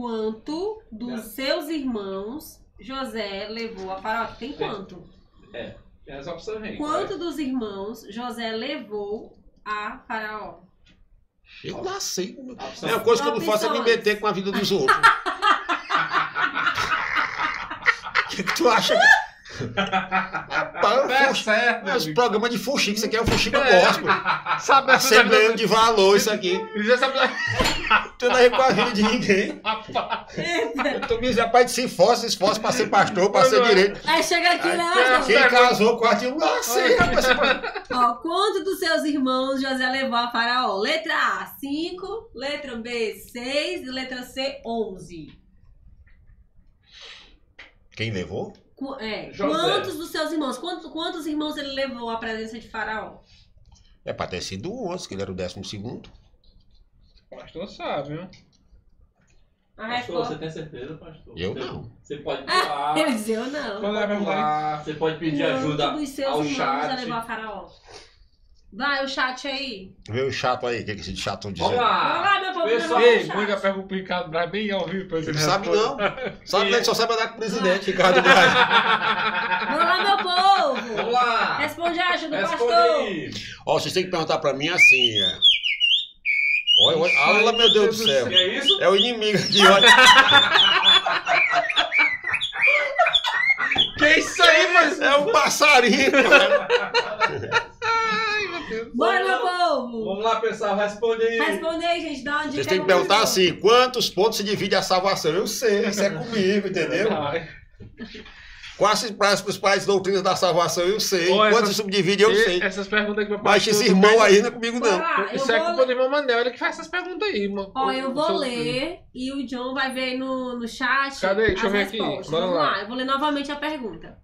Quanto dos seus irmãos José levou a Faraó? Tem quanto? Tem essa opção aí. Quanto dos irmãos José levou a Faraó? Eu nasci. A É uma coisa que eu não faço é me Opções. meter com a vida dos outros. O que, que tu acha? Rapaz, Tá fuxi- certo, meu é os programas de fuxico, isso aqui é o fuxico É. gospel. Sabe Assembleia de valor, isso aqui. Isso Não tem nada a ver com a vida de ninguém. Rapaz. Tu me diz, rapaz, de se esforça, se esforça pra ser pastor, pra ser Não, não. direito. Aí chega aqui, né? Aí, pastor? Quem casou com a tia, nasci, rapaz. Ó, quanto dos seus irmãos José levou a Faraó? Letra A, 5. Letra B, 6. E letra C, 11. Quem levou? É, quantos dos seus irmãos? Quantos, quantos irmãos ele levou à presença de Faraó? É pra ter sido o 11, que ele era o décimo segundo. Pastor sabe, viu? A Pastor, você tem certeza, pastor? Eu Você- não. Você pode pular. Dizia eu não. É a pular, Você pode pedir ajuda Quanto dos seus ao irmãos chat. levou a Faraó? Vai, o chat aí. Vê o chato aí, o que, que esse chato tá Vamos dizendo? Vamos lá. lá, meu povo. pessoal- Ei, o manda pergunta pro Ricardo Braz bem ao vivo pra ele Ele sabe não. Sabe, ele só sabe andar com o presidente, Ricardo Braz. Vamos lá, meu povo. Vamos lá. Responde a ajuda do Responde pastor. aí. Ó, vocês têm que perguntar pra mim assim, é. Olha, olha, olha, meu Deus do céu. É isso? É o inimigo aqui, olha. Que isso aí, mas... É um passarinho, cara. Bora, meu povo. Vamos lá, pessoal. Responde aí. Responde aí, gente. Dá uma dica Vocês têm que perguntar assim, quantos pontos se divide a salvação? Eu sei, isso é comigo, entendeu? Ai, Quais as principais doutrinas da salvação? Eu sei. Ó, Quantos essas- se subdivide? Eu e- sei. Essas perguntas pra Mas esse irmão aí não é comigo, não. Isso é vou culpa do irmão Manel, ele que faz essas perguntas aí, mano. Ó, eu vou ler e o John vai ver no, no chat. Cadê? Deixa eu as ver aqui. Vamos lá. lá. eu vou ler novamente a pergunta.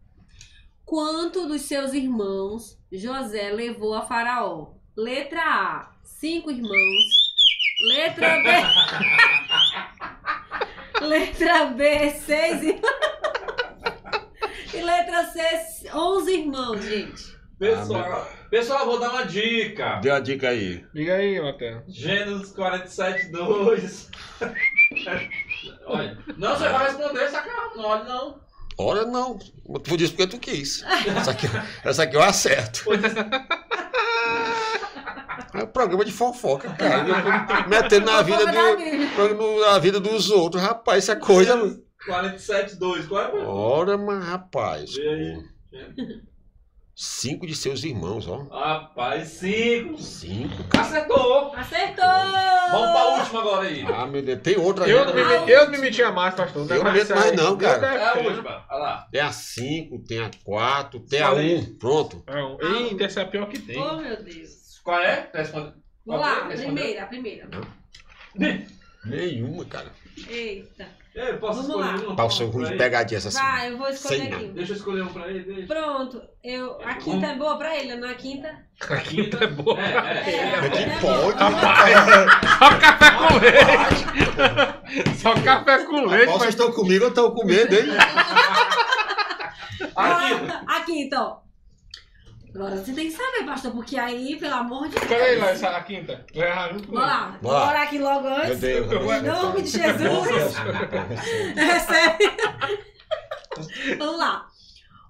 Quanto dos seus irmãos José levou a Faraó? Letra A, cinco irmãos. Letra B. letra B, seis irmãos. E letra C, onze irmãos, gente. Pessoal, pessoal, vou dar uma dica. Dê uma dica aí. Liga aí, Matheus. Gênesis 47, 2. Olha, não, você vai responder, sacanagem. Não olha, não. Ora, não. Tu disse porque tu quis. Essa aqui, essa aqui eu acerto. É um programa de fofoca, cara. Metendo na vida, do, na vida dos outros. Rapaz, isso é coisa. Gênesis 47, 2. Qual é? Ora, mas rapaz. Vê aí. pô, Cinco de seus irmãos, ó. Rapaz, 5. Cinco. Acertou. Acertou! Vamos pra última agora aí. Ah, meu Deus. Tem outra Eu, ainda. não me, eu não me metia mais, pastor. Eu não meto mais não, cara. É a última. Olha lá. Tem a cinco, tem a quatro, tem a um. Pronto. Eita, essa é a pior que tem. Oh, meu Deus. Qual é? Responde. Vamos lá, a Respondeu? primeira, a primeira. Nenhuma, cara. Eita. Eu posso Vamos lá. escolher um? Pra o seu ruim de pegadinha essa. Vai, eu vou escolher não. aqui. Deixa eu escolher um pra ele. Deixa. Pronto, eu, a quinta é boa pra ele, não é a quinta? A quinta é boa. É, é. É, Que é pode, boa. Só café com leite. Só café com leite. Vocês mas- estão comigo ou estão com medo, hein? Aqui. A quinta, ó. Agora você tem que saber, pastor, porque aí, pelo amor de Deus. Escolhe aí lá, essa, a quinta. Vai errar junto lá, Bora. vou orar aqui logo Meu antes. Deus. Em nome de Jesus. Recebe. Vamos lá.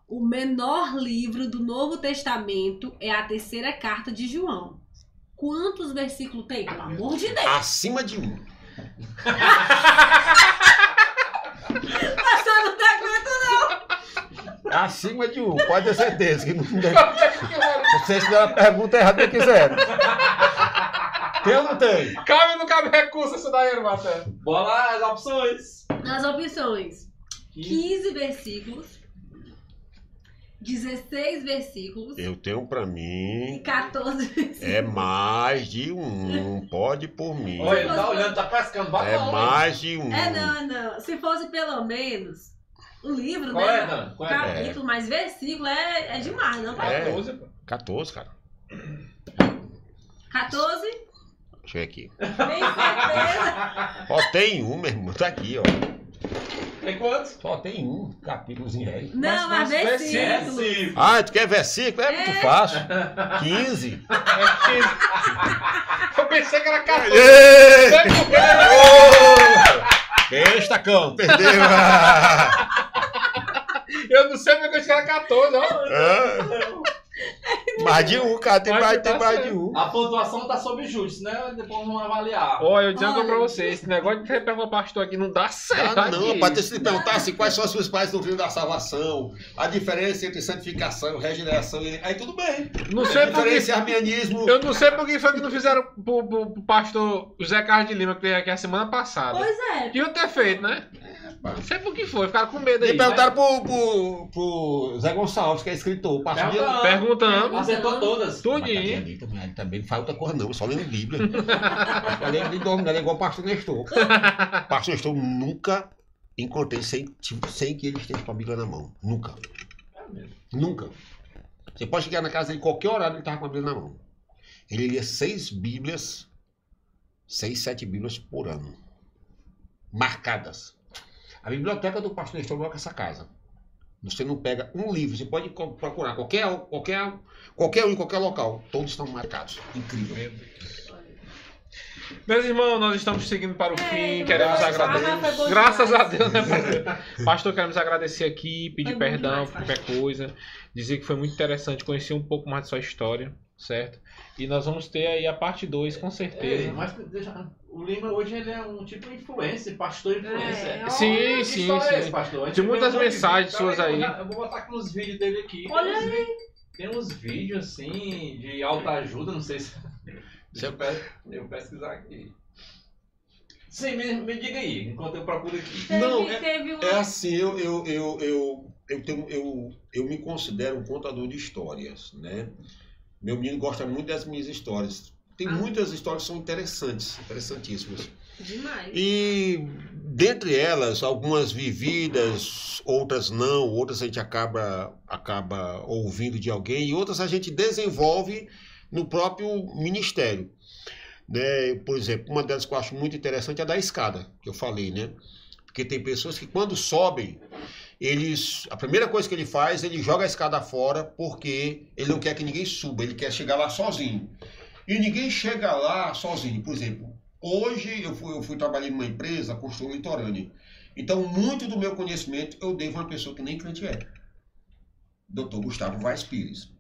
O menor livro do Novo Testamento é a terceira carta de João. Quantos versículos tem? Pelo amor de Deus. Acima de um. Pastor, não tá aguentando. Acima de um, pode ter certeza. Que não Vocês fizeram a pergunta errada que quiseram. Tem ou não tem? Cabe ou não cabe recurso isso daí, Matheus? Bora lá, as opções. Nas opções: 15 versículos, 16 versículos Eu tenho pra e mim. 14 versículos. É mais de um. Pode por mim. Olha, ele tá olhando, tá pescando. Vai É mais de um. É, não, não. Se fosse pelo menos o livro, Qual né? é, Dan? Qual é? Capítulo, mas versículo é, é demais, não? É. 14, pô. 14, cara. 14, Deixa eu ver aqui. tem certeza. Ó, tem um, meu irmão. Tá aqui, ó. Tem quantos? Só tem um capítulozinho aí. Não, mas, mas versículo. Versículo. Ah, tu quer versículo? É muito fácil. 15. É 15. Eu pensei que era 14. Ê! Pegou. Besta, cão. Perdeu. Eu não sei porque que era 14, ó. Ah. mais de um, cara. Tem mais, tem mais de um. A pontuação tá sob júri, né? Depois vamos avaliar. Ó, eu dizendo Olha. pra você, esse negócio de o pastor aqui não dá certo. Ah, não, ter se perguntar assim, quais são as principais doutrinas da salvação, a diferença entre santificação, regeneração, e- aí tudo bem. Não sei por diferença que. é arminianismo. Eu não sei por que foi que não fizeram pro, pro, pro pastor José Carlos de Lima, que veio aqui a semana passada. Pois é. Deviam ter feito, né? Não sei por que foi, ficaram com medo aí. E perguntaram pro, pro, pro Zé Gonçalves, que é escritor, o pastor de... Pergunta- Perguntando. Acertou todas. Tudinho. Ali também, ele também não faz outra coisa não, só lendo Bíblia. Só lendo de dorme, é igual o pastor Nestor. O pastor Nestor nunca encontrei sem, tipo, sem que ele esteja com a Bíblia na mão. Nunca. Nunca. Você pode chegar na casa dele, qualquer horário ele estava com a Bíblia na mão. Ele lia seis Bíblias, seis, sete Bíblias por ano. Marcadas. A biblioteca do pastor Nestor coloca essa casa. Você não pega um livro, você pode procurar qualquer, qualquer, qualquer um em qualquer local. Todos estão marcados. Incrível. Meus irmãos, nós estamos seguindo para o fim, É, queremos agradecer. Graças a Deus, né, pastor? Pastor, queremos agradecer aqui, pedir perdão demais, por qualquer coisa, dizer que foi muito interessante conhecer um pouco mais de sua história, certo? E nós vamos ter aí a parte 2, com certeza. mas deixa- o Lima hoje ele é um tipo de influencer, pastor influencer. É, Sim, sim, história é esse, sim. pastor? Tem muitas mensagens vídeo. suas aí. Eu vou- botar aqui uns vídeos dele aqui. Olha Tem uns vi- Tem uns vídeos assim de autoajuda, não sei se. Deixa eu, pe- eu pesquisar aqui. Sim, me, me diga aí, enquanto eu procuro aqui. Teve, Não, é- teve uma... É assim, eu, eu, eu, eu, eu, tenho, eu, eu me considero um contador de histórias, né? Meu menino gosta muito das minhas histórias. Tem Ah. muitas histórias que são interessantes, interessantíssimas. Demais. E dentre elas, algumas vividas, outras não, outras a gente acaba, acaba ouvindo de alguém, e outras a gente desenvolve no próprio ministério. Né? Por exemplo, uma delas que eu acho muito interessante é a da escada, que eu falei, né? Porque tem pessoas que quando sobem, eles a primeira coisa que ele faz, ele joga a escada fora porque ele não quer que ninguém suba, ele quer chegar lá sozinho. E ninguém chega lá sozinho. Por exemplo, hoje eu fui, eu fui trabalhar numa empresa, construção litorânea. Então, muito do meu conhecimento eu devo a uma pessoa que nem crente é. Dr. Gustavo Vaz Pires.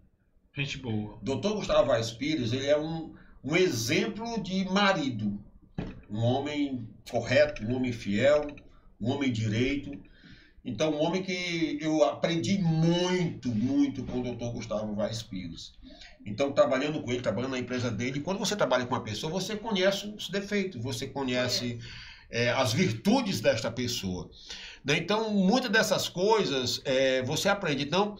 Gente boa. Dr. Gustavo Vaz Pires, ele é um, um exemplo de marido. Um homem correto, um homem fiel, um homem direito. Então, um homem que eu aprendi muito, muito com o Dr. Gustavo Vaz Pires. Então, trabalhando com ele, trabalhando na empresa dele, quando você trabalha com uma pessoa, você conhece os defeitos, você conhece é, as virtudes desta pessoa. Né? Então, muitas dessas coisas é, você aprende. Então,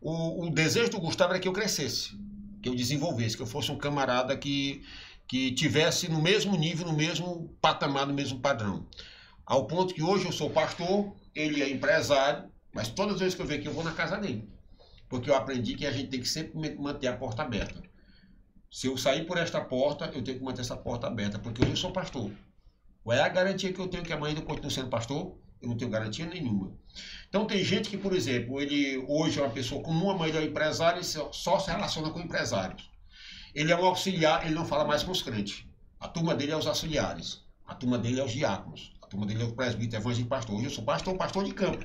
o, o, desejo do Gustavo era que eu crescesse, que eu desenvolvesse, que eu fosse um camarada que, que tivesse no mesmo nível, no mesmo patamar, no mesmo padrão. Ao ponto que hoje eu sou pastor, ele é empresário, mas todas as vezes que eu venho aqui eu vou na casa dele. Porque eu aprendi que a gente tem que sempre manter a porta aberta. Se eu sair por esta porta, eu tenho que manter essa porta aberta, porque hoje eu sou pastor. Qual é a garantia que eu tenho que amanhã eu continuo sendo pastor? Eu não tenho garantia nenhuma. Então tem gente que, por exemplo, ele hoje é uma pessoa comum, amanhã ele é um empresário e só se relaciona com empresários. Ele é um auxiliar, ele não fala mais com os crentes. A turma dele é os auxiliares. A turma dele é os diáconos. Turma dele é o presbítero, evangélico pastor. Hoje eu sou pastor, pastor de campo.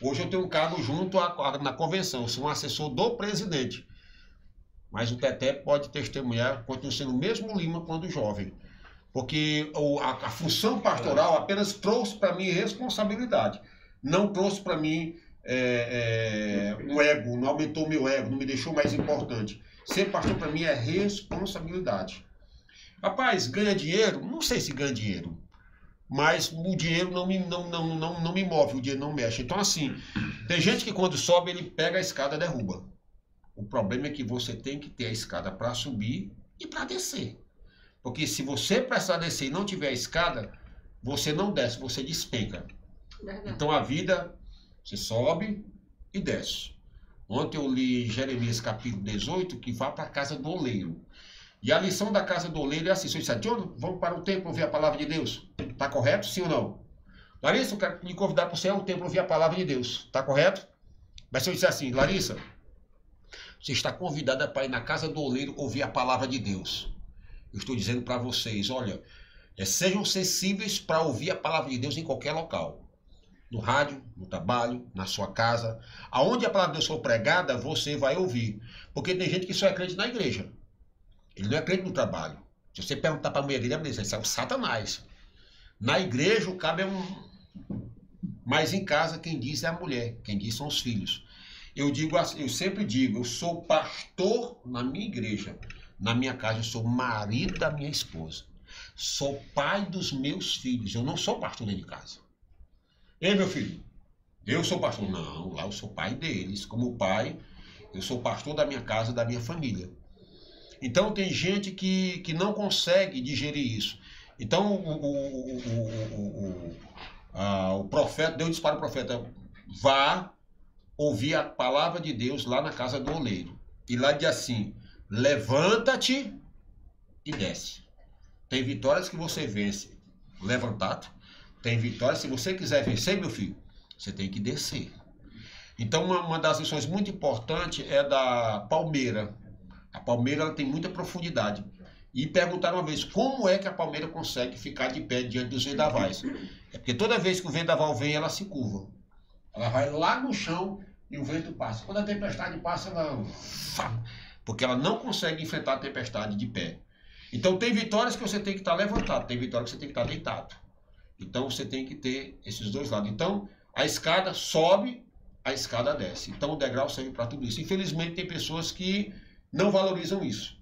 Hoje eu tenho um cargo junto na convenção, eu sou um assessor do presidente. Mas o Teté pode testemunhar, continua sendo o mesmo Lima quando jovem. Porque o, a, a, função pastoral apenas trouxe para mim responsabilidade. Não trouxe para mim é, é, um ego, não aumentou meu ego, não me deixou mais importante. Ser pastor para mim é responsabilidade. Rapaz, ganha dinheiro? Não sei se ganha dinheiro. Mas o dinheiro não me, não, não, não, não me move, o dinheiro não mexe. Então, assim, tem gente que quando sobe, ele pega a escada e derruba. O problema é que você tem que ter a escada para subir e para descer. Porque se você precisar descer e não tiver a escada, você não desce, você despenca. Verdade. Então a vida, você sobe e desce. Ontem eu li Jeremias capítulo 18, que vá para a casa do oleiro. E a lição da casa do oleiro é assim: se John, vamos para o templo ouvir a palavra de Deus. Está correto? Sim ou não? Larissa, eu quero lhe convidar para o céu, o templo ouvir a palavra de Deus. Está correto? Mas se eu disser assim, Larissa, você está convidada para ir na casa do oleiro ouvir a palavra de Deus. Eu estou dizendo para vocês, olha, é, sejam sensíveis para ouvir a palavra de Deus em qualquer local. No rádio, no trabalho, na sua casa. Aonde a palavra de Deus for pregada, você vai ouvir. Porque tem gente que só é crente na igreja. Ele não é crente no trabalho. Se você perguntar para a mulher dele, isso é o satanás. Na igreja o cabo é um... Mas em casa quem diz é a mulher, quem diz são os filhos. Eu digo assim, eu sempre digo, eu sou pastor na minha igreja. Na minha casa eu sou marido da minha esposa. Sou pai dos meus filhos. Eu não sou pastor dentro de casa. Ei, meu filho, eu sou pastor. Não, lá eu sou pai deles. Como pai, eu sou pastor da minha casa, da minha família. Então tem gente que, que não consegue digerir isso. Então o, o, o, o, o profeta, Deus disse para o profeta, vá ouvir a palavra de Deus lá na casa do oleiro. E lá diz assim, levanta-te e desce. Tem vitórias que você vence levantado. Tem vitórias, se você quiser vencer, meu filho, você tem que descer. Então, uma, uma das lições muito importantes é da palmeira. A palmeira ela tem muita profundidade. E perguntaram uma vez como é que a palmeira consegue ficar de pé diante dos vendavais. É porque toda vez que o vendaval vem, ela se curva. Ela vai lá no chão e o vento passa. Quando a tempestade passa, ela porque ela não consegue enfrentar a tempestade de pé. Então tem vitórias que você tem que estar levantado, tem vitórias que você tem que estar deitado. Então você tem que ter esses dois lados. Então a escada sobe, a escada desce. Então o degrau serve para tudo isso. Infelizmente tem pessoas que não valorizam isso.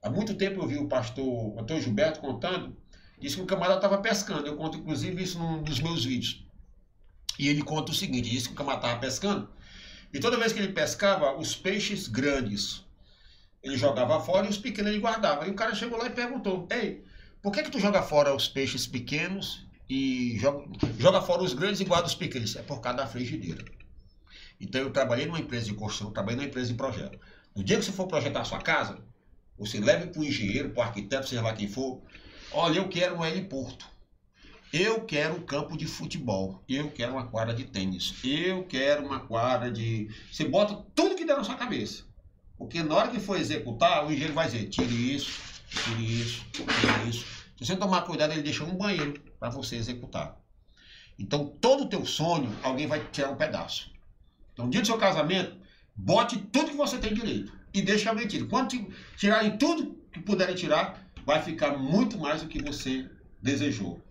Há muito tempo eu vi o pastor Antônio Gilberto contando, disse que o camarada estava pescando. Eu conto inclusive isso num dos meus vídeos. E ele conta o seguinte: disse que o camarada estava pescando. E toda vez que ele pescava, os peixes grandes, ele jogava fora e os pequenos ele guardava. E o cara chegou lá e perguntou: Ei, por que, que tu joga fora os peixes pequenos e joga, joga fora os grandes e guarda os pequenos? É por causa da frigideira. Então eu trabalhei numa empresa de construção, trabalhei numa empresa de projeto. No dia que você for projetar a sua casa, Você leve para o engenheiro, para o arquiteto, seja lá quem for. Olha, eu quero um heliporto. Eu quero um campo de futebol. Eu quero uma quadra de tênis. Eu quero uma quadra de. Você bota tudo que der na sua cabeça. Porque na hora que for executar, o engenheiro vai dizer: tire isso, tire isso, tire isso. Se você tomar cuidado, ele deixa um banheiro para você executar. Então, todo o teu sonho, alguém vai tirar um pedaço. Então, no dia do seu casamento, bote tudo que você tem direito. E deixe a mentira. Quando ti- tirarem tudo que puderem tirar, vai ficar muito mais do que você desejou.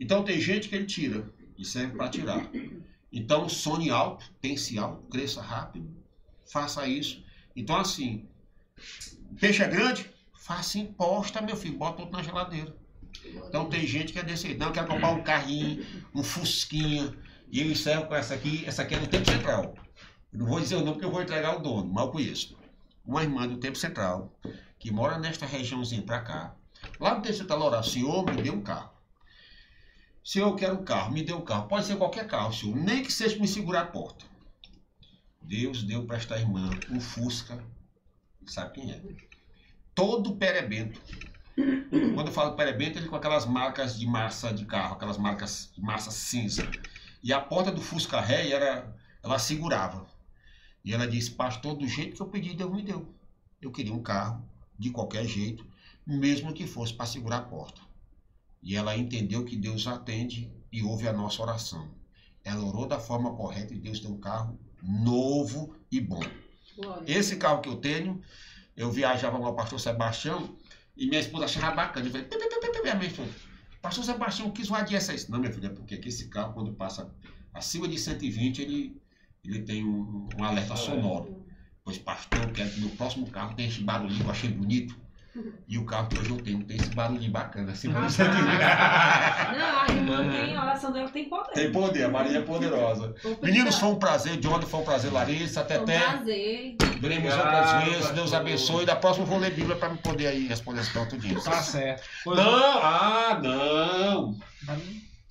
Então, tem gente que ele tira e serve para tirar. Então, sonhe alto, pense alto, cresça rápido, faça isso. Então, assim, peixe é grande, faça imposta, meu filho, bota tudo na geladeira. Então tem gente que é desse. Não, eu quero comprar um carrinho, um fusquinha. E eu encerro com essa aqui. Essa aqui é do Tempo Central. Não vou dizer o nome porque eu vou entregar o dono, eu conheço. Uma irmã do Tempo Central, que mora nesta regiãozinha pra cá. Lá no Tempo Central, orava, senhor, me dê um carro. Senhor, eu quero um carro, me dê um carro. Pode ser qualquer carro, senhor. Nem que seja me segurar a porta. Deus deu para esta irmã um Fusca. Sabe quem é? Todo perebento. Quando eu falo perebento, ele com aquelas marcas de massa de carro, aquelas marcas de massa cinza. E a porta do Fusca Ré era, ela segurava. E ela disse, pastor, do jeito que eu pedi, Deus me deu. Eu queria um carro, de qualquer jeito, mesmo que fosse para segurar a porta. E ela entendeu que Deus atende e ouve a nossa oração. Ela orou da forma correta e Deus deu um carro novo e bom. Glória. Esse carro que eu tenho, eu viajava com o pastor Sebastião e minha esposa achava bacana. Eu falei, "Pi, pi, pi, pi, pi", a minha esposa, pastor Sebastião, quis adiessa isso. Não, minha filha, é porque aqui esse carro, quando passa acima de 120, ele, ele tem um, um alerta sonoro. Pois, pastor, eu quero que no próximo carro tenha esse barulhinho que eu achei bonito. E o carro que hoje eu tenho tem esse barulhinho bacana, acima de 120. Não, a irmã tem, a oração dela tem poder. Tem poder, a Maria é poderosa. Meninos, foi um prazer. John, foi um prazer. Larissa, Foi um prazer. Veremos outras vezes. Deus abençoe. Da próxima eu vou ler Bíblia para me poder aí responder esse tanto disso. Tá certo. Pois Não, ah, não.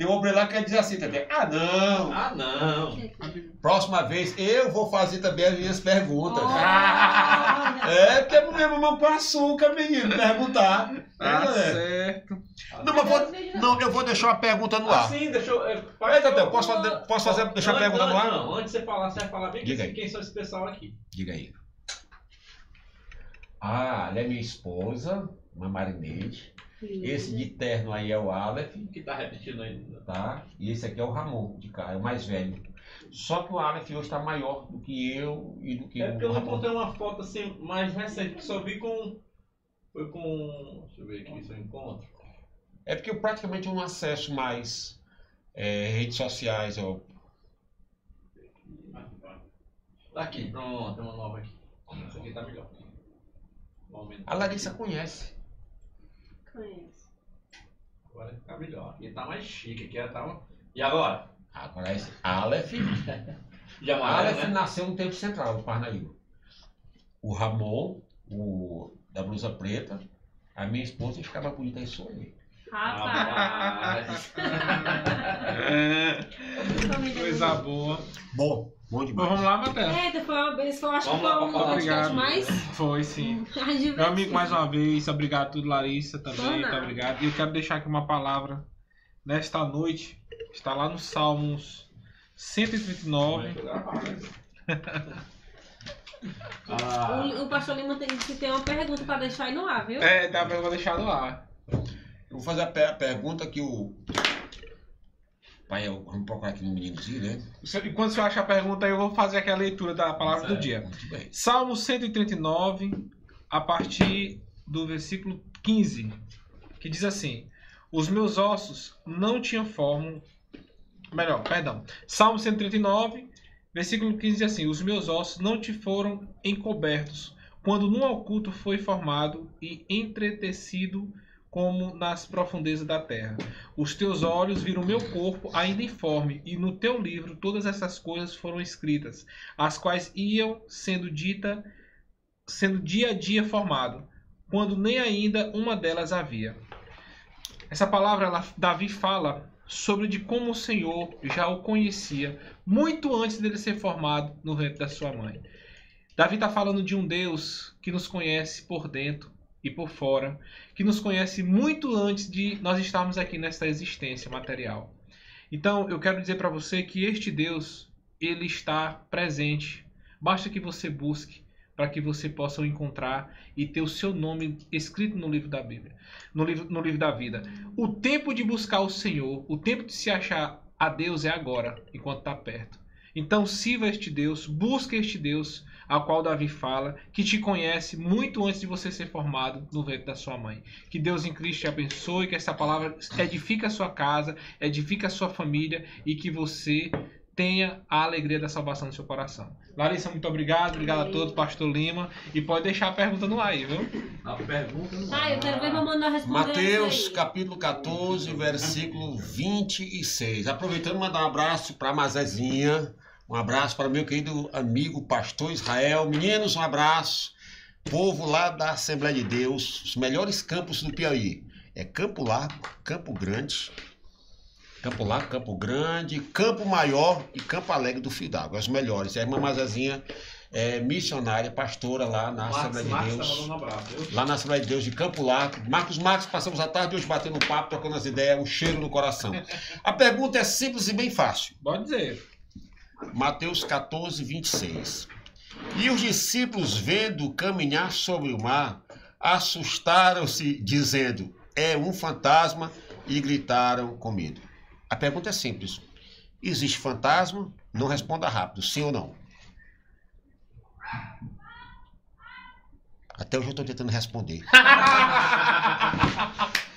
Tem um obreiro lá que diz assim também. Ah, não. Ah, não. Próxima vez eu vou fazer também as minhas perguntas. Olha. É, porque é mesmo mão com açúcar, menino, perguntar. Tá É. certo. Não, mas vou, não, eu vou deixar uma pergunta no ar. Assim, deixa eu. É, Tadeu, posso fazer, posso fazer deixar a pergunta no ar? Não, antes de você falar, você vai falar bem Diga quem, aí. quem são esse pessoal aqui. Diga aí. Ah, ela é minha esposa, uma Marinete. Esse de terno aí é o Aleph. Que tá repetindo ainda. tá? E esse aqui é o Ramon, de cá, é o mais velho. Só que o Aleph hoje está maior do que eu e do que É porque eu o não Ramon. encontrei uma foto assim mais recente, que só vi com. Foi com. Deixa eu ver aqui se eu encontro. É porque eu praticamente não acesso mais é, redes sociais. Eu... Tá aqui, pronto, tem uma nova aqui. Essa aqui tá melhor. A Larissa conhece. Conheço. Agora tá melhor. Aqui tá mais chique, aqui tá. um- E agora? Agora esse Aleph. Já Aleph né? nasceu no tempo central do Parnaíba. O Ramon, o da blusa preta, a minha esposa ficava bonita isso aí. Rapaz. Coisa boa. Bom, bom demais. vamos lá, Matheus. Eita, foi uma vez, foi, acho que Vamos lá, foi um podcast Obrigado. mais Foi sim. Meu amigo, mais uma vez, obrigado tudo, Larissa também, muito obrigado. E eu quero deixar aqui uma palavra nesta noite, está lá no Salmos 139. Ah, O, o pastor Lima tem que ter uma pergunta pra deixar aí no ar, viu? É, dá pra eu vou deixar no ar. Eu vou fazer a, per- pergunta que o. Pai, eu, vamos procurar aqui no meninozinho, né? Enquanto você acha a pergunta, eu vou fazer aqui a leitura da palavra do Certo. dia. Muito bem. Salmo 139, a partir do versículo 15, que diz assim: Os meus ossos não tinham forma. Melhor, perdão. Salmo 139, versículo 15 diz assim: Os meus ossos não te foram encobertos, quando num oculto foi formado e entretecido como nas profundezas da terra. Os teus olhos viram meu corpo ainda informe, e no teu livro todas essas coisas foram escritas, as quais iam sendo dita, sendo dia a dia formado, quando nem ainda uma delas havia. Essa palavra, ela- Davi fala sobre de como o Senhor já o conhecia muito antes dele ser formado no ventre da sua mãe. Davi está falando de um Deus que nos conhece por dentro e por fora, que nos conhece muito antes de nós estarmos aqui nesta existência material. Então, eu quero dizer para você que este Deus, ele está presente. Basta que você busque para que você possa o encontrar e ter o seu nome escrito no livro da Bíblia, no livro, no livro da vida. O tempo de buscar o Senhor, o tempo de se achar a Deus é agora, enquanto está perto. Então sirva este Deus, busque este Deus, ao qual Davi fala, que te conhece muito antes de você ser formado no ventre da sua mãe. Que Deus em Cristo te abençoe, que essa palavra edifique a sua casa, edifique a sua família e que você tenha a alegria da salvação no seu coração. Larissa, muito obrigado. Obrigado a todos, Pastor Lima. E pode deixar a pergunta no ar aí, viu? A pergunta não Ah, eu quero ver Mamãe responder. Mateus capítulo 14, versículo 26. Aproveitando, mandar um abraço para a Mazezinha, um abraço para meu querido amigo pastor Israel. Meninos, um abraço. Povo lá da Assembleia de Deus, os melhores campos do Piauí. É Campo Largo, Campo Grande, Campo Largo, Campo Grande, Campo Maior e Campo Alegre do Fio d'Água. Os melhores. É a irmã Mazezinha é missionária, pastora lá na Marcos, Assembleia de Deus tá lá na Assembleia de Deus de Campo Largo. Marcos Marcos, passamos a tarde hoje batendo papo, trocando as ideias, o cheiro no coração. A pergunta é simples e bem fácil. Pode dizer. Mateus 14, 26. E os discípulos, vendo caminhar sobre o mar, assustaram-se, dizendo: É um fantasma, e gritaram com medo. A pergunta é simples: Existe fantasma? Não responda rápido, sim ou não. Até hoje eu estou tentando responder.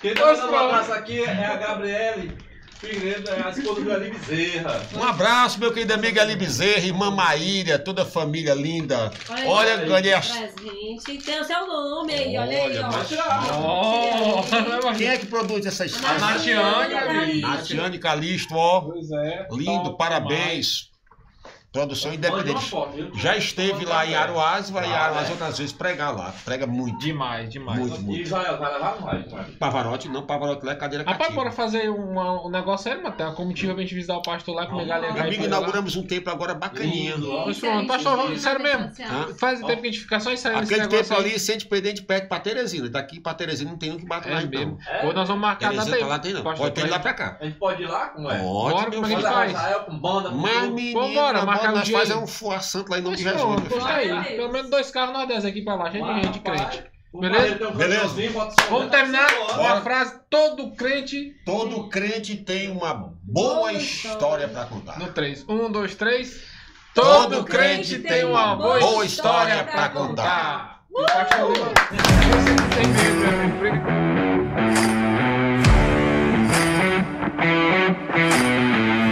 Quem tá um abraço aqui é a Gabriele Figueiredo, é a esposa do Eli Bezerra. Um abraço, meu querido amigo Ali Bezerra, irmã Maíra, toda a família linda. Olha, Olha, ganhei a... Presente. Tem o seu nome aí, olha, aí, ó. Oh, Quem é que produz essa a história? Natiane, ali. Natiane Calixto, ó. Pois é. Lindo, parabéns. Produção independente. Já esteve lá em Aruás, vai em Ah, Aruás é. outras vezes pregar lá. Prega muito. Demais, demais. Muito, E muito. Israel, vai levar ou não vai? Vai. Pavarotti, não, Pavarotti lá é cadeira Rapaz, cativa. bora fazer uma- um negócio sério, Matheus. Uma comitiva pra gente visitar o pastor lá, comer galinha Meu amigo, lá. inauguramos um templo agora bacaninha. Pronto, pastor, vamos- sério mesmo. Hã? Faz tempo que a gente fica só ensaiando esse Aquele negócio templo aí. ali, se a gente perder, a gente perde pra Teresina. Daqui pra Teresina não tem um que bate lá É então. mesmo. Hoje nós vamos marcar a data Teresina aí. tá lá, tem não. pastor, Pode ter pra lá pra cá. A gente pode ir lá? Como é? Pode, Bora, meu como é que filho. faz? Israel com banda, com Mas, tudo. menino, Vambora, na carros nós fazemos é um fuar santo lá em nome de Jesus. Pelo menos dois carros nós dez aqui pra lá, gente, de gente crente. Beleza? Beleza. Vamos terminar com a frase: todo crente. Todo crente tem uma boa história pra contar. No 3. 1, 2, 3. Todo crente tem uma boa história pra contar. Uh! Você não